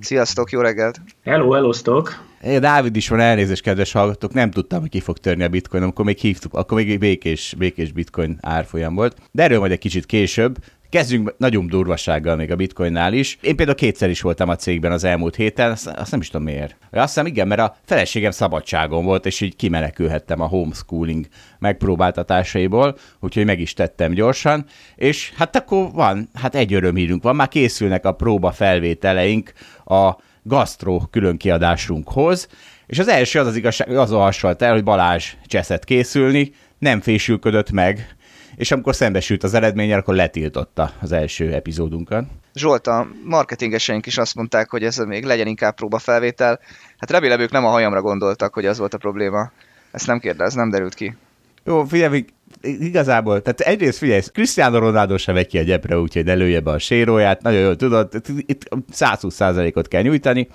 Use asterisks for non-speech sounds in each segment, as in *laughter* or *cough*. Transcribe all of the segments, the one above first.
Sziasztok, jó reggelt! Hello, elosztok! É, Dávid is van, elnézést, kedves hallgatók, nem tudtam, hogy ki fog törni a bitcoin, amikor még hívtuk, akkor még békés, békés bitcoin árfolyam volt. De erről majd egy kicsit később. Kezdjünk nagyon durvasággal még a bitcoinnál is. Én például kétszer is voltam a cégben az elmúlt héten, azt, azt nem is tudom miért. Azt hiszem igen, mert a feleségem szabadságon volt, és így kimenekülhettem a homeschooling megpróbáltatásaiból, úgyhogy meg is tettem gyorsan, és hát akkor van, hát egy örömhírünk van, már készülnek a próba felvételeink a gasztró különkiadásunkhoz, és az első az az igazság, az hasonlt el, hogy Balázs cseszett készülni, nem fésülködött meg, és amikor szembesült az eredménnyel, akkor letiltotta az első epizódunkat. Zsolt, a marketingeseink is azt mondták, hogy ez még legyen inkább próbafelvétel. Hát remélem ők nem a hajamra gondoltak, hogy az volt a probléma. Ezt nem kérdez, nem derült ki. Jó, figyelj, igazából, tehát egyrészt figyelj, Cristiano Ronaldo se vegy ki a gyepre, úgyhogy ne lője be a séróját, nagyon jól tudod, itt 120%-ot kell nyújtani.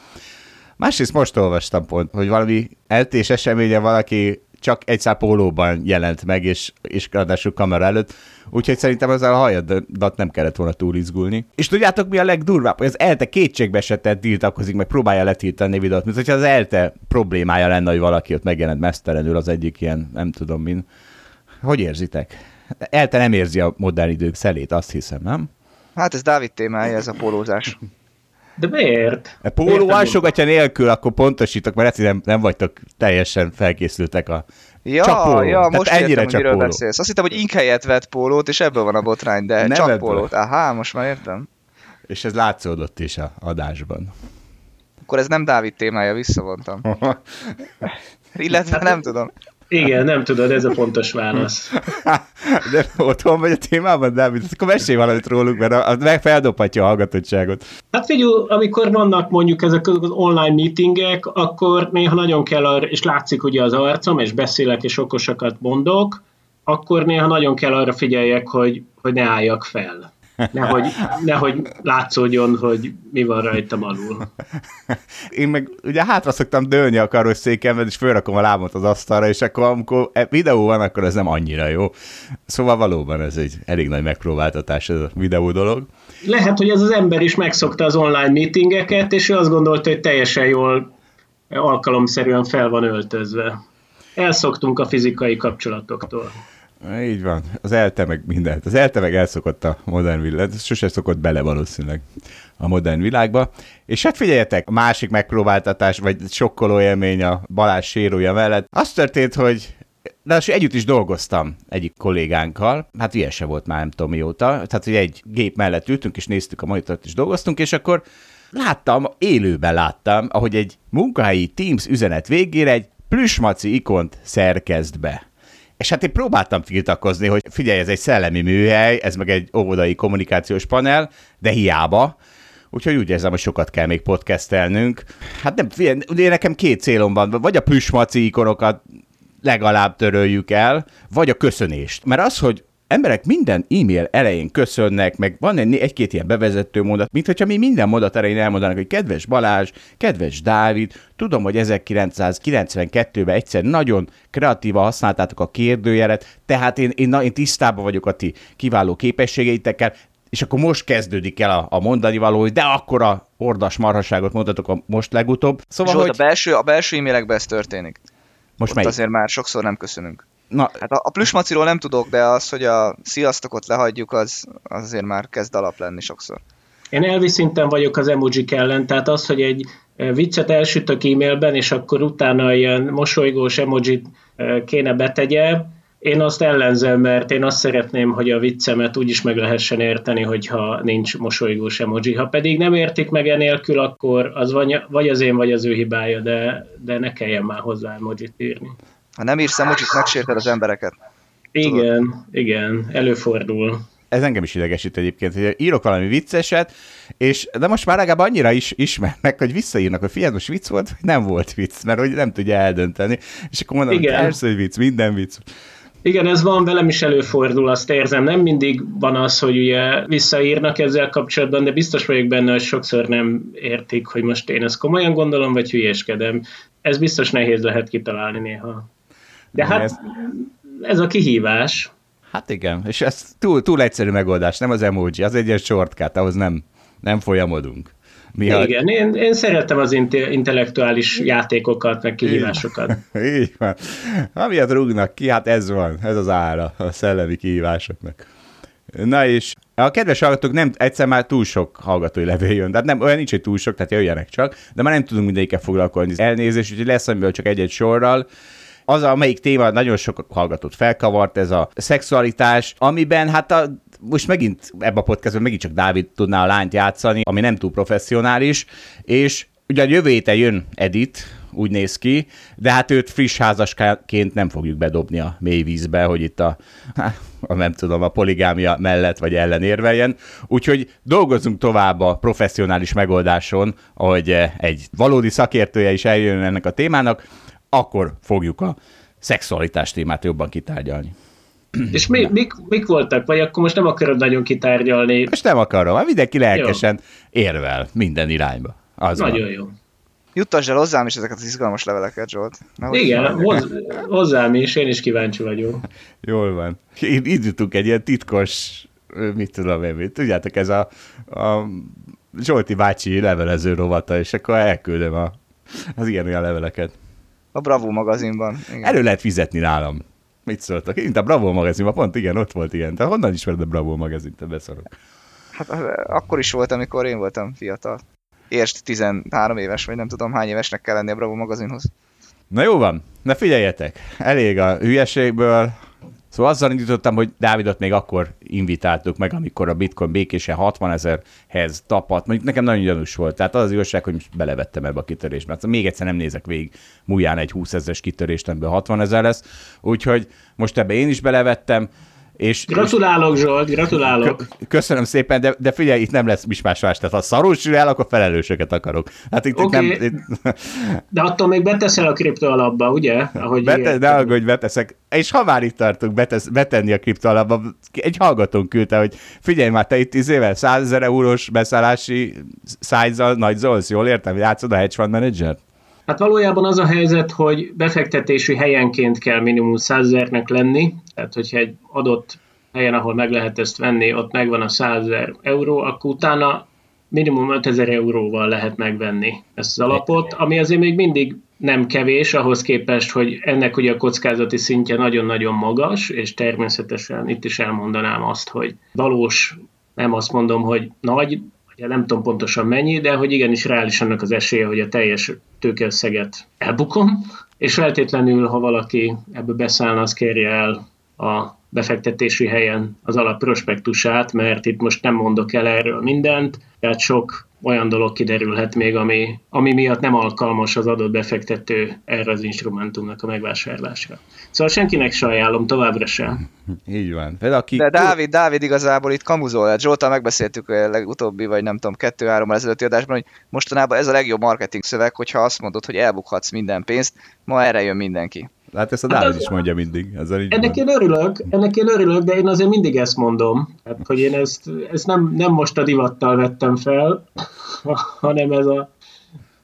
Másrészt most olvastam pont, hogy valami eltés eseménye valaki csak egy pólóban jelent meg, és, és ráadásul kamera előtt, úgyhogy szerintem ezzel a hajadat nem kellett volna túl izgulni. És tudjátok, mi a legdurvább? Hogy az ELTE kétségbe esetett tiltakozik, meg próbálja letiltani videót, mint hogyha az ELTE problémája lenne, hogy valaki ott megjelent mesztelenül az egyik ilyen, nem tudom min. Hogy érzitek? ELTE nem érzi a modern idők szelét, azt hiszem, nem? Hát ez Dávid témája, ez a pólózás. De miért? A póló alsogatja nélkül, akkor pontosítok, mert egyszerűen nem, nem vagytok teljesen felkészültek a Ja, csak póló. ja, most Tehát ennyire értem, csak miről póló. beszélsz. Azt hittem, hogy ink helyett vett pólót, és ebből van a botrány, de Nem csak ebből. pólót. Aha, most már értem. És ez látszódott is a adásban. Akkor ez nem Dávid témája, visszavontam. *laughs* Illetve nem tudom. Igen, nem tudod, ez a pontos válasz. *laughs* De otthon vagy a témában, Dávid? Akkor mesélj valamit róluk, mert az meg feldobhatja a hallgatottságot. Hát figyelj, amikor vannak mondjuk ezek az online meetingek, akkor néha nagyon kell, arra, és látszik ugye az arcom, és beszélek, és okosakat mondok, akkor néha nagyon kell arra figyeljek, hogy, hogy ne álljak fel. Nehogy, nehogy látszódjon, hogy mi van rajtam alul. Én meg ugye hátra szoktam dőlni a karosszékemben, és fölrakom a lábot az asztalra, és akkor amikor e- videó van, akkor ez nem annyira jó. Szóval valóban ez egy elég nagy megpróbáltatás ez a videó dolog. Lehet, hogy ez az ember is megszokta az online meetingeket, és ő azt gondolta, hogy teljesen jól alkalomszerűen fel van öltözve. Elszoktunk a fizikai kapcsolatoktól. Így van. Az elte meg mindent. Az elte meg elszokott a modern világ. Sose szokott bele valószínűleg a modern világba. És hát figyeljetek, a másik megpróbáltatás, vagy sokkoló élmény a Balázs sérója mellett. Az történt, hogy de együtt is dolgoztam egyik kollégánkkal, hát ilyen se volt már nem tudom mióta, tehát hogy egy gép mellett ültünk, és néztük a monitort, és dolgoztunk, és akkor láttam, élőben láttam, ahogy egy munkahelyi Teams üzenet végére egy plüsmaci ikont szerkezd be. És hát én próbáltam tiltakozni, hogy figyelj, ez egy szellemi műhely, ez meg egy óvodai kommunikációs panel, de hiába. Úgyhogy úgy érzem, hogy sokat kell még podcastelnünk. Hát nem, figyelj, nekem két célom van, vagy a plüsmaci ikonokat legalább töröljük el, vagy a köszönést. Mert az, hogy emberek minden e-mail elején köszönnek, meg van egy, egy-két ilyen bevezető mondat, mint hogyha mi minden mondat elején elmondanak, hogy kedves Balázs, kedves Dávid, tudom, hogy 1992-ben egyszer nagyon kreatívan használtátok a kérdőjelet, tehát én, én, én tisztában vagyok a ti kiváló képességeitekkel, és akkor most kezdődik el a, a mondani való, hogy de akkora ordas marhaságot mondhatok a most legutóbb. Szóval, Zsolt, hogy a belső, a belső e-mailekben ez történik. most Ott melyik? azért már sokszor nem köszönünk. Na, Hát a, a plüsmaciról nem tudok, de az, hogy a sziasztokot lehagyjuk, az, az azért már kezd alap lenni sokszor. Én elvi szinten vagyok az emojik ellen, tehát az, hogy egy eh, viccet elsütök e-mailben, és akkor utána ilyen mosolygós emojit eh, kéne betegye, Én azt ellenzem, mert én azt szeretném, hogy a viccemet úgy is meg lehessen érteni, hogyha nincs mosolygós emoji. Ha pedig nem értik meg enélkül, akkor az vagy az én, vagy az ő hibája, de, de ne kelljen már hozzá emojit írni. Ha nem írsz emojit, megsérted az embereket. Igen, Tudod? igen, előfordul ez engem is idegesít egyébként, hogy írok valami vicceset, és de most már legalább annyira is ismernek, hogy visszaírnak, hogy figyelj, most vicc volt, vagy nem volt vicc, mert hogy nem tudja eldönteni. És akkor mondom, Igen. hogy persze, hogy vicc, minden vicc. Igen, ez van, velem is előfordul, azt érzem. Nem mindig van az, hogy ugye visszaírnak ezzel kapcsolatban, de biztos vagyok benne, hogy sokszor nem értik, hogy most én ezt komolyan gondolom, vagy hülyéskedem. Ez biztos nehéz lehet kitalálni néha. De hát ez, ez a kihívás. Hát igen, és ez túl, túl egyszerű megoldás, nem az emoji, az egy ilyen shortcut, ahhoz nem, nem folyamodunk. Mi Igen, a... én, én szeretem az intellektuális játékokat, meg kihívásokat. Így, így van. Amiatt rúgnak ki, hát ez van, ez az ára a szellemi kihívásoknak. Na és a kedves hallgatók nem, egyszer már túl sok hallgatói levél jön, tehát nem, olyan nincs, hogy túl sok, tehát jöjjenek csak, de már nem tudunk mindegyikkel foglalkozni. Elnézést, úgyhogy lesz amiből csak egy-egy sorral. Az, amelyik téma nagyon sok hallgatót felkavart, ez a szexualitás, amiben hát a most megint ebbe a podcastban megint csak Dávid tudná a lányt játszani, ami nem túl professzionális, és ugye a jövő héten jön Edit, úgy néz ki, de hát őt friss házasként nem fogjuk bedobni a mély vízbe, hogy itt a, a nem tudom, a poligámia mellett vagy ellen érveljen. Úgyhogy dolgozunk tovább a professzionális megoldáson, hogy egy valódi szakértője is eljön ennek a témának, akkor fogjuk a szexualitás témát jobban kitárgyalni. És mi, mik, mik voltak? Vagy akkor most nem akarod nagyon kitárgyalni? Most nem akarom, hát mindenki lelkesen jó. érvel minden irányba. Az nagyon van. jó. Juttasd el hozzám is ezeket az izgalmas leveleket, Zsolt. Na, Igen, hoz, hozzám is, én is kíváncsi vagyok. *laughs* Jól van. Így jutunk egy ilyen titkos, mit tudom én, mit, tudjátok, ez a, a Zsolti bácsi levelező rovata, és akkor elküldöm a, az ilyen olyan leveleket. A Bravo magazinban. Igen. Elő lehet fizetni nálam. Mit szóltak? Én a Bravo magazinban, pont igen, ott volt ilyen. Te honnan ismered a Bravo magazint, te beszarok? Hát akkor is volt, amikor én voltam fiatal. Érst 13 éves, vagy nem tudom hány évesnek kell lenni a Bravo magazinhoz. Na jó van, na figyeljetek, elég a hülyeségből, Szóval azzal indítottam, hogy Dávidot még akkor invitáltuk meg, amikor a bitcoin békésen 60 ezerhez tapadt. Mondjuk nekem nagyon gyanús volt. Tehát az az igazság, hogy most belevettem ebbe a kitörésbe. Hát még egyszer nem nézek végig múján egy 20 ezeres kitörést, amiből 60 ezer lesz. Úgyhogy most ebbe én is belevettem. És, gratulálok, Zsolt, gratulálok. Köszönöm szépen, de, de figyelj, itt nem lesz mismásvás, tehát ha szarul el, akkor felelősöket akarok. Hát itt, okay. itt nem, itt... De attól még beteszel a kripto alapba, ugye? Ahogy Bete, de hogy beteszek. És ha már itt tartunk betesz, betenni a kripto alapba, egy hallgatón küldte, hogy figyelj már, te itt 10 éve 100 ezer eurós beszállási szájzal nagy zolsz, jól értem, játszod a hedge fund manager? Hát valójában az a helyzet, hogy befektetési helyenként kell minimum 100 ezernek lenni, tehát hogyha egy adott helyen, ahol meg lehet ezt venni, ott megvan a 100 ezer euró, akkor utána minimum 5000 euróval lehet megvenni ezt az alapot, ami azért még mindig nem kevés ahhoz képest, hogy ennek ugye a kockázati szintje nagyon-nagyon magas, és természetesen itt is elmondanám azt, hogy valós, nem azt mondom, hogy nagy, ugye nem tudom pontosan mennyi, de hogy igenis reális annak az esélye, hogy a teljes tőkeösszeget elbukom, és feltétlenül, ha valaki ebből beszállna, az kérje el a befektetési helyen az alapprospektusát, mert itt most nem mondok el erről mindent, tehát sok olyan dolog kiderülhet még, ami, ami miatt nem alkalmas az adott befektető erre az instrumentumnak a megvásárlásra. Szóval senkinek se ajánlom, továbbra sem. *laughs* Így van. De, aki... De Dávid, Dávid igazából itt kamuzol. Hát Zsoltal megbeszéltük a legutóbbi, vagy nem tudom, kettő-három ezelőtti adásban, hogy mostanában ez a legjobb marketing szöveg, hogyha azt mondod, hogy elbukhatsz minden pénzt, ma erre jön mindenki. Hát ezt a hát Dávid hát is mondja mindig. Ezzel így ennek van. én örülök, ennek én örülök, de én azért mindig ezt mondom. Hát, hogy én ezt, ezt nem, nem most a divattal vettem fel, *laughs* hanem ez, a,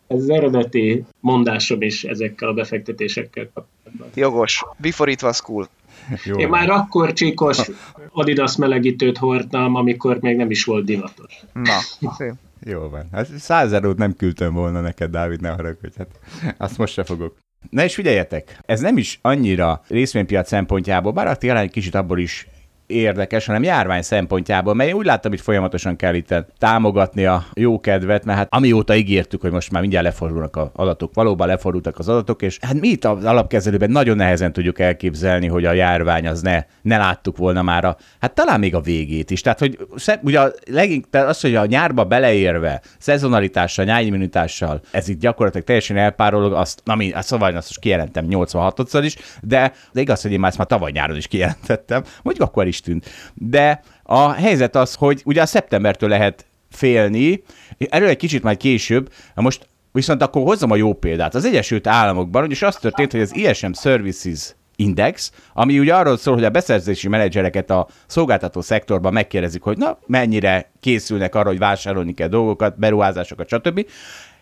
ez az eredeti mondásom is ezekkel a befektetésekkel kapcsolatban. Jogos. Before it was cool. *laughs* Jó. Én már akkor csíkos Adidas melegítőt hordtam, amikor még nem is volt divatos. Na, szép. Jó van. Hát száz nem küldtem volna neked, Dávid, ne haragudj. Hát azt most se fogok. Na és figyeljetek, ez nem is annyira részvénypiac szempontjából, bár a egy kicsit abból is érdekes, hanem járvány szempontjából, mert én úgy láttam, hogy folyamatosan kell itt támogatni a jó kedvet, mert hát amióta ígértük, hogy most már mindjárt lefordulnak az adatok, valóban lefordultak az adatok, és hát mi itt az alapkezelőben nagyon nehezen tudjuk elképzelni, hogy a járvány az ne, ne láttuk volna már a, hát talán még a végét is. Tehát, hogy ugye a legink, tehát az, hogy a nyárba beleérve, szezonalitással, nyárimmunitással, ez itt gyakorlatilag teljesen elpárolog, azt, na mi, szóval azt most kijelentem 86-szor is, de, de igaz, hogy én már ezt már tavaly nyáron is kijelentettem, mondjuk akkor is tűnt. De a helyzet az, hogy ugye a szeptembertől lehet félni, erről egy kicsit majd később, most viszont akkor hozzam a jó példát. Az Egyesült Államokban ugyanis az történt, hogy az ISM Services Index, ami ugye arról szól, hogy a beszerzési menedzsereket a szolgáltató szektorban megkérdezik, hogy na, mennyire készülnek arra, hogy vásárolni kell dolgokat, beruházásokat, stb.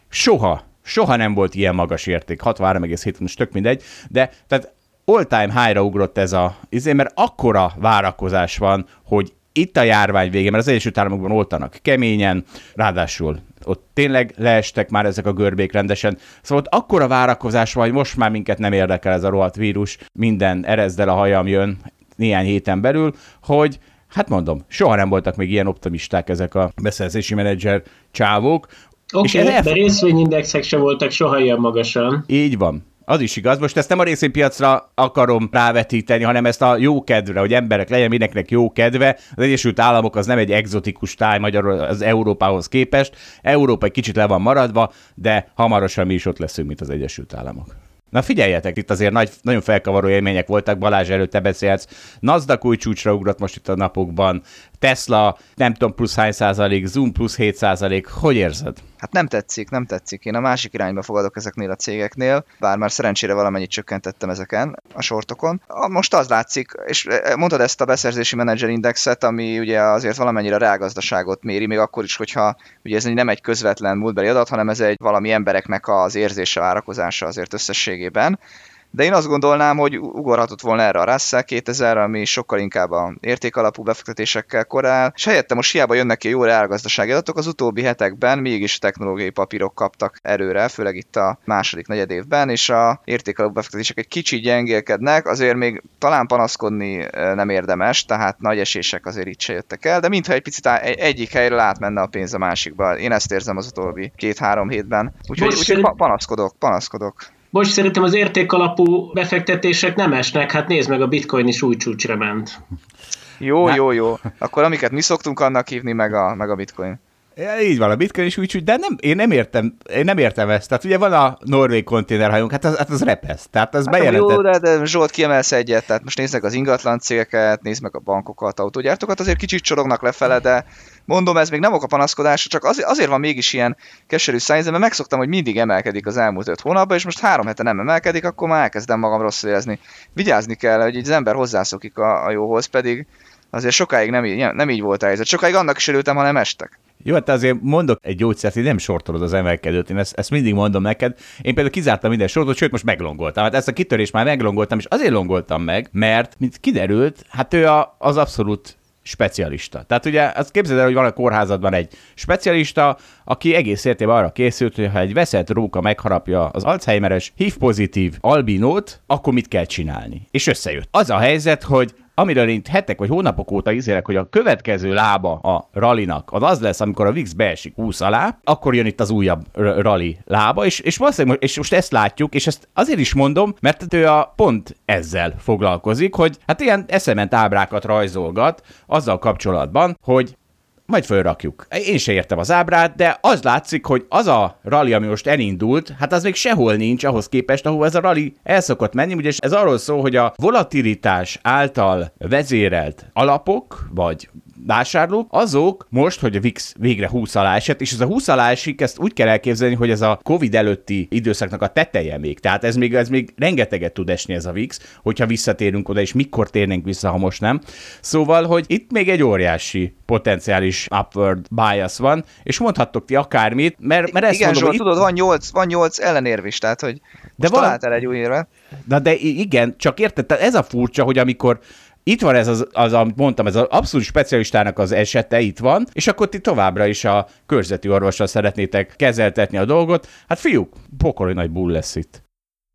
Soha, soha nem volt ilyen magas érték, 63,7, most tök mindegy, de tehát all-time high-ra ugrott ez a izé, mert akkora várakozás van, hogy itt a járvány vége, mert az Egyesült Államokban oltanak keményen, ráadásul ott tényleg leestek már ezek a görbék rendesen. Szóval ott akkora várakozás van, hogy most már minket nem érdekel ez a rohadt vírus, minden erezdel a hajam jön néhány héten belül, hogy hát mondom, soha nem voltak még ilyen optimisták ezek a beszerzési menedzser csávók. Oké, okay, de részvényindexek se voltak soha ilyen magasan. Így van. Az is igaz. Most ezt nem a részvénypiacra akarom rávetíteni, hanem ezt a jó kedvre, hogy emberek legyen mindenkinek jó kedve. Az Egyesült Államok az nem egy egzotikus táj magyar az Európához képest. Európa egy kicsit le van maradva, de hamarosan mi is ott leszünk, mint az Egyesült Államok. Na figyeljetek, itt azért nagy, nagyon felkavaró élmények voltak, Balázs előtt te beszélsz. Nasdaq új csúcsra ugrott most itt a napokban, Tesla, nem tudom, plusz hány százalék, Zoom plusz 7 százalék. Hogy érzed? Hát nem tetszik, nem tetszik. Én a másik irányba fogadok ezeknél a cégeknél, bár már szerencsére valamennyit csökkentettem ezeken a sortokon. Most az látszik, és e, mondtad ezt a beszerzési menedzser indexet, ami ugye azért valamennyire a reálgazdaságot méri, még akkor is, hogyha ugye ez nem egy közvetlen múltbeli adat, hanem ez egy valami embereknek az érzése, várakozása azért összességében de én azt gondolnám, hogy ugorhatott volna erre a Russell 2000, ami sokkal inkább a értékalapú befektetésekkel korál, és helyette most hiába jönnek ki jó reálgazdasági adatok, az utóbbi hetekben mégis technológiai papírok kaptak erőre, főleg itt a második negyed évben, és a értékalapú befektetések egy kicsit gyengélkednek, azért még talán panaszkodni nem érdemes, tehát nagy esések azért itt se jöttek el, de mintha egy picit egyik helyről átmenne a pénz a másikba. Én ezt érzem az utóbbi két-három hétben. Úgyhogy, úgyhogy panaszkodok, panaszkodok. Most szerintem az értékalapú befektetések nem esnek, hát nézd meg, a bitcoin is új csúcsra ment. Jó, jó, jó. Akkor amiket mi szoktunk annak hívni, meg a, meg a bitcoin. Ja, így van, a bitcoin is úgy, de nem, én, nem értem, én nem értem ezt. Tehát ugye van a norvég konténerhajónk, hát az, hát az repesz. Tehát az hát bejelentett. Jó, de, de Zsolt kiemelsz egyet, tehát most nézd meg az ingatlan cégeket, nézd meg a bankokat, autógyártókat, azért kicsit csorognak lefele, de mondom, ez még nem ok a panaszkodás, csak azért, azért van mégis ilyen keserű szájzem, mert megszoktam, hogy mindig emelkedik az elmúlt öt hónapban, és most három hete nem emelkedik, akkor már elkezdem magam rosszul érezni. Vigyázni kell, hogy így az ember hozzászokik a, a jóhoz, pedig azért sokáig nem így, nem így volt a helyzet. Sokáig annak is örültem, ha nem estek. Jó, hát azért mondok egy gyógyszert, hogy nem sortolod az emelkedőt, én ezt, ezt mindig mondom neked. Én például kizártam minden sortot, sőt, most meglongoltam. Hát ezt a kitörést már meglongoltam, és azért longoltam meg, mert, mint kiderült, hát ő a, az abszolút specialista. Tehát ugye azt képzeld el, hogy van a kórházadban egy specialista, aki egész értében arra készült, hogy ha egy veszett róka megharapja az Alzheimeres HIV-pozitív albinót, akkor mit kell csinálni. És összejött. Az a helyzet, hogy amiről én hetek vagy hónapok óta izélek, hogy a következő lába a ralinak az az lesz, amikor a VIX beesik 20 alá, akkor jön itt az újabb rally lába, és, és, valószínűleg, és most ezt látjuk, és ezt azért is mondom, mert ő a pont ezzel foglalkozik, hogy hát ilyen eszement ábrákat rajzolgat azzal kapcsolatban, hogy majd fölrakjuk. Én se értem az ábrát, de az látszik, hogy az a rally, ami most elindult, hát az még sehol nincs ahhoz képest, ahol ez a rally el szokott menni. Ugye ez arról szól, hogy a volatilitás által vezérelt alapok, vagy vásárlók, azok most, hogy a VIX végre 20 alá esett, és ez a 20 alá esik, ezt úgy kell elképzelni, hogy ez a Covid előtti időszaknak a teteje még. Tehát ez még, ez még rengeteget tud esni ez a VIX, hogyha visszatérünk oda, és mikor térnénk vissza, ha most nem. Szóval, hogy itt még egy óriási potenciális upward bias van, és mondhattok ti akármit, mert, mert ezt Igen, mondom, Zsolt, itt... tudod, van 8, van 8 ellenérv is, tehát hogy de van... találtál egy új érvet. Na de igen, csak érted, ez a furcsa, hogy amikor itt van ez az, az, amit mondtam, ez az abszolút specialistának az esete, itt van, és akkor ti továbbra is a körzeti orvossal szeretnétek kezeltetni a dolgot. Hát fiúk, pokoli nagy bull lesz itt.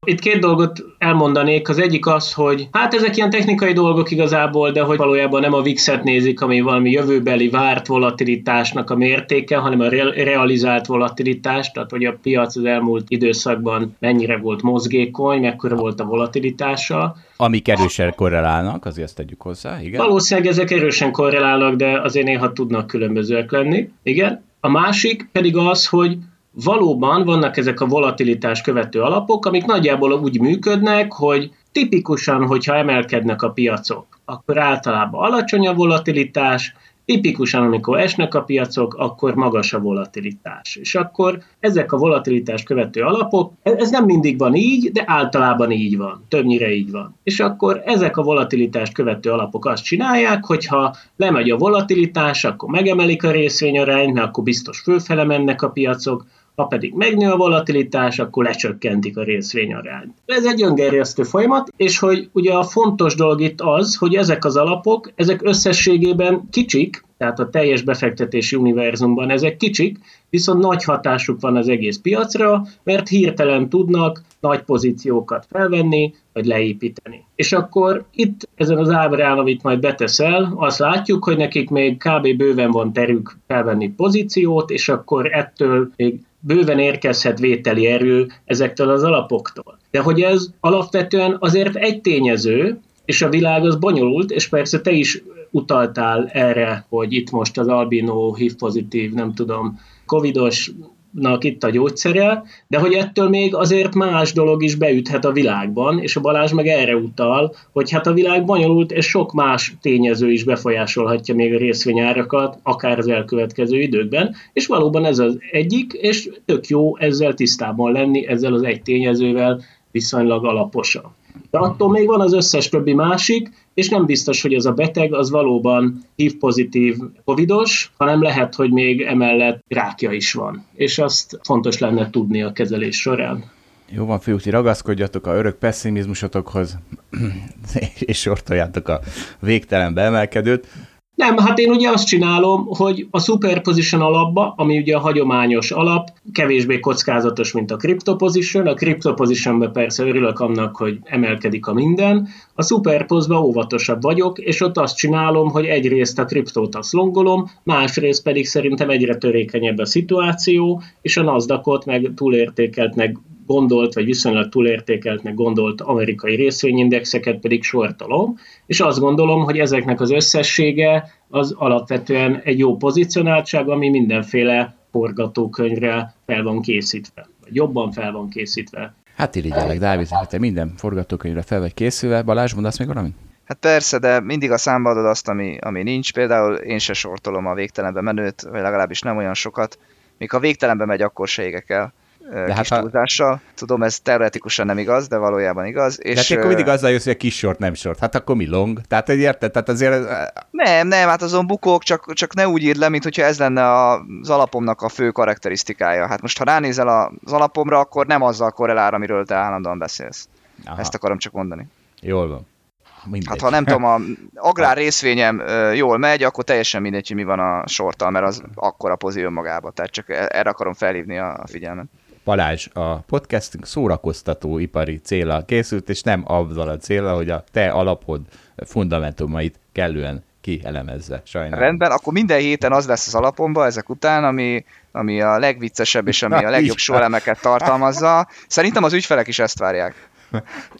Itt két dolgot elmondanék. Az egyik az, hogy hát ezek ilyen technikai dolgok igazából, de hogy valójában nem a VIX-et nézik, ami valami jövőbeli várt volatilitásnak a mértéke, hanem a realizált volatilitás, tehát hogy a piac az elmúlt időszakban mennyire volt mozgékony, mekkora volt a volatilitása. Amik erősen korrelálnak, azért ezt tegyük hozzá, igen. Valószínűleg ezek erősen korrelálnak, de azért néha tudnak különbözőek lenni. Igen. A másik pedig az, hogy valóban vannak ezek a volatilitás követő alapok, amik nagyjából úgy működnek, hogy tipikusan, hogyha emelkednek a piacok, akkor általában alacsony a volatilitás, Tipikusan, amikor esnek a piacok, akkor magas a volatilitás. És akkor ezek a volatilitás követő alapok, ez nem mindig van így, de általában így van, többnyire így van. És akkor ezek a volatilitás követő alapok azt csinálják, hogyha lemegy a volatilitás, akkor megemelik a részvényarányt, mert akkor biztos fölfele mennek a piacok, ha pedig megnő a volatilitás, akkor lecsökkentik a részvényarányt. Ez egy öngerjesztő folyamat, és hogy ugye a fontos dolog itt az, hogy ezek az alapok, ezek összességében kicsik, tehát a teljes befektetési univerzumban ezek kicsik, viszont nagy hatásuk van az egész piacra, mert hirtelen tudnak nagy pozíciókat felvenni, vagy leépíteni. És akkor itt ezen az ábrán, amit majd beteszel, azt látjuk, hogy nekik még kb. bőven van terük felvenni pozíciót, és akkor ettől még bőven érkezhet vételi erő ezektől az alapoktól. De hogy ez alapvetően azért egy tényező, és a világ az bonyolult, és persze te is utaltál erre, hogy itt most az albino, HIV pozitív, nem tudom, covidos itt a gyógyszere, de hogy ettől még azért más dolog is beüthet a világban, és a Balázs meg erre utal, hogy hát a világ bonyolult, és sok más tényező is befolyásolhatja még a részvényárakat, akár az elkövetkező időkben, és valóban ez az egyik, és tök jó ezzel tisztában lenni, ezzel az egy tényezővel viszonylag alaposan. De attól még van az összes többi másik, és nem biztos, hogy ez a beteg az valóban HIV-pozitív covidos, hanem lehet, hogy még emellett rákja is van. És azt fontos lenne tudni a kezelés során. Jó van, fiúk, ragaszkodjatok a örök pessimizmusotokhoz, *clears throat* és sortoljátok a végtelen beemelkedőt. Nem, hát én ugye azt csinálom, hogy a superposition alapba, ami ugye a hagyományos alap, kevésbé kockázatos, mint a cryptoposition. A cryptopositionben persze örülök annak, hogy emelkedik a minden. A superpozba óvatosabb vagyok, és ott azt csinálom, hogy egyrészt a kriptót azt longolom, másrészt pedig szerintem egyre törékenyebb a szituáció, és a nasdaq meg túlértékeltnek gondolt, vagy viszonylag túlértékeltnek gondolt amerikai részvényindexeket pedig sortolom, és azt gondolom, hogy ezeknek az összessége az alapvetően egy jó pozicionáltság, ami mindenféle forgatókönyvre fel van készítve, vagy jobban fel van készítve. Hát irigyelek, Dávid, hát te minden forgatókönyvre fel vagy készülve. Balázs, mondasz még valamit? Hát persze, de mindig a számba adod azt, ami, ami nincs. Például én se sortolom a végtelenbe menőt, vagy legalábbis nem olyan sokat. Még ha végtelenbe megy, akkor se égek el de kis hát túlzással. Tudom, ez teoretikusan nem igaz, de valójában igaz. És, de hát akkor mindig azzal jössz, hogy a kis sort nem sort. Hát akkor mi long? Tehát, hogy érted? Tehát azért... Nem, nem, hát azon bukók, csak, csak ne úgy írd le, mint hogyha ez lenne az alapomnak a fő karakterisztikája. Hát most, ha ránézel az alapomra, akkor nem azzal korrelál, amiről te állandóan beszélsz. Aha. Ezt akarom csak mondani. Jól van. Mindegy. Hát ha nem tudom, a agrár *laughs* részvényem jól megy, akkor teljesen mindegy, hogy mi van a sorttal, mert az akkora pozíció magába. Tehát csak e- erre akarom felhívni a figyelmet. Balázs, a podcastünk szórakoztató ipari célra készült, és nem azzal a célra, hogy a te alapod fundamentumait kellően kielemezze. Sajnálom. Rendben, akkor minden héten az lesz az alapomba ezek után, ami, ami a legviccesebb és ami a legjobb sorelemeket tartalmazza. Szerintem az ügyfelek is ezt várják.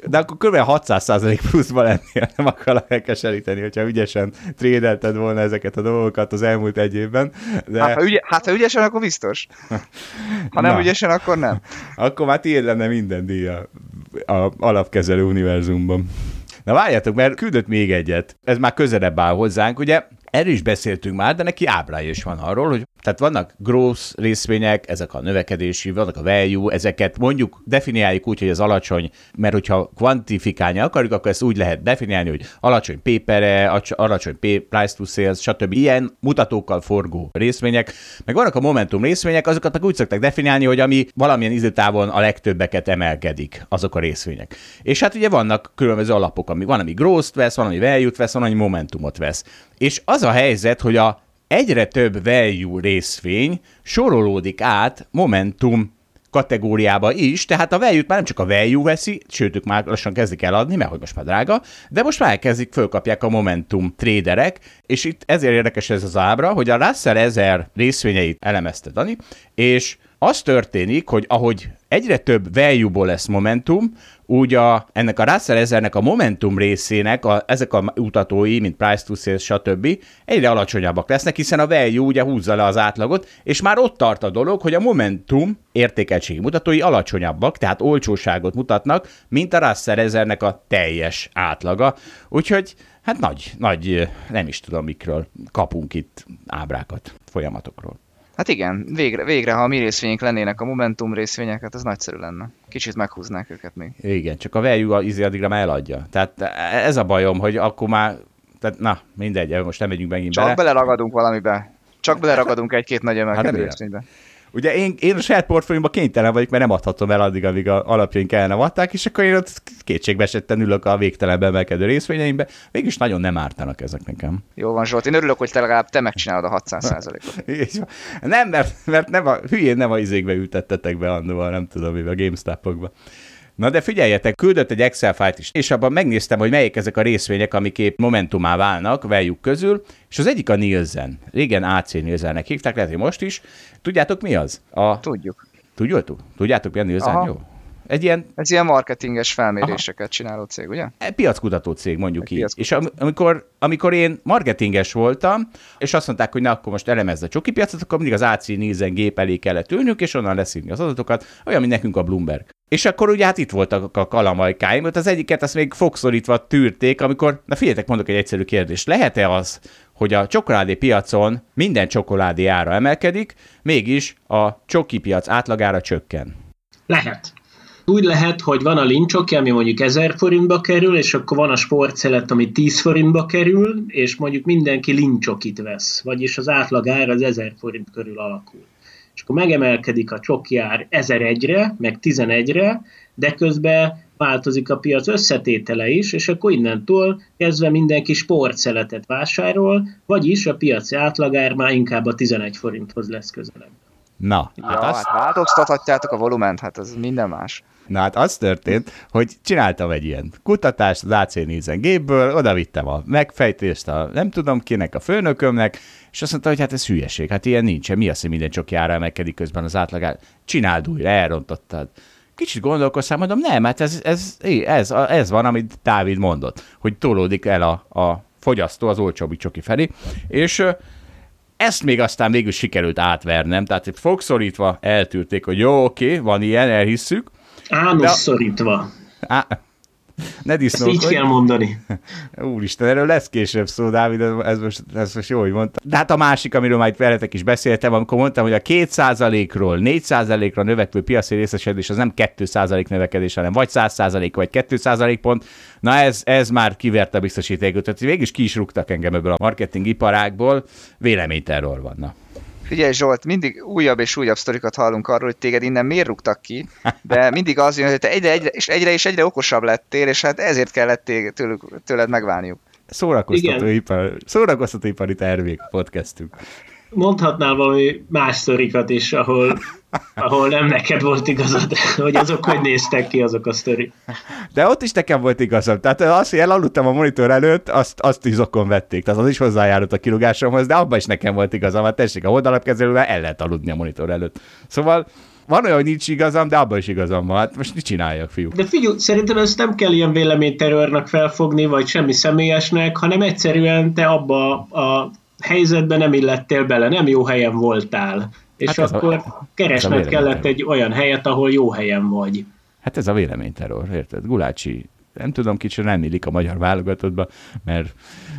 De akkor kb. 600% pluszba lennél, nem akarok elkeseríteni, hogyha ügyesen trédelted volna ezeket a dolgokat az elmúlt egy évben. De... Hát, ha ügy... hát, ha ügyesen, akkor biztos. Ha nem Na. ügyesen, akkor nem. Akkor már tiéd lenne minden díja a alapkezelő univerzumban. Na várjátok, mert küldött még egyet. Ez már közelebb áll hozzánk, ugye? Erről is beszéltünk már, de neki ábrája is van arról, hogy tehát vannak gross részvények, ezek a növekedési, vannak a value, ezeket mondjuk definiáljuk úgy, hogy az alacsony, mert hogyha kvantifikálni akarjuk, akkor ezt úgy lehet definiálni, hogy alacsony pépere, alacsony price to sales, stb. Ilyen mutatókkal forgó részvények, meg vannak a momentum részvények, azokat meg úgy szokták definiálni, hogy ami valamilyen időtávon a legtöbbeket emelkedik, azok a részvények. És hát ugye vannak különböző alapok, ami van, ami growth vesz, van, ami value-t vesz, van, ami momentumot vesz. És az a helyzet, hogy a egyre több value részvény sorolódik át Momentum kategóriába is, tehát a value már nem csak a value veszi, sőt, ők már lassan kezdik el adni, mert hogy most már drága, de most már elkezdik, fölkapják a Momentum tréderek, és itt ezért érdekes ez az ábra, hogy a Russell 1000 részvényeit elemezte Dani, és az történik, hogy ahogy egyre több value lesz momentum, úgy a, ennek a Russell 1000 a momentum részének a, ezek a utatói, mint price to sales, stb. egyre alacsonyabbak lesznek, hiszen a value ugye húzza le az átlagot, és már ott tart a dolog, hogy a momentum értékeltségi mutatói alacsonyabbak, tehát olcsóságot mutatnak, mint a Russell 1000 a teljes átlaga. Úgyhogy hát nagy, nagy, nem is tudom mikről kapunk itt ábrákat, folyamatokról. Hát igen, végre, végre, ha a mi részvények lennének a Momentum részvények, hát ez nagyszerű lenne. Kicsit meghúznák őket még. Igen, csak a value izé addigra már eladja. Tehát ez a bajom, hogy akkor már, tehát na, mindegy, most nem megyünk megint Csak bele. beleragadunk valamibe. Csak beleragadunk egy-két nagy emelkedő remélem. részvénybe. Ugye én, én a saját portfóliumban kénytelen vagyok, mert nem adhatom el addig, amíg a alapjaink el nem adták, és akkor én ott kétségbe esetten ülök a végtelenbe emelkedő részvényeimbe. Mégis nagyon nem ártanak ezek nekem. Jó van Zsolt, én örülök, hogy te legalább te megcsinálod a 600%-ot. És *laughs* nem, mert, mert nem a, hülyén nem a izékbe ültettetek be annóval, nem tudom, a GameStop-okba. Na de figyeljetek, küldött egy Excel fájt is, és abban megnéztem, hogy melyik ezek a részvények, amik épp momentumá válnak veljük közül, és az egyik a Nielsen. Régen AC Nielsennek hívták, lehet, hogy most is. Tudjátok mi az? A... Tudjuk. Tudjátok? Tudjátok mi a? Aha. Jó. Egy ilyen Ez ilyen marketinges felméréseket csináló cég, ugye? E, piackutató cég, mondjuk Egy így. piackutató. És am- amikor, amikor én marketinges voltam, és azt mondták, hogy na, akkor most elemezd a csoki piacot, akkor mindig az AC Nielsen gép elé kellett ülnünk, és onnan leszívni az adatokat, olyan, mint nekünk a Bloomberg. És akkor ugye hát itt voltak a kalamajkáim, ott az egyiket azt még fogszorítva tűrték, amikor, na figyeljetek, mondok egy egyszerű kérdést. Lehet-e az, hogy a csokoládé piacon minden csokoládé ára emelkedik, mégis a csoki piac átlagára csökken? Lehet. Úgy lehet, hogy van a lincsoki, ami mondjuk 1000 forintba kerül, és akkor van a sportszelet, ami 10 forintba kerül, és mondjuk mindenki lincsokit vesz, vagyis az átlag ár az 1000 forint körül alakul. És akkor megemelkedik a csoki ár 1001-re, meg 11-re, de közben változik a piac összetétele is, és akkor innentől kezdve mindenki sportszeletet vásárol, vagyis a piaci átlagár már inkább a 11 forinthoz lesz közelebb. Na, Ja, hát azt, hát változtathatjátok a volument, hát ez minden más. Na hát az történt, hogy csináltam egy ilyen kutatást az AC Nielsen gépből, oda vittem a megfejtést a nem tudom kinek, a főnökömnek, és azt mondta, hogy hát ez hülyeség, hát ilyen nincsen, mi az, hogy minden csoki ára emelkedik közben az átlagár. Csináld újra, elrontottad. Kicsit gondolkoztam, mondom, nem, hát ez, ez, ez, ez van, amit Dávid mondott, hogy tolódik el a, a fogyasztó az olcsóbbi csoki felé, és ezt még aztán végül sikerült átvernem, tehát itt fogszorítva eltűrték, hogy jó, oké, van ilyen, elhisszük, De- szorítva. Á, ne Ezt így disznókodj. kell mondani. *laughs* Úristen, erről lesz később szó, Dávid, ez, most, ez most jó, hogy mondta. De hát a másik, amiről már itt veletek is beszéltem, amikor mondtam, hogy a 2%-ról 4%-ra növekvő piaci részesedés az nem 2% növekedés, hanem vagy 100% vagy 2% pont. Na ez, ez már kiverte a biztosítékot. Tehát végig is ki is rúgtak engem ebből a marketing iparágból. Véleményterror van. Figyelj Zsolt, mindig újabb és újabb sztorikat hallunk arról, hogy téged innen miért rúgtak ki, de mindig az jön, hogy te egyre, egyre, és egyre és egyre okosabb lettél, és hát ezért kellett téged, tőlük, tőled megválniuk. Szórakoztatóipar, szórakoztatóipari termék podcastünk. Mondhatnál valami más sztorikat is, ahol, ahol nem neked volt igazad, hogy azok hogy néztek ki azok a sztori. De ott is nekem volt igazam. Tehát az, hogy elaludtam a monitor előtt, azt, azt is zokon vették. Tehát az is hozzájárult a kirúgásomhoz, de abban is nekem volt igazam. Hát tessék, a oldalapkezelővel el lehet aludni a monitor előtt. Szóval van olyan, hogy nincs igazam, de abban is igazam van. Hát most mit csináljak, fiúk? De figyelj, szerintem ezt nem kell ilyen véleményterrornak felfogni, vagy semmi személyesnek, hanem egyszerűen te abba a helyzetben nem illettél bele, nem jó helyen voltál. És Hát akkor a keresned kellett egy olyan helyet, ahol jó helyen vagy. Hát ez a véleményterror, érted? Gulácsi, nem tudom, kicsit nem illik a magyar válogatottba, mert,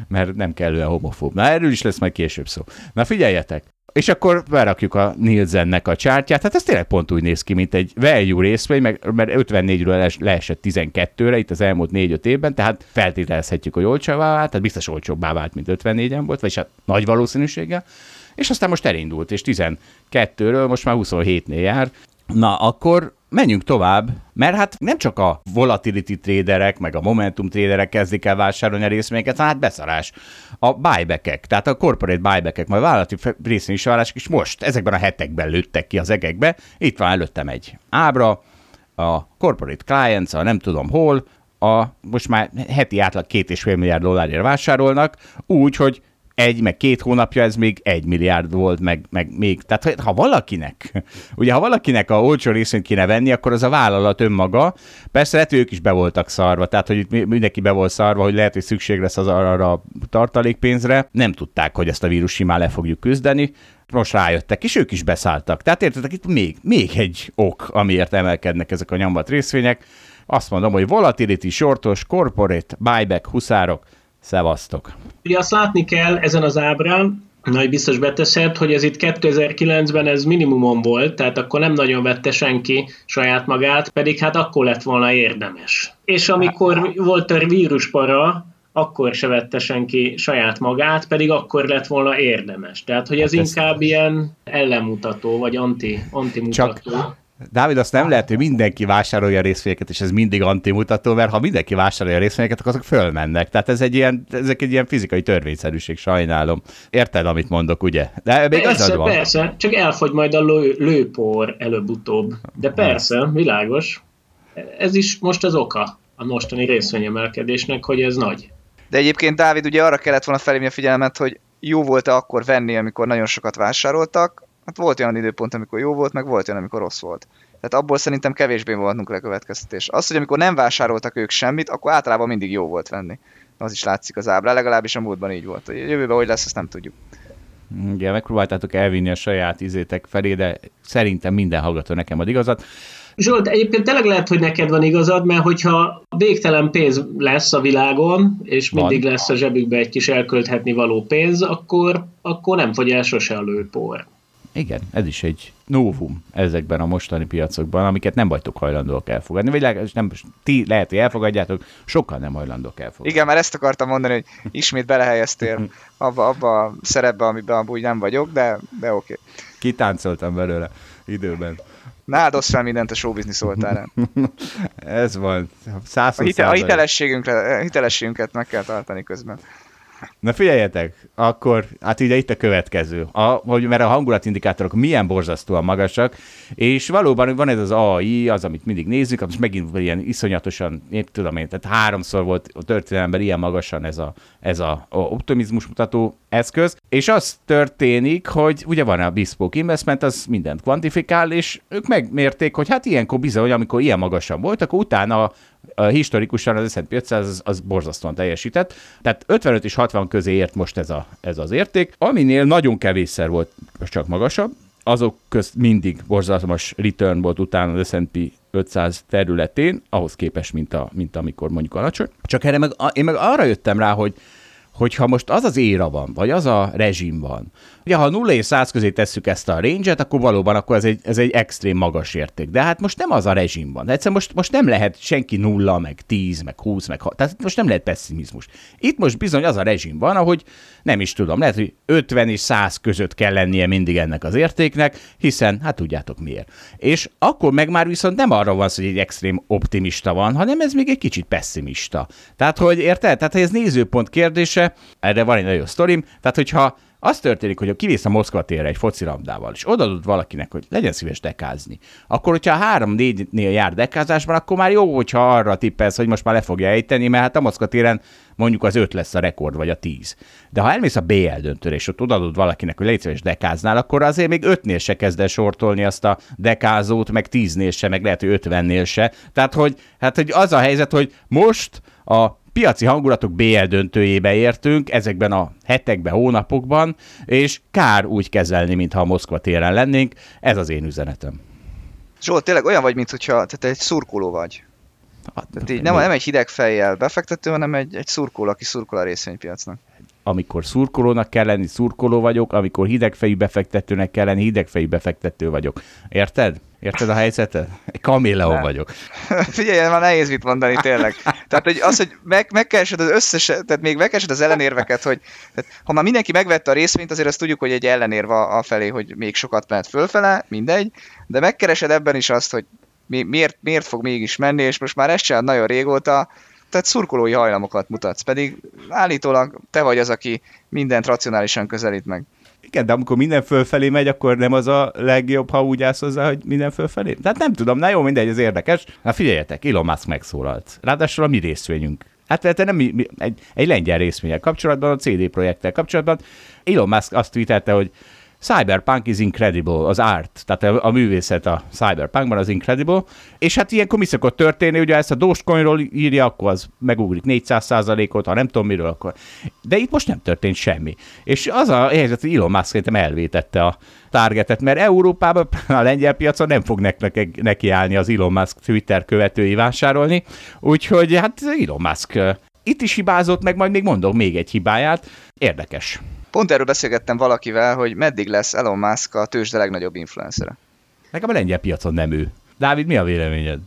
mert nem kellően homofób. Na, erről is lesz majd később szó. Na, figyeljetek! És akkor berakjuk a Nielsennek a csártyát, hát ez tényleg pont úgy néz ki, mint egy value részvény, meg, mert 54-ről les- leesett 12-re itt az elmúlt 4-5 évben, tehát feltételezhetjük, hogy olcsóbbá vált, tehát biztos olcsóbbá vált, mint 54-en volt, vagyis hát nagy valószínűséggel, és aztán most elindult, és 12-ről most már 27-nél jár, Na, akkor menjünk tovább, mert hát nem csak a volatility traderek, meg a momentum traderek kezdik el vásárolni a részvényeket, hanem hát beszarás. A buybackek, tehát a corporate buybackek, majd vállalati részvényvásárlások is most, ezekben a hetekben lőttek ki az egekbe. Itt van előttem egy ábra, a corporate clients, a nem tudom hol, a, most már heti átlag két és fél milliárd dollárért vásárolnak, úgy, hogy egy, meg két hónapja ez még egy milliárd volt, meg, meg még. Tehát ha valakinek, *laughs* ugye ha valakinek a olcsó részvényt kéne venni, akkor az a vállalat önmaga. Persze lehet, hogy ők is be voltak szarva, tehát hogy itt mindenki be volt szarva, hogy lehet, hogy szükség lesz az arra a tartalékpénzre. Nem tudták, hogy ezt a vírus simán le fogjuk küzdeni. Most rájöttek, és ők is beszálltak. Tehát értetek, itt még, még egy ok, amiért emelkednek ezek a nyombat részvények. Azt mondom, hogy volatility, shortos, corporate, buyback, huszárok, Szevasztok! Ugye azt látni kell ezen az ábrán, nagy biztos beteszed, hogy ez itt 2009-ben ez minimumon volt, tehát akkor nem nagyon vette senki saját magát, pedig hát akkor lett volna érdemes. És amikor volt a víruspara, akkor se vette senki saját magát, pedig akkor lett volna érdemes. Tehát, hogy ez hát inkább ez... ilyen ellenmutató, vagy anti, antimutató. Csak Dávid, azt nem lehet, hogy mindenki vásárolja a részvényeket, és ez mindig antimutató, mert ha mindenki vásárolja a részvényeket, akkor azok fölmennek. Tehát ez egy ilyen, ezek egy ilyen fizikai törvényszerűség, sajnálom. Érted, amit mondok, ugye? De még persze, az van. Persze, csak elfogy majd a lő, lőpor előbb-utóbb. De persze, világos. Ez is most az oka a mostani részvényemelkedésnek, hogy ez nagy. De egyébként, Dávid, ugye arra kellett volna felhívni a figyelmet, hogy jó volt-e akkor venni, amikor nagyon sokat vásároltak, Hát volt olyan időpont, amikor jó volt, meg volt olyan, amikor rossz volt. Tehát abból szerintem kevésbé voltunk le következtetés. Az, hogy amikor nem vásároltak ők semmit, akkor általában mindig jó volt venni. Az is látszik az ábrán, legalábbis a múltban így volt. A jövőben hogy lesz, azt nem tudjuk. Igen, megpróbáltátok elvinni a saját izétek felé, de szerintem minden hallgató nekem ad igazat. Zsolt, egyébként tényleg lehet, hogy neked van igazad, mert hogyha végtelen pénz lesz a világon, és mindig van. lesz a zsebükbe egy kis elkölthetni való pénz, akkor, akkor nem fogy el sose a lőpor. Igen, ez is egy novum ezekben a mostani piacokban, amiket nem vagytok hajlandóak elfogadni, vagy legalábbis nem, ti lehet, hogy elfogadjátok, sokkal nem hajlandók elfogadni. Igen, mert ezt akartam mondani, hogy ismét belehelyeztél abba, abba a szerepbe, amiben amúgy nem vagyok, de, de oké. Okay. Kitáncoltam belőle időben. Ne áldoz fel mindent a showbiznisz oltárán. *laughs* Ez van. A, hite, a hitelességünket meg kell tartani közben. Na figyeljetek, akkor hát ugye itt a következő, a, hogy mert a hangulatindikátorok milyen borzasztóan magasak, és valóban van ez az AI, az, amit mindig nézzük, most megint ilyen iszonyatosan, én tudom én, tehát háromszor volt a történelemben ilyen magasan ez a, ez a, a optimizmus mutató eszköz, és az történik, hogy ugye van a bespoke investment, az mindent kvantifikál, és ők megmérték, hogy hát ilyenkor bizony, amikor ilyen magasan volt, akkor utána historikusan az S&P 500 az, az borzasztóan teljesített. Tehát 55 és 60 közé ért most ez, a, ez az érték, aminél nagyon kevésszer volt csak magasabb, azok közt mindig borzalmas return volt utána az S&P 500 területén, ahhoz képest, mint, a, mint amikor mondjuk alacsony. Csak erre meg, én meg arra jöttem rá, hogy hogyha most az az éra van, vagy az a rezsim van, ugye ha 0 és 100 közé tesszük ezt a range-et, akkor valóban akkor ez egy, ez egy extrém magas érték. De hát most nem az a rezsim van. Egyszerűen most, most nem lehet senki nulla, meg 10, meg 20, meg 6. Tehát most nem lehet pessimizmus. Itt most bizony az a rezsim van, ahogy nem is tudom, lehet, hogy 50 és 100 között kell lennie mindig ennek az értéknek, hiszen hát tudjátok miért. És akkor meg már viszont nem arra van hogy egy extrém optimista van, hanem ez még egy kicsit pessimista. Tehát, hogy érted? Tehát, ez nézőpont kérdése, erre van egy nagyon sztorim, tehát, hogyha az történik, hogy kivész a Moszkva térre egy focilabdával, és odaadod valakinek, hogy legyen szíves dekázni, akkor, hogyha három-négynél jár dekázásban, akkor már jó, hogyha arra tippelsz, hogy most már le fogja ejteni, mert hát a Moszkva téren mondjuk az öt lesz a rekord, vagy a tíz. De ha elmész a BL döntőre, és ott odaadod valakinek, hogy légy szíves dekáznál, akkor azért még ötnél se kezd el sortolni azt a dekázót, meg tíznél se, meg lehet, hogy ötvennél se. Tehát, hogy, hát, hogy az a helyzet, hogy most a piaci hangulatok BL döntőjébe értünk ezekben a hetekben, hónapokban, és kár úgy kezelni, mintha a Moszkva téren lennénk. Ez az én üzenetem. Zsolt, tényleg olyan vagy, mintha tehát egy szurkoló vagy. Hát, tehát így nem, nem egy hideg fejjel befektető, hanem egy, egy szurkoló, aki szurkol a részvénypiacnak. amikor szurkolónak kell lenni, szurkoló vagyok, amikor hidegfejű befektetőnek kell lenni, hidegfejű befektető vagyok. Érted? Érted a helyzetet? Egy kaméleon vagyok. *laughs* Figyelj, már nehéz mit mondani tényleg. Tehát hogy az, hogy meg, megkeresed az összes, tehát még megkeresed az ellenérveket, hogy tehát, ha már mindenki megvette a részvényt, azért azt tudjuk, hogy egy ellenérv a felé, hogy még sokat mehet fölfele, mindegy, de megkeresed ebben is azt, hogy mi, miért, miért fog mégis menni, és most már ezt csinálod nagyon régóta, tehát szurkolói hajlamokat mutatsz, pedig állítólag te vagy az, aki mindent racionálisan közelít meg. Igen, de amikor minden fölfelé megy, akkor nem az a legjobb, ha úgy állsz hozzá, hogy minden fölfelé? Tehát nem tudom, na jó, mindegy, ez érdekes. Na figyeljetek, Elon Musk megszólalt. Ráadásul a mi részvényünk. Hát nem mi, mi, egy, egy lengyel részvényel kapcsolatban, a CD projekttel kapcsolatban. Elon Musk azt tweetelte, hogy Cyberpunk is incredible, az art, tehát a, a művészet a Cyberpunkban az incredible, és hát ilyenkor mi szokott történni, ugye ezt a Dogecoinról írja, akkor az megugrik 400%-ot, ha nem tudom miről, akkor... De itt most nem történt semmi. És az a helyzet, hogy Elon Musk szerintem elvétette a targetet, mert Európában *laughs* a lengyel piacon nem fog neki állni az Elon Musk Twitter követői vásárolni, úgyhogy hát Elon Musk itt is hibázott, meg majd még mondom még egy hibáját. Érdekes. Pont erről beszélgettem valakivel, hogy meddig lesz Elon Musk a tőzsde legnagyobb influencere. Nekem a lengyel piacon nem ő. Dávid, mi a véleményed?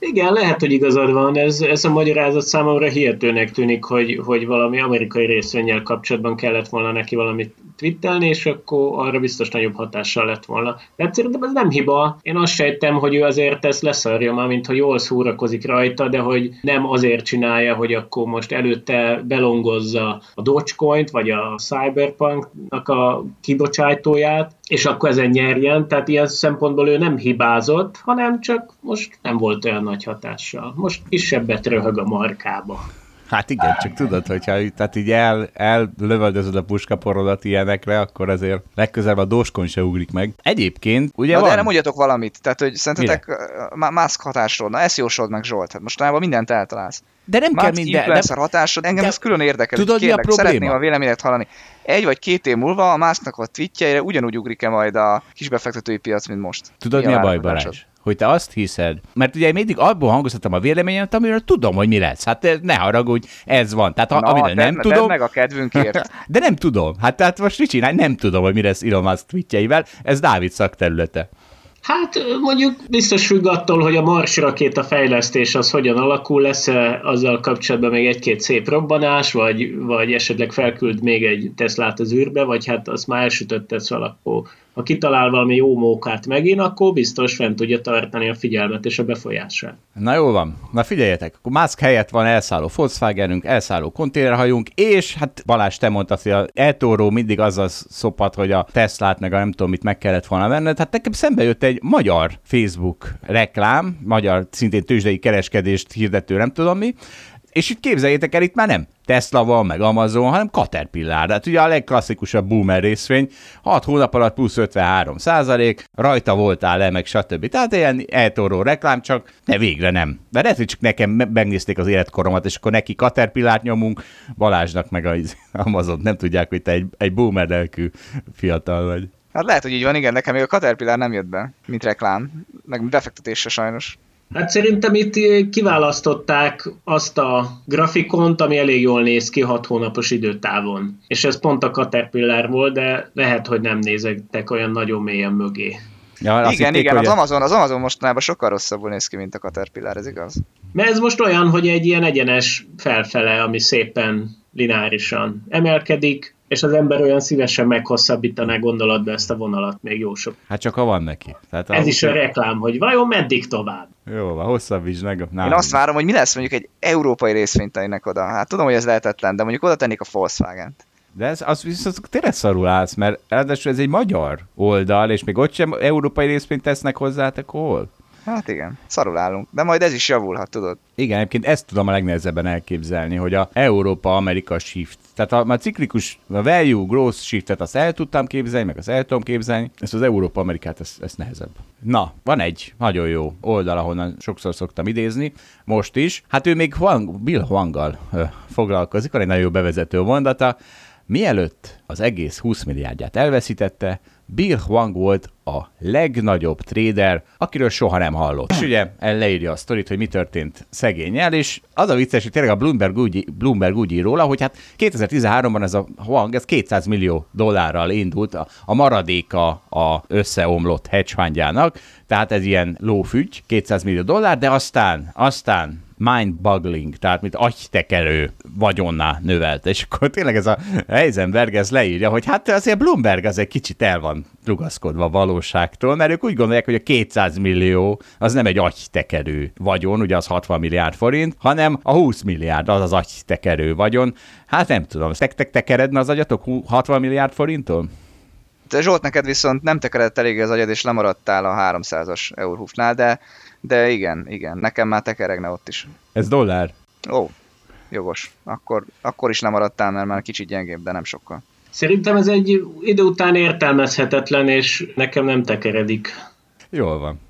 Igen, lehet, hogy igazad van. Ez, ez a magyarázat számomra hihetőnek tűnik, hogy, hogy valami amerikai részvényel kapcsolatban kellett volna neki valamit twittelni, és akkor arra biztos nagyobb hatással lett volna. De szerintem ez nem hiba. Én azt sejtem, hogy ő azért ezt leszarja már, mint hogy jól szórakozik rajta, de hogy nem azért csinálja, hogy akkor most előtte belongozza a Dogecoin-t, vagy a Cyberpunk-nak a kibocsátóját, és akkor ezen nyerjen, tehát ilyen szempontból ő nem hibázott, hanem csak most nem volt olyan nagy hatással. Most kisebbet röhög a markába. Hát igen, csak tudod, hogyha tehát így el, ellövöldözöd a puskaporodat ilyenekre, akkor azért legközelebb a dóskon se ugrik meg. Egyébként, ugye Na, van... de nem mondjatok valamit, tehát hogy szerintetek mászk hatásról, na ezt jósold meg Zsolt, hát mostanában mindent eltalálsz. De nem kell minden... influencer de... hatásod, engem de... ez külön érdekel. Tudod, kérlek, mi a probléma? Szeretném a véleményet hallani. Egy vagy két év múlva a másznak a tweetjeire ugyanúgy ugrik-e majd a kisbefektetői piac, mint most? Tudod, mi, mi a baj, Balázs? hogy te azt hiszed, mert ugye mindig abból hangoztatom a véleményemet, amiről tudom, hogy mi lesz. Hát ne haragudj, ez van. Tehát ha, Na, amiről nem tedd, tudom... meg a kedvünkért. *laughs* De nem tudom. Hát tehát most mit csinálj? Nem tudom, hogy mi lesz Elon Musk tweetjeivel. Ez Dávid szakterülete. Hát mondjuk biztos függ attól, hogy a Mars rakéta fejlesztés az hogyan alakul, lesz-e azzal kapcsolatban még egy-két szép robbanás, vagy, vagy esetleg felküld még egy Teslát az űrbe, vagy hát azt már elsütötte szóval akkor ha kitalál valami jó mókát megint, akkor biztos fent tudja tartani a figyelmet és a befolyását. Na jó van, na figyeljetek, akkor Musk helyett van elszálló Volkswagenünk, elszálló konténerhajunk, és hát Balázs, te mondtad, hogy a Eltóró mindig azzal szopat, hogy a Teslát meg a nem tudom mit meg kellett volna venned. Hát nekem szembe jött egy magyar Facebook reklám, magyar szintén tőzsdei kereskedést hirdető, nem tudom mi, és itt képzeljétek el, itt már nem Tesla van, meg Amazon, hanem Caterpillar. Hát ugye a legklasszikusabb boomer részvény, 6 hónap alatt plusz 53 százalék, rajta voltál le, meg stb. Tehát ilyen eltoró reklám, csak ne végre nem. De lehet, hogy csak nekem megnézték az életkoromat, és akkor neki Caterpillar nyomunk, Balázsnak meg az *laughs* Amazon nem tudják, hogy te egy, egy boomer lelkű fiatal vagy. Hát lehet, hogy így van, igen, nekem még a Caterpillar nem jött be, mint reklám, meg befektetésre sajnos. Hát szerintem itt kiválasztották azt a grafikont, ami elég jól néz ki hat hónapos időtávon. És ez pont a Caterpillar volt, de lehet, hogy nem nézek olyan nagyon mélyen mögé. Ja, igen, hitték, igen, az, Amazon, az Amazon mostanában sokkal rosszabbul néz ki, mint a Caterpillar, ez igaz? Mert ez most olyan, hogy egy ilyen egyenes felfele, ami szépen lineárisan emelkedik, és az ember olyan szívesen meghosszabbítaná gondolatba ezt a vonalat még jó sok. Hát csak ha van neki. Tehát Ez is a reklám, hogy vajon meddig tovább? Jó, van, hosszabbítsd meg. Én azt várom, hogy mi lesz mondjuk egy európai részvényteinek oda. Hát tudom, hogy ez lehetetlen, de mondjuk oda tennék a Volkswagen-t. De ez, az viszont tényleg szarul állsz, mert ráadásul ez egy magyar oldal, és még ott sem európai részvényt tesznek hozzá, te hol? Hát igen, szarul állunk. De majd ez is javulhat, tudod. Igen, egyébként ezt tudom a legnehezebben elképzelni, hogy a Európa-Amerika shift, tehát a, a ciklikus, a value growth shiftet azt el tudtam képzelni, meg azt el tudom képzelni, ezt az Európa-Amerikát, ez, ez nehezebb. Na, van egy nagyon jó oldal, ahonnan sokszor szoktam idézni, most is. Hát ő még Huang, Bill Huanggal foglalkozik, van egy nagyon jó bevezető mondata, Mielőtt az egész 20 milliárdját elveszítette, Bill Huang volt a legnagyobb trader, akiről soha nem hallott. És ugye leírja a sztorit, hogy mi történt szegényel, és az a vicces, hogy tényleg a Bloomberg úgy, Bloomberg úgy ír róla, hogy hát 2013-ban ez a Huang, ez 200 millió dollárral indult, a, a maradéka a összeomlott hedge fundjának, tehát ez ilyen lófügy, 200 millió dollár, de aztán, aztán mind-boggling, tehát mint agytekerő vagyonná növelt. És akkor tényleg ez a Heisenberg ez leírja, hogy hát azért Bloomberg az egy kicsit el van rugaszkodva a valóságtól, mert ők úgy gondolják, hogy a 200 millió az nem egy agytekerő vagyon, ugye az 60 milliárd forint, hanem a 20 milliárd az az agytekerő vagyon. Hát nem tudom, tek-tek tekeredne az agyatok 60 milliárd forinttól? Zsolt, neked viszont nem tekeredett elég az agyad, és lemaradtál a 300-as Eurhufnál, de de igen, igen, nekem már tekeregne ott is. Ez dollár? Ó, jogos. Akkor, akkor is nem maradtál, mert már kicsit gyengébb, de nem sokkal. Szerintem ez egy idő után értelmezhetetlen, és nekem nem tekeredik. Jól van.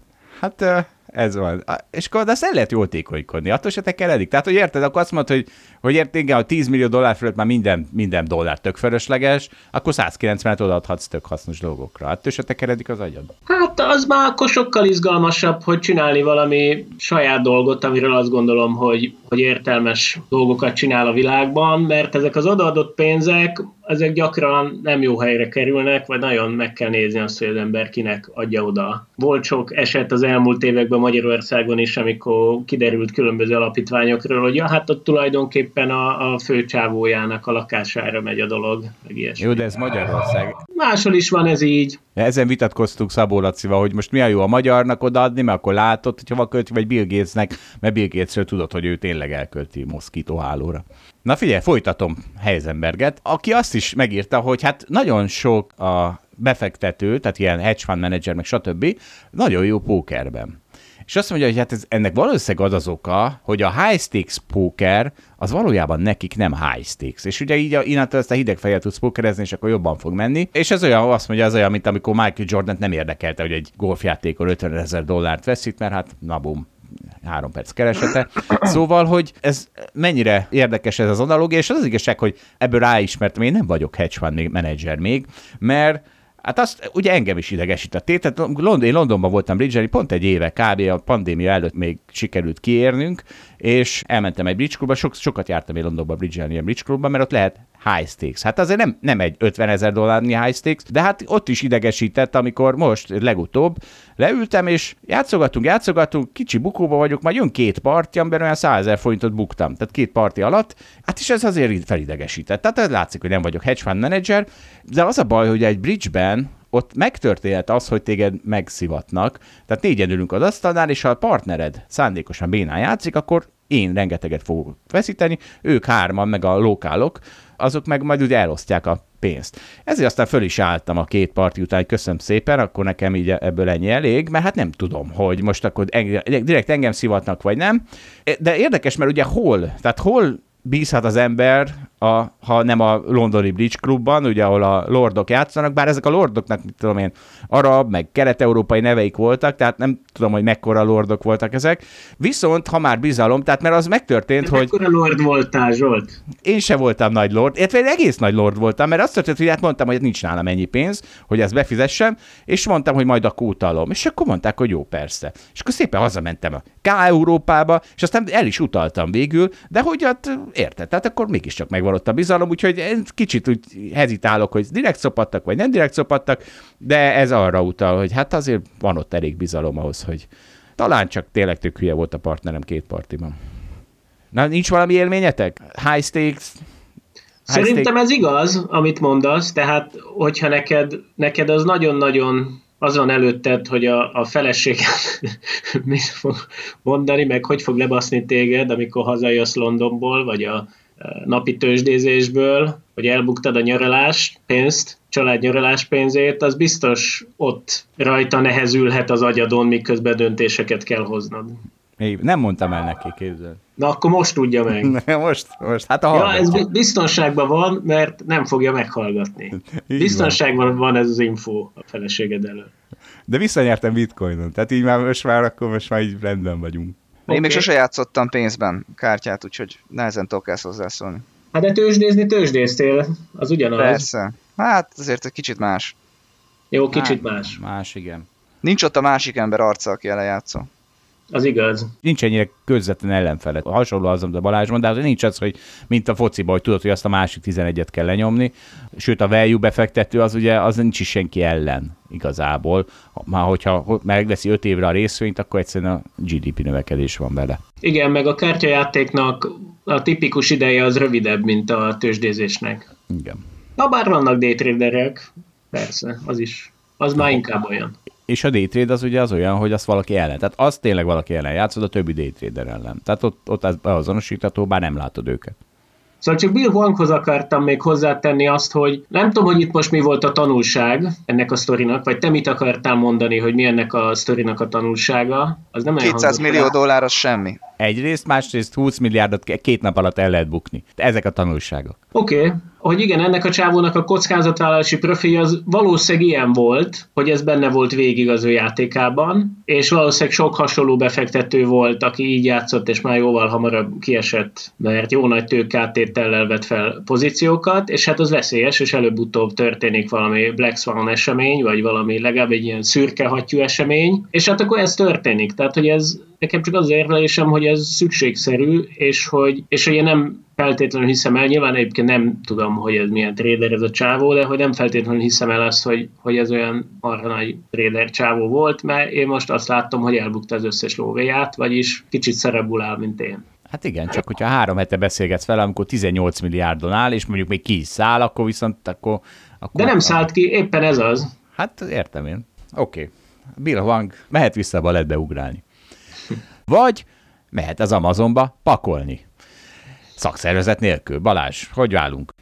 Hát ez van. És akkor azt el lehet jól tékonykodni, attól se tekeredik. Tehát, hogy érted, akkor azt mondod, hogy hogy ért, igen, a 10 millió dollár fölött már minden, minden dollár tök fölösleges, akkor 190-et odaadhatsz tök hasznos dolgokra. Hát se tekeredik az agyad? Hát az már akkor sokkal izgalmasabb, hogy csinálni valami saját dolgot, amiről azt gondolom, hogy, hogy értelmes dolgokat csinál a világban, mert ezek az odaadott pénzek, ezek gyakran nem jó helyre kerülnek, vagy nagyon meg kell nézni azt, hogy az ember kinek adja oda. Volt sok eset az elmúlt években Magyarországon is, amikor kiderült különböző alapítványokról, hogy ja, hát ott tulajdonképpen éppen a, a főcsávójának a lakására megy a dolog, meg ilyesmi. Jó, de ez Magyarország. Máshol is van ez így. Ezen vitatkoztunk Szabó Lacival, hogy most mi a jó a magyarnak odaadni, mert akkor látod, hogy hova költi, vagy Bill Gatesnek, mert Bill Gatesről tudod, hogy ő tényleg elkölti moszkítóhálóra. Na figyelj, folytatom Heisenberget, aki azt is megírta, hogy hát nagyon sok a befektető, tehát ilyen hedge fund manager, meg stb. nagyon jó pókerben. És azt mondja, hogy hát ez, ennek valószínűleg az az oka, hogy a high stakes poker az valójában nekik nem high stakes. És ugye így a, innentől ezt a hideg fejjel tudsz pokerezni, és akkor jobban fog menni. És ez olyan, azt mondja, az olyan, mint amikor Michael Jordan nem érdekelte, hogy egy golfjátékon 50 ezer dollárt veszít, mert hát na bum, három perc keresete. Szóval, hogy ez mennyire érdekes ez az analógia, és az az igazság, hogy ebből ráismertem, én nem vagyok hedge fund menedzser még, mert Hát azt ugye engem is idegesített. Tehát én Londonban voltam bridge pont egy éve, kb. a pandémia előtt még sikerült kiérnünk, és elmentem egy bridge klubba, sok, sokat jártam én Londonban bridge ilyen bridge klubban, mert ott lehet high stakes. Hát azért nem, nem egy 50 ezer dollárnyi high stakes, de hát ott is idegesített, amikor most legutóbb leültem, és játszogatunk, játszogatunk, kicsi bukóba vagyok, majd jön két parti, amiben olyan 100 ezer forintot buktam, tehát két parti alatt, hát is ez azért felidegesített. Tehát ez látszik, hogy nem vagyok hedge fund manager, de az a baj, hogy egy bridge-ben ott megtörténhet az, hogy téged megszivatnak. Tehát négyen ülünk az asztalnál, és ha a partnered szándékosan bénán játszik, akkor én rengeteget fogok veszíteni, ők hárman, meg a lokálok, azok meg majd ugye elosztják a pénzt. Ezért aztán föl is álltam a két parti után, hogy köszönöm szépen, akkor nekem így ebből ennyi elég, mert hát nem tudom, hogy most akkor engem, direkt engem szivatnak, vagy nem. De érdekes, mert ugye hol, tehát hol bízhat az ember, a, ha nem a londoni Bridge Clubban, ugye, ahol a lordok játszanak, bár ezek a lordoknak, mit tudom én, arab, meg kelet-európai neveik voltak, tehát nem tudom, hogy mekkora lordok voltak ezek. Viszont, ha már bizalom, tehát mert az megtörtént, De hogy... Mekkora lord voltál, Zsolt? Én se voltam nagy lord, illetve egy egész nagy lord voltam, mert azt történt, hogy hát mondtam, hogy nincs nálam ennyi pénz, hogy ezt befizessem, és mondtam, hogy majd a utalom. És akkor mondták, hogy jó, persze. És akkor szépen hazamentem a K-Európába, és aztán el is utaltam végül, de hogy hát érted, tehát akkor mégiscsak megvalott a bizalom, úgyhogy kicsit úgy hezitálok, hogy direkt szopattak, vagy nem direkt szopattak, de ez arra utal, hogy hát azért van ott elég bizalom ahhoz, hogy talán csak tényleg tök hülye volt a partnerem két partiban. Na, nincs valami élményetek? High stakes? High Szerintem stake... ez igaz, amit mondasz, tehát hogyha neked, neked az nagyon-nagyon az van előtted, hogy a, a feleséget *laughs* mit fog mondani, meg hogy fog lebaszni téged, amikor hazajössz Londonból, vagy a e, napi tőzsdézésből, hogy elbuktad a nyaralás pénzt, család nyaralás pénzét, az biztos ott rajta nehezülhet az agyadon, miközben döntéseket kell hoznod. Még nem mondtam el neki, képzel. Na akkor most tudja meg. *laughs* most, most, hát a Ja, ez biztonságban van, mert nem fogja meghallgatni. biztonságban van ez az info a feleséged előtt. De visszanyertem bitcoinon, tehát így már most már akkor most már így rendben vagyunk. Én okay. még sose játszottam pénzben kártyát, úgyhogy nehezen tudok ezt hozzászólni. Hát de tőzsdézni tőzsdéztél, az ugyanaz. Persze. Hát azért egy kicsit más. Jó, kicsit Hát, más. Más, igen. Nincs ott a másik ember arca, aki elejátszó. Az igaz. Nincs ennyire közvetlen ellenfele. Hasonló az, amit a Balázs mond, de azért nincs az, hogy mint a fociban, hogy tudod, hogy azt a másik 11-et kell lenyomni. Sőt, a value befektető az ugye az nincs is senki ellen igazából. Már hogyha megveszi 5 évre a részvényt, akkor egyszerűen a GDP növekedés van vele. Igen, meg a kártyajátéknak a tipikus ideje az rövidebb, mint a tőzsdézésnek. Igen. Na bár vannak daytraderek, persze, az is. Az már inkább olyan. És a daytrade az ugye az olyan, hogy azt valaki ellen. Tehát az tényleg valaki ellen játszod, a többi daytrader ellen. Tehát ott, ott az beazonosítható, bár nem látod őket. Szóval csak Bill Wonghoz akartam még hozzátenni azt, hogy nem tudom, hogy itt most mi volt a tanulság ennek a sztorinak, vagy te mit akartál mondani, hogy mi ennek a sztorinak a tanulsága. Az nem nagyon 200 hangzott millió el. dollár az semmi. Egyrészt, másrészt 20 milliárdot két nap alatt el lehet bukni. Ezek a tanulságok. Oké, okay. Hogy igen, ennek a csávónak a kockázatvállalási profilja az valószínűleg ilyen volt, hogy ez benne volt végig az ő játékában, és valószínűleg sok hasonló befektető volt, aki így játszott, és már jóval hamarabb kiesett, mert jó nagy tőkáttétellel vett fel pozíciókat, és hát az veszélyes, és előbb-utóbb történik valami Black Swan esemény, vagy valami legalább egy ilyen szürke hattyú esemény, és hát akkor ez történik. Tehát, hogy ez nekem csak az érvelésem, hogy ez szükségszerű, és hogy, és hogy én nem feltétlenül hiszem el, nyilván egyébként nem tudom, hogy ez milyen trader ez a csávó, de hogy nem feltétlenül hiszem el azt, hogy, hogy ez olyan arra nagy trader csávó volt, mert én most azt láttam, hogy elbukta az összes lóvéját, vagyis kicsit szerebbul áll, mint én. Hát igen, csak hogyha három hete beszélgetsz vele, amikor 18 milliárdon áll, és mondjuk még ki is száll, akkor viszont akkor... akkor De nem szállt ki, éppen ez az. Hát értem én. Oké. Okay. Bill Wang mehet vissza a baletbe ugrálni. Vagy mehet az Amazonba pakolni. Szakszervezet nélkül. Balázs, hogy válunk?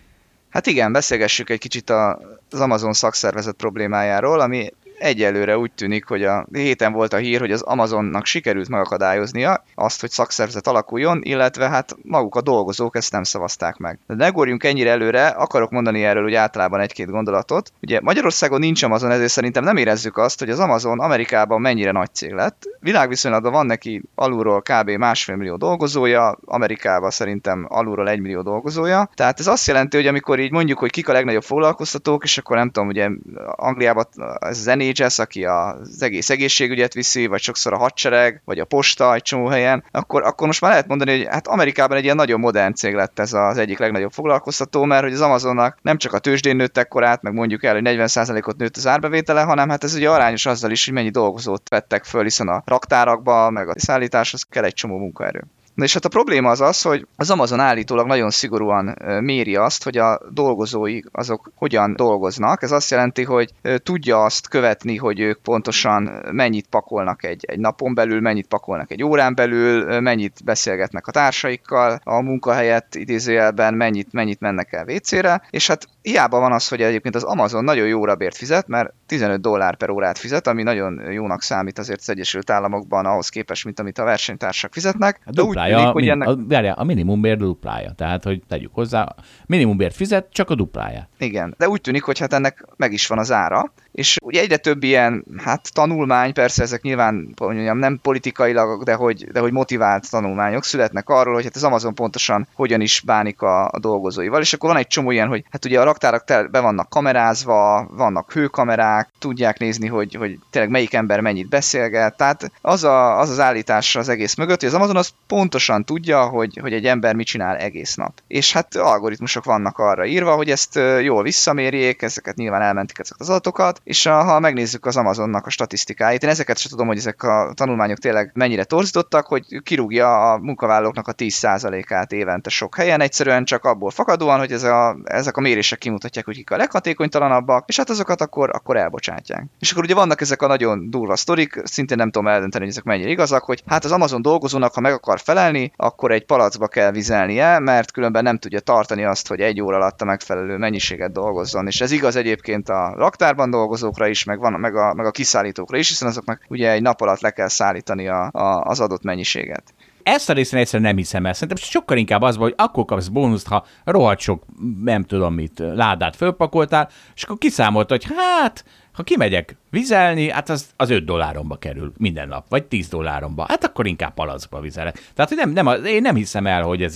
Hát igen, beszélgessük egy kicsit az Amazon szakszervezet problémájáról, ami egyelőre úgy tűnik, hogy a héten volt a hír, hogy az Amazonnak sikerült megakadályoznia azt, hogy szakszervezet alakuljon, illetve hát maguk a dolgozók ezt nem szavazták meg. De ne górjunk ennyire előre, akarok mondani erről úgy általában egy-két gondolatot. Ugye Magyarországon nincs Amazon, ezért szerintem nem érezzük azt, hogy az Amazon Amerikában mennyire nagy cég lett. Világviszonylatban van neki alulról kb. másfél millió dolgozója, Amerikában szerintem alulról egy millió dolgozója. Tehát ez azt jelenti, hogy amikor így mondjuk, hogy kik a legnagyobb foglalkoztatók, és akkor nem tudom, ugye Angliában ez NHS, aki az egész egészségügyet viszi, vagy sokszor a hadsereg, vagy a posta egy csomó helyen, akkor, akkor most már lehet mondani, hogy hát Amerikában egy ilyen nagyon modern cég lett ez az egyik legnagyobb foglalkoztató, mert hogy az Amazonnak nem csak a tőzsdén nőttek korát, meg mondjuk el, hogy 40%-ot nőtt az árbevétele, hanem hát ez ugye arányos azzal is, hogy mennyi dolgozót vettek föl, hiszen a raktárakba, meg a szállításhoz kell egy csomó munkaerő. Na és hát a probléma az az, hogy az Amazon állítólag nagyon szigorúan méri azt, hogy a dolgozói azok hogyan dolgoznak. Ez azt jelenti, hogy tudja azt követni, hogy ők pontosan mennyit pakolnak egy, egy napon belül, mennyit pakolnak egy órán belül, mennyit beszélgetnek a társaikkal a munkahelyet idézőjelben, mennyit, mennyit mennek el WC-re, és hát hiába van az, hogy egyébként az Amazon nagyon jó rabért fizet, mert 15 dollár per órát fizet, ami nagyon jónak számít azért az Egyesült Államokban ahhoz képest, mint amit a versenytársak fizetnek. A De úgy duplája, tűnik, a, hogy ennek... a, várjál, a minimumbér duplája. Tehát, hogy tegyük hozzá, minimumbért fizet, csak a dupláját. Igen, de úgy tűnik, hogy hát ennek meg is van az ára, és ugye egyre több ilyen, hát tanulmány, persze ezek nyilván mondjam, nem politikailag, de hogy, de hogy motivált tanulmányok születnek arról, hogy hát az Amazon pontosan hogyan is bánik a, a dolgozóival, és akkor van egy csomó ilyen, hogy hát ugye a raktárak tel- be vannak kamerázva, vannak hőkamerák, tudják nézni, hogy, hogy tényleg melyik ember mennyit beszélget, tehát az, a, az az állítás az egész mögött, hogy az Amazon az pontosan tudja, hogy, hogy egy ember mit csinál egész nap. És hát algoritmusok vannak arra írva, hogy ezt jól visszamérjék, ezeket nyilván elmentik ezeket az adatokat, és a, ha megnézzük az Amazonnak a statisztikáit, én ezeket sem tudom, hogy ezek a tanulmányok tényleg mennyire torzítottak, hogy kirúgja a munkavállalóknak a 10%-át évente sok helyen, egyszerűen csak abból fakadóan, hogy ez a, ezek a mérések kimutatják, hogy kik a leghatékonytalanabbak, és hát azokat akkor, akkor elbocsátják. És akkor ugye vannak ezek a nagyon durva sztorik, szintén nem tudom eldönteni, hogy ezek mennyire igazak, hogy hát az Amazon dolgozónak, ha meg akar felelni, akkor egy palacba kell vizelnie, mert különben nem tudja tartani azt, hogy egy óra alatt a megfelelő mennyiséget dolgozzon. És ez igaz egyébként a raktárban dolgozókra is, meg, van, meg, a, meg a kiszállítókra is, hiszen azoknak ugye egy nap alatt le kell szállítani a, a, az adott mennyiséget. Ezt a részén egyszerűen nem hiszem el. Szerintem sokkal inkább az, hogy akkor kapsz bónuszt, ha rohadt sok, nem tudom mit, ládát fölpakoltál, és akkor kiszámolt, hogy hát, ha kimegyek vizelni, hát az, az 5 dolláromba kerül minden nap, vagy 10 dolláromba. Hát akkor inkább palacba vizelek. Tehát hogy nem, nem, én nem hiszem el, hogy ez...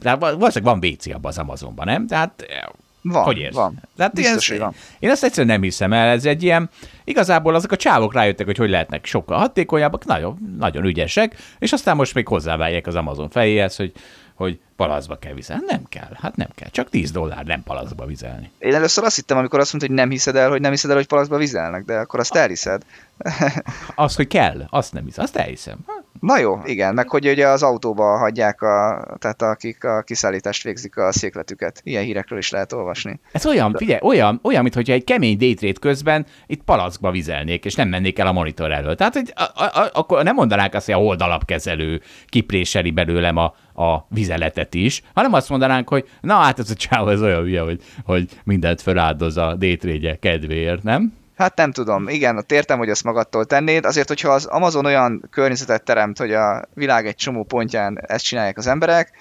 Tehát valószínűleg van WC abban az Amazonban, nem? Tehát van, hogy érsz? van. Tehát Biztos, ilyen, hogy van. Én ezt egyszerűen nem hiszem el, ez egy ilyen, igazából azok a csávok rájöttek, hogy hogy lehetnek sokkal hatékonyabbak, nagyon, nagyon ügyesek, és aztán most még hozzávágják az Amazon fejéhez, hogy, hogy palacba kell vizelni. Nem kell, hát nem kell, csak 10 dollár nem palacba vizelni. Én először azt hittem, amikor azt mondta, hogy nem hiszed el, hogy nem hiszed el, hogy palacba vizelnek, de akkor azt elhiszed. *laughs* Az, hogy kell, azt nem hiszem, azt elhiszem. Hát, Na jó, igen, meg hogy ugye az autóba hagyják, a, tehát akik a kiszállítást végzik a székletüket. Ilyen hírekről is lehet olvasni. Ez olyan, figyelj, olyan, olyan mintha egy kemény détrét közben itt palackba vizelnék, és nem mennék el a monitor elől. Tehát, hogy a, a, a, akkor nem mondanák azt, hogy a holdalapkezelő kipréseli belőlem a, a vizeletet is, hanem azt mondanánk, hogy na hát ez a csáv, ez olyan hülye, hogy, hogy mindent feláldoz a détrégye kedvéért, nem? Hát nem tudom, igen, ott értem, hogy ezt magadtól tennéd, azért, hogyha az Amazon olyan környezetet teremt, hogy a világ egy csomó pontján ezt csinálják az emberek,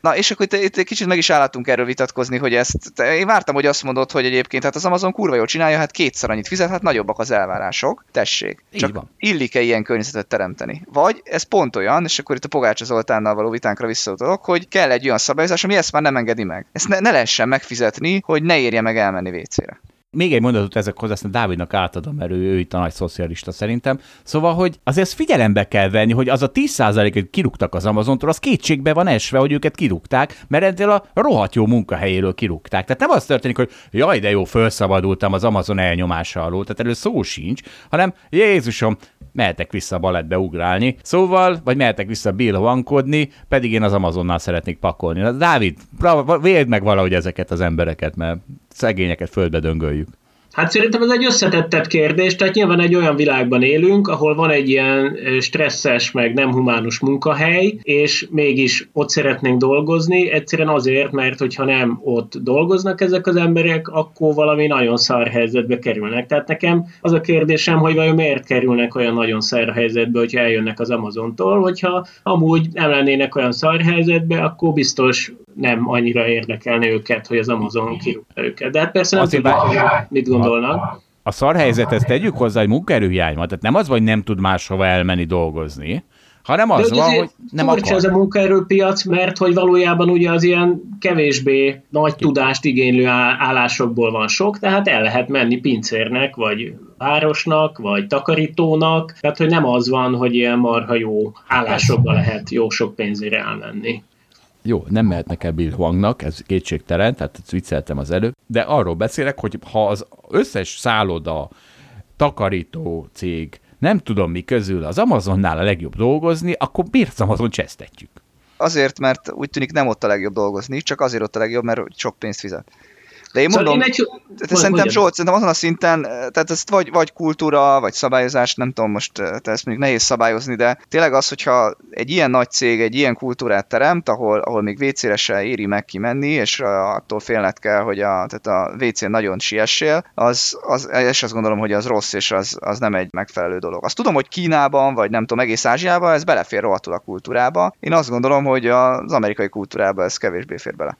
Na, és akkor itt, itt kicsit meg is álltunk erről vitatkozni, hogy ezt, én vártam, hogy azt mondod, hogy egyébként hát az Amazon kurva jól csinálja, hát kétszer annyit fizet, hát nagyobbak az elvárások, tessék. Így Csak van. illik-e ilyen környezetet teremteni? Vagy ez pont olyan, és akkor itt a Pogácsa Zoltánnal való vitánkra visszautalok, hogy kell egy olyan szabályozás, ami ezt már nem engedi meg. Ezt ne, ne lehessen megfizetni, hogy ne érje meg elmenni WC-re. Még egy mondatot ezekhoz, aztán Dávidnak átadom, mert ő, ő itt a nagy szocialista szerintem. Szóval, hogy azért ezt figyelembe kell venni, hogy az a 10%-et kirúgtak az Amazontól, az kétségbe van esve, hogy őket kirúgták, mert ennél a rohadt jó munkahelyéről kirúgták. Tehát nem az történik, hogy jaj, de jó, felszabadultam az Amazon elnyomása alól, tehát erről szó sincs, hanem Jézusom, mehetek vissza a balettbe ugrálni. Szóval, vagy mehetek vissza Bill vankodni, pedig én az Amazonnal szeretnék pakolni. Na, Dávid, véld meg valahogy ezeket az embereket, mert szegényeket földbe döngöljük. Hát szerintem ez egy összetettebb kérdés, tehát nyilván egy olyan világban élünk, ahol van egy ilyen stresszes, meg nem humánus munkahely, és mégis ott szeretnénk dolgozni, egyszerűen azért, mert hogyha nem ott dolgoznak ezek az emberek, akkor valami nagyon szar helyzetbe kerülnek. Tehát nekem az a kérdésem, hogy vajon miért kerülnek olyan nagyon szar helyzetbe, hogyha eljönnek az Amazontól, hogyha amúgy nem lennének olyan szar helyzetbe, akkor biztos nem annyira érdekelne őket, hogy az Amazon kirúgta őket. De hát persze nem Azért tudom, bár- mit gondolnak. A szar helyzethez tegyük hozzá, hogy munkaerőhiány van. Tehát nem az, hogy nem tud máshova elmenni dolgozni, hanem az van, hogy nem akar. ez a munkaerőpiac, mert hogy valójában ugye az ilyen kevésbé nagy tudást igénylő állásokból van sok, tehát el lehet menni pincérnek, vagy városnak, vagy takarítónak, tehát hogy nem az van, hogy ilyen marha jó állásokba lehet jó sok pénzére elmenni. Jó, nem mehetnek el Bill Huangnak, ez kétségtelen, tehát ezt vicceltem az előbb, de arról beszélek, hogy ha az összes szálloda, takarító cég, nem tudom mi közül az Amazonnál a legjobb dolgozni, akkor miért az Amazon csesztetjük? Azért, mert úgy tűnik nem ott a legjobb dolgozni, csak azért ott a legjobb, mert sok pénzt fizet. De én mondom, Szóval én egy... Tehát szerintem. Zsolt, szerintem azon a szinten, eh, tehát ezt vagy, vagy kultúra, vagy szabályozás, nem tudom most, eh, te ezt mondjuk nehéz szabályozni, de tényleg az, hogyha egy ilyen nagy cég egy ilyen kultúrát teremt, ahol, ahol még WC-re se éri meg kimenni, és eh, attól félned kell, hogy a, tehát a WC-n nagyon siessél, az, az, és azt gondolom, hogy az rossz, és az, az nem egy megfelelő dolog. Azt tudom, hogy Kínában, vagy nem tudom, egész Ázsiában ez belefér rohadtul a kultúrába. Én azt gondolom, hogy az amerikai kultúrába ez kevésbé fér bele.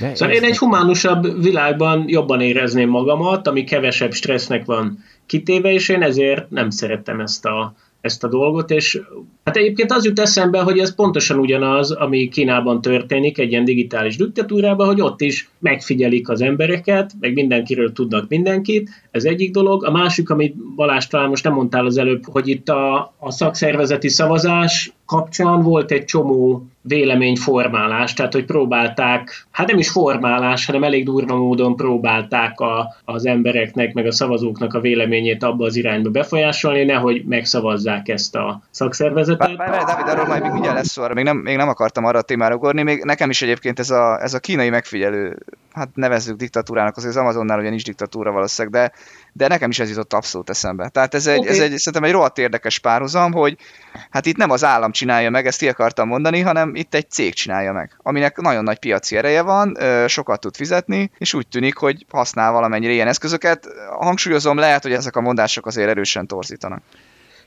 De Szóval én egy humánusabb világban jobban érezném magamat, ami kevesebb stressznek van kitéve, és én ezért nem szerettem ezt a, ezt a dolgot, és hát egyébként az jut eszembe, hogy ez pontosan ugyanaz, ami Kínában történik, egy ilyen digitális diktatúrában, hogy ott is megfigyelik az embereket, meg mindenkiről tudnak mindenkit, ez egyik dolog. A másik, amit Balázs talán most nem mondtál az előbb, hogy itt a, a szakszervezeti szavazás kapcsán volt egy csomó véleményformálás, tehát hogy próbálták, hát nem is formálás, hanem elég durva módon próbálták a, az embereknek, meg a szavazóknak a véleményét abba az irányba befolyásolni, nehogy megszavazzák ezt a szakszervezetet. Várj, várj, Dávid, arról majd még mindjárt lesz szó, arra még nem, még nem akartam arra a témára ugorni, még nekem is egyébként ez a, ez a kínai megfigyelő, hát nevezzük diktatúrának, azért az Amazonnál ugye nincs diktatúra valószínűleg, de, de nekem is ez jutott abszolút eszembe. Tehát ez egy, Oké. ez egy szerintem egy rohadt érdekes párhuzam, hogy hát itt nem az állam csinálja meg, ezt ki akartam mondani, hanem itt egy cég csinálja meg, aminek nagyon nagy piaci ereje van, sokat tud fizetni, és úgy tűnik, hogy használ valamennyire ilyen eszközöket. Hangsúlyozom, lehet, hogy ezek a mondások azért erősen torzítanak.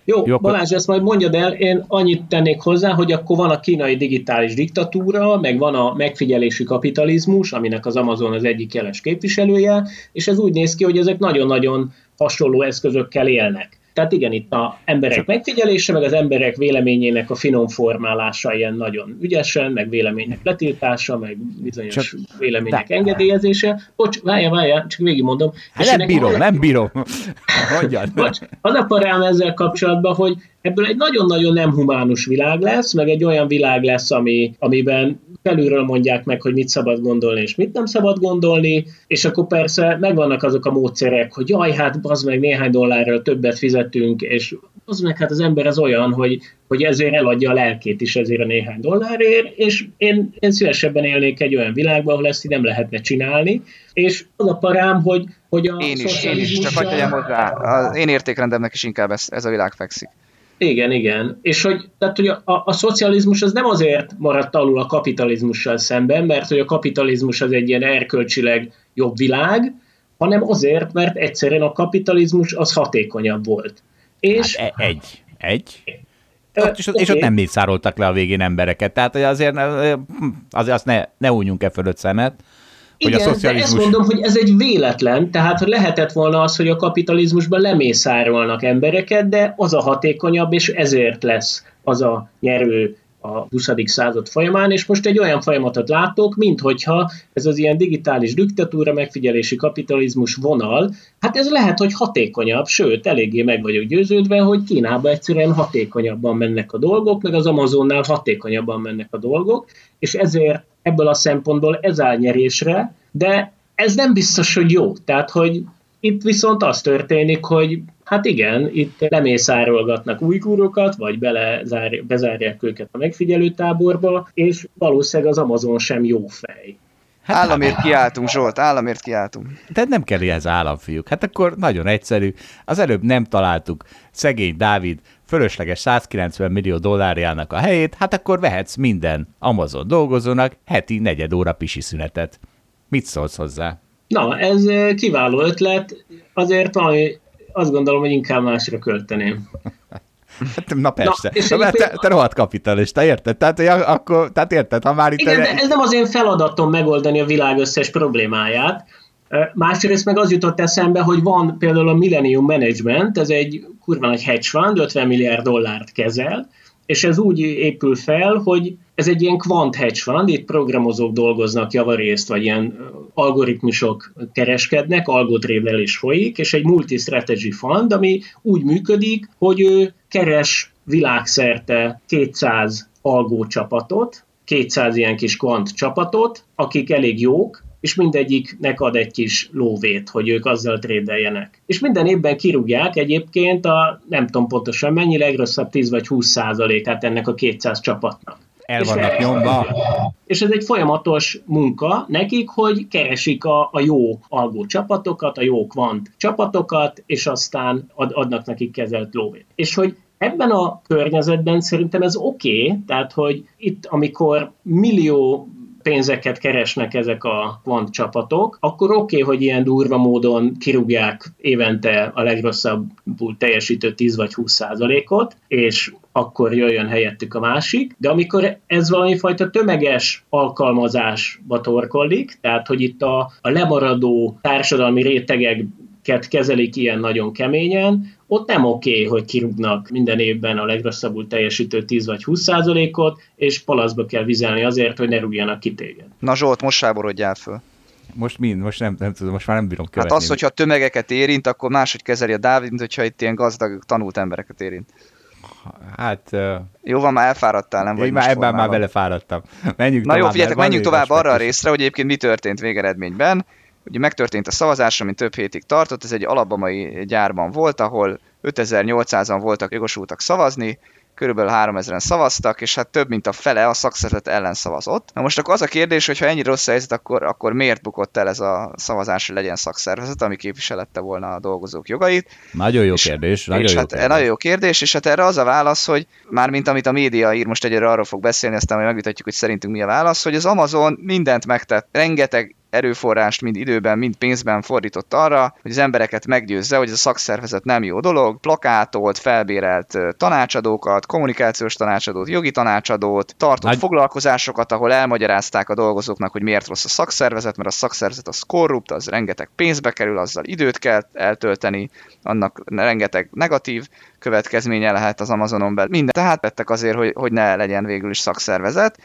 Jó, Jó Balázs, ezt majd mondjad el, én annyit tennék hozzá, hogy akkor van a kínai digitális diktatúra, meg van a megfigyelési kapitalizmus, aminek az Amazon az egyik jeles képviselője, és ez úgy néz ki, hogy ezek nagyon-nagyon hasonló eszközökkel élnek. Tehát igen, itt a emberek megfigyelése, meg az emberek véleményének a finom formálása ilyen nagyon ügyesen, meg vélemények letiltása, meg bizonyos csak vélemények de... engedélyezése. Bocs, várja, várja, csak végigmondom. Hát nem bírom, nem bírom. *laughs* Mondjad. Bocs, az a parám ezzel kapcsolatban, hogy ebből egy nagyon-nagyon nem humánus világ lesz, meg egy olyan világ lesz, ami, amiben felülről mondják meg, hogy mit szabad gondolni és mit nem szabad gondolni, és akkor persze megvannak azok a módszerek, hogy jaj, hát az meg néhány dollárral többet fizetünk, és az meg hát az ember az olyan, hogy, hogy ezért eladja a lelkét is ezért a néhány dollárért, és én, én szívesebben élnék egy olyan világban, ahol ezt így nem lehetne csinálni, és az a parám, hogy, hogy a Én is, én is, csak hagyd hozzá, az én értékrendemnek is inkább ez, ez a világ fekszik. Igen, igen. És hogy, tehát, hogy a, a szocializmus az nem azért maradt alul a kapitalizmussal szemben, mert hogy a kapitalizmus az egy ilyen erkölcsileg jobb világ, hanem azért, mert egyszerűen a kapitalizmus az hatékonyabb volt. És hát e- egy. Egy? Ott, és, okay. és ott nem mészároltak le a végén embereket. Tehát azért, azért azt ne, ne újjunk e fölött szemet. Hogy Igen, a szocializmus... de ezt mondom, hogy ez egy véletlen, tehát lehetett volna az, hogy a kapitalizmusban lemészárolnak embereket, de az a hatékonyabb, és ezért lesz az a nyerő a 20. század folyamán, és most egy olyan folyamatot látok, mint hogyha ez az ilyen digitális diktatúra, megfigyelési kapitalizmus vonal, hát ez lehet, hogy hatékonyabb, sőt, eléggé meg vagyok győződve, hogy Kínában egyszerűen hatékonyabban mennek a dolgok, meg az Amazonnál hatékonyabban mennek a dolgok, és ezért ebből a szempontból ez áll nyerésre, de ez nem biztos, hogy jó. Tehát, hogy itt viszont az történik, hogy hát igen, itt lemészárolgatnak újgúrokat, vagy belezár, bezárják őket a megfigyelő táborba, és valószínűleg az Amazon sem jó fej. Hát, államért kiáltunk, Zsolt, államért kiáltunk. De nem kell ez államfiúk. Hát akkor nagyon egyszerű. Az előbb nem találtuk szegény Dávid fölösleges 190 millió dollárjának a helyét, hát akkor vehetsz minden Amazon dolgozónak heti negyed óra pisi szünetet. Mit szólsz hozzá? Na, ez kiváló ötlet, azért valami, azt gondolom, hogy inkább másra költeném. Hát, na persze, Na, Na, te, te rohadt kapitalista, érted? Tehát, hogy akkor, tehát érted, ha már itt... Igen, de ez nem az én feladatom megoldani a világ összes problémáját. Másrészt meg az jutott eszembe, hogy van például a Millennium Management, ez egy kurva nagy hedge fund, 50 milliárd dollárt kezel, és ez úgy épül fel, hogy ez egy ilyen quant hedge fund, itt programozók dolgoznak javarészt, vagy ilyen algoritmusok kereskednek, algotrédelés folyik, és egy multi-strategy fund, ami úgy működik, hogy ő keres világszerte 200 algó csapatot, 200 ilyen kis quant csapatot, akik elég jók, és mindegyiknek ad egy kis lóvét, hogy ők azzal trédeljenek. És minden évben kirúgják egyébként a nem tudom pontosan mennyi, legrosszabb 10 vagy 20 százalékát ennek a 200 csapatnak. El vannak és nyomva. És ez egy folyamatos munka nekik, hogy keresik a, a jó algó csapatokat, a jó kvant csapatokat, és aztán ad, adnak nekik kezelt lóvét. És hogy Ebben a környezetben szerintem ez oké, okay, tehát hogy itt, amikor millió pénzeket keresnek ezek a kvant csapatok, akkor oké, okay, hogy ilyen durva módon kirúgják évente a legrosszabbul teljesítő 10 vagy 20 százalékot, és akkor jöjjön helyettük a másik, de amikor ez valami fajta tömeges alkalmazásba torkollik, tehát hogy itt a, a lemaradó társadalmi rétegek kezelik ilyen nagyon keményen, ott nem oké, okay, hogy kirúgnak minden évben a legrosszabbul teljesítő 10 vagy 20 százalékot, és palaszba kell vizelni azért, hogy ne rúgjanak ki téged. Na Zsolt, most sáborodjál föl. Most mind? Most nem, nem tudom, most már nem bírom követni. Hát az, hogyha tömegeket érint, akkor máshogy kezeli a Dávid, mint hogyha itt ilyen gazdag, tanult embereket érint. Hát... Uh... Jó van, már elfáradtál, nem vagy már ebben már belefáradtam. Menjünk Na tovább, jó, figyeljetek, menjünk tovább arra a részre, hogy egyébként mi történt végeredményben. Ugye megtörtént a szavazás, ami több hétig tartott, ez egy alabamai gyárban volt, ahol 5800-an voltak jogosultak szavazni, körülbelül 3000-en szavaztak, és hát több mint a fele a szakszervezet ellen szavazott. Na most akkor az a kérdés, hogy ha ennyi rossz helyzet, akkor, akkor miért bukott el ez a szavazás, hogy legyen szakszervezet, ami képviselette volna a dolgozók jogait? Nagyon jó és, kérdés. Nagyon, és jó hát, kérdés. nagyon jó kérdés, és hát erre az a válasz, hogy már mint amit a média ír, most egyre arról fog beszélni, aztán majd megvitatjuk, hogy szerintünk mi a válasz, hogy az Amazon mindent megtett, rengeteg erőforrást mind időben, mind pénzben fordított arra, hogy az embereket meggyőzze, hogy ez a szakszervezet nem jó dolog, plakátolt, felbérelt tanácsadókat, kommunikációs tanácsadót, jogi tanácsadót, tartott Nagy... foglalkozásokat, ahol elmagyarázták a dolgozóknak, hogy miért rossz a szakszervezet, mert a szakszervezet az korrupt, az rengeteg pénzbe kerül, azzal időt kell eltölteni, annak rengeteg negatív következménye lehet az Amazonon belül. Minden tehát tettek azért, hogy, hogy ne legyen végül is szakszervezet.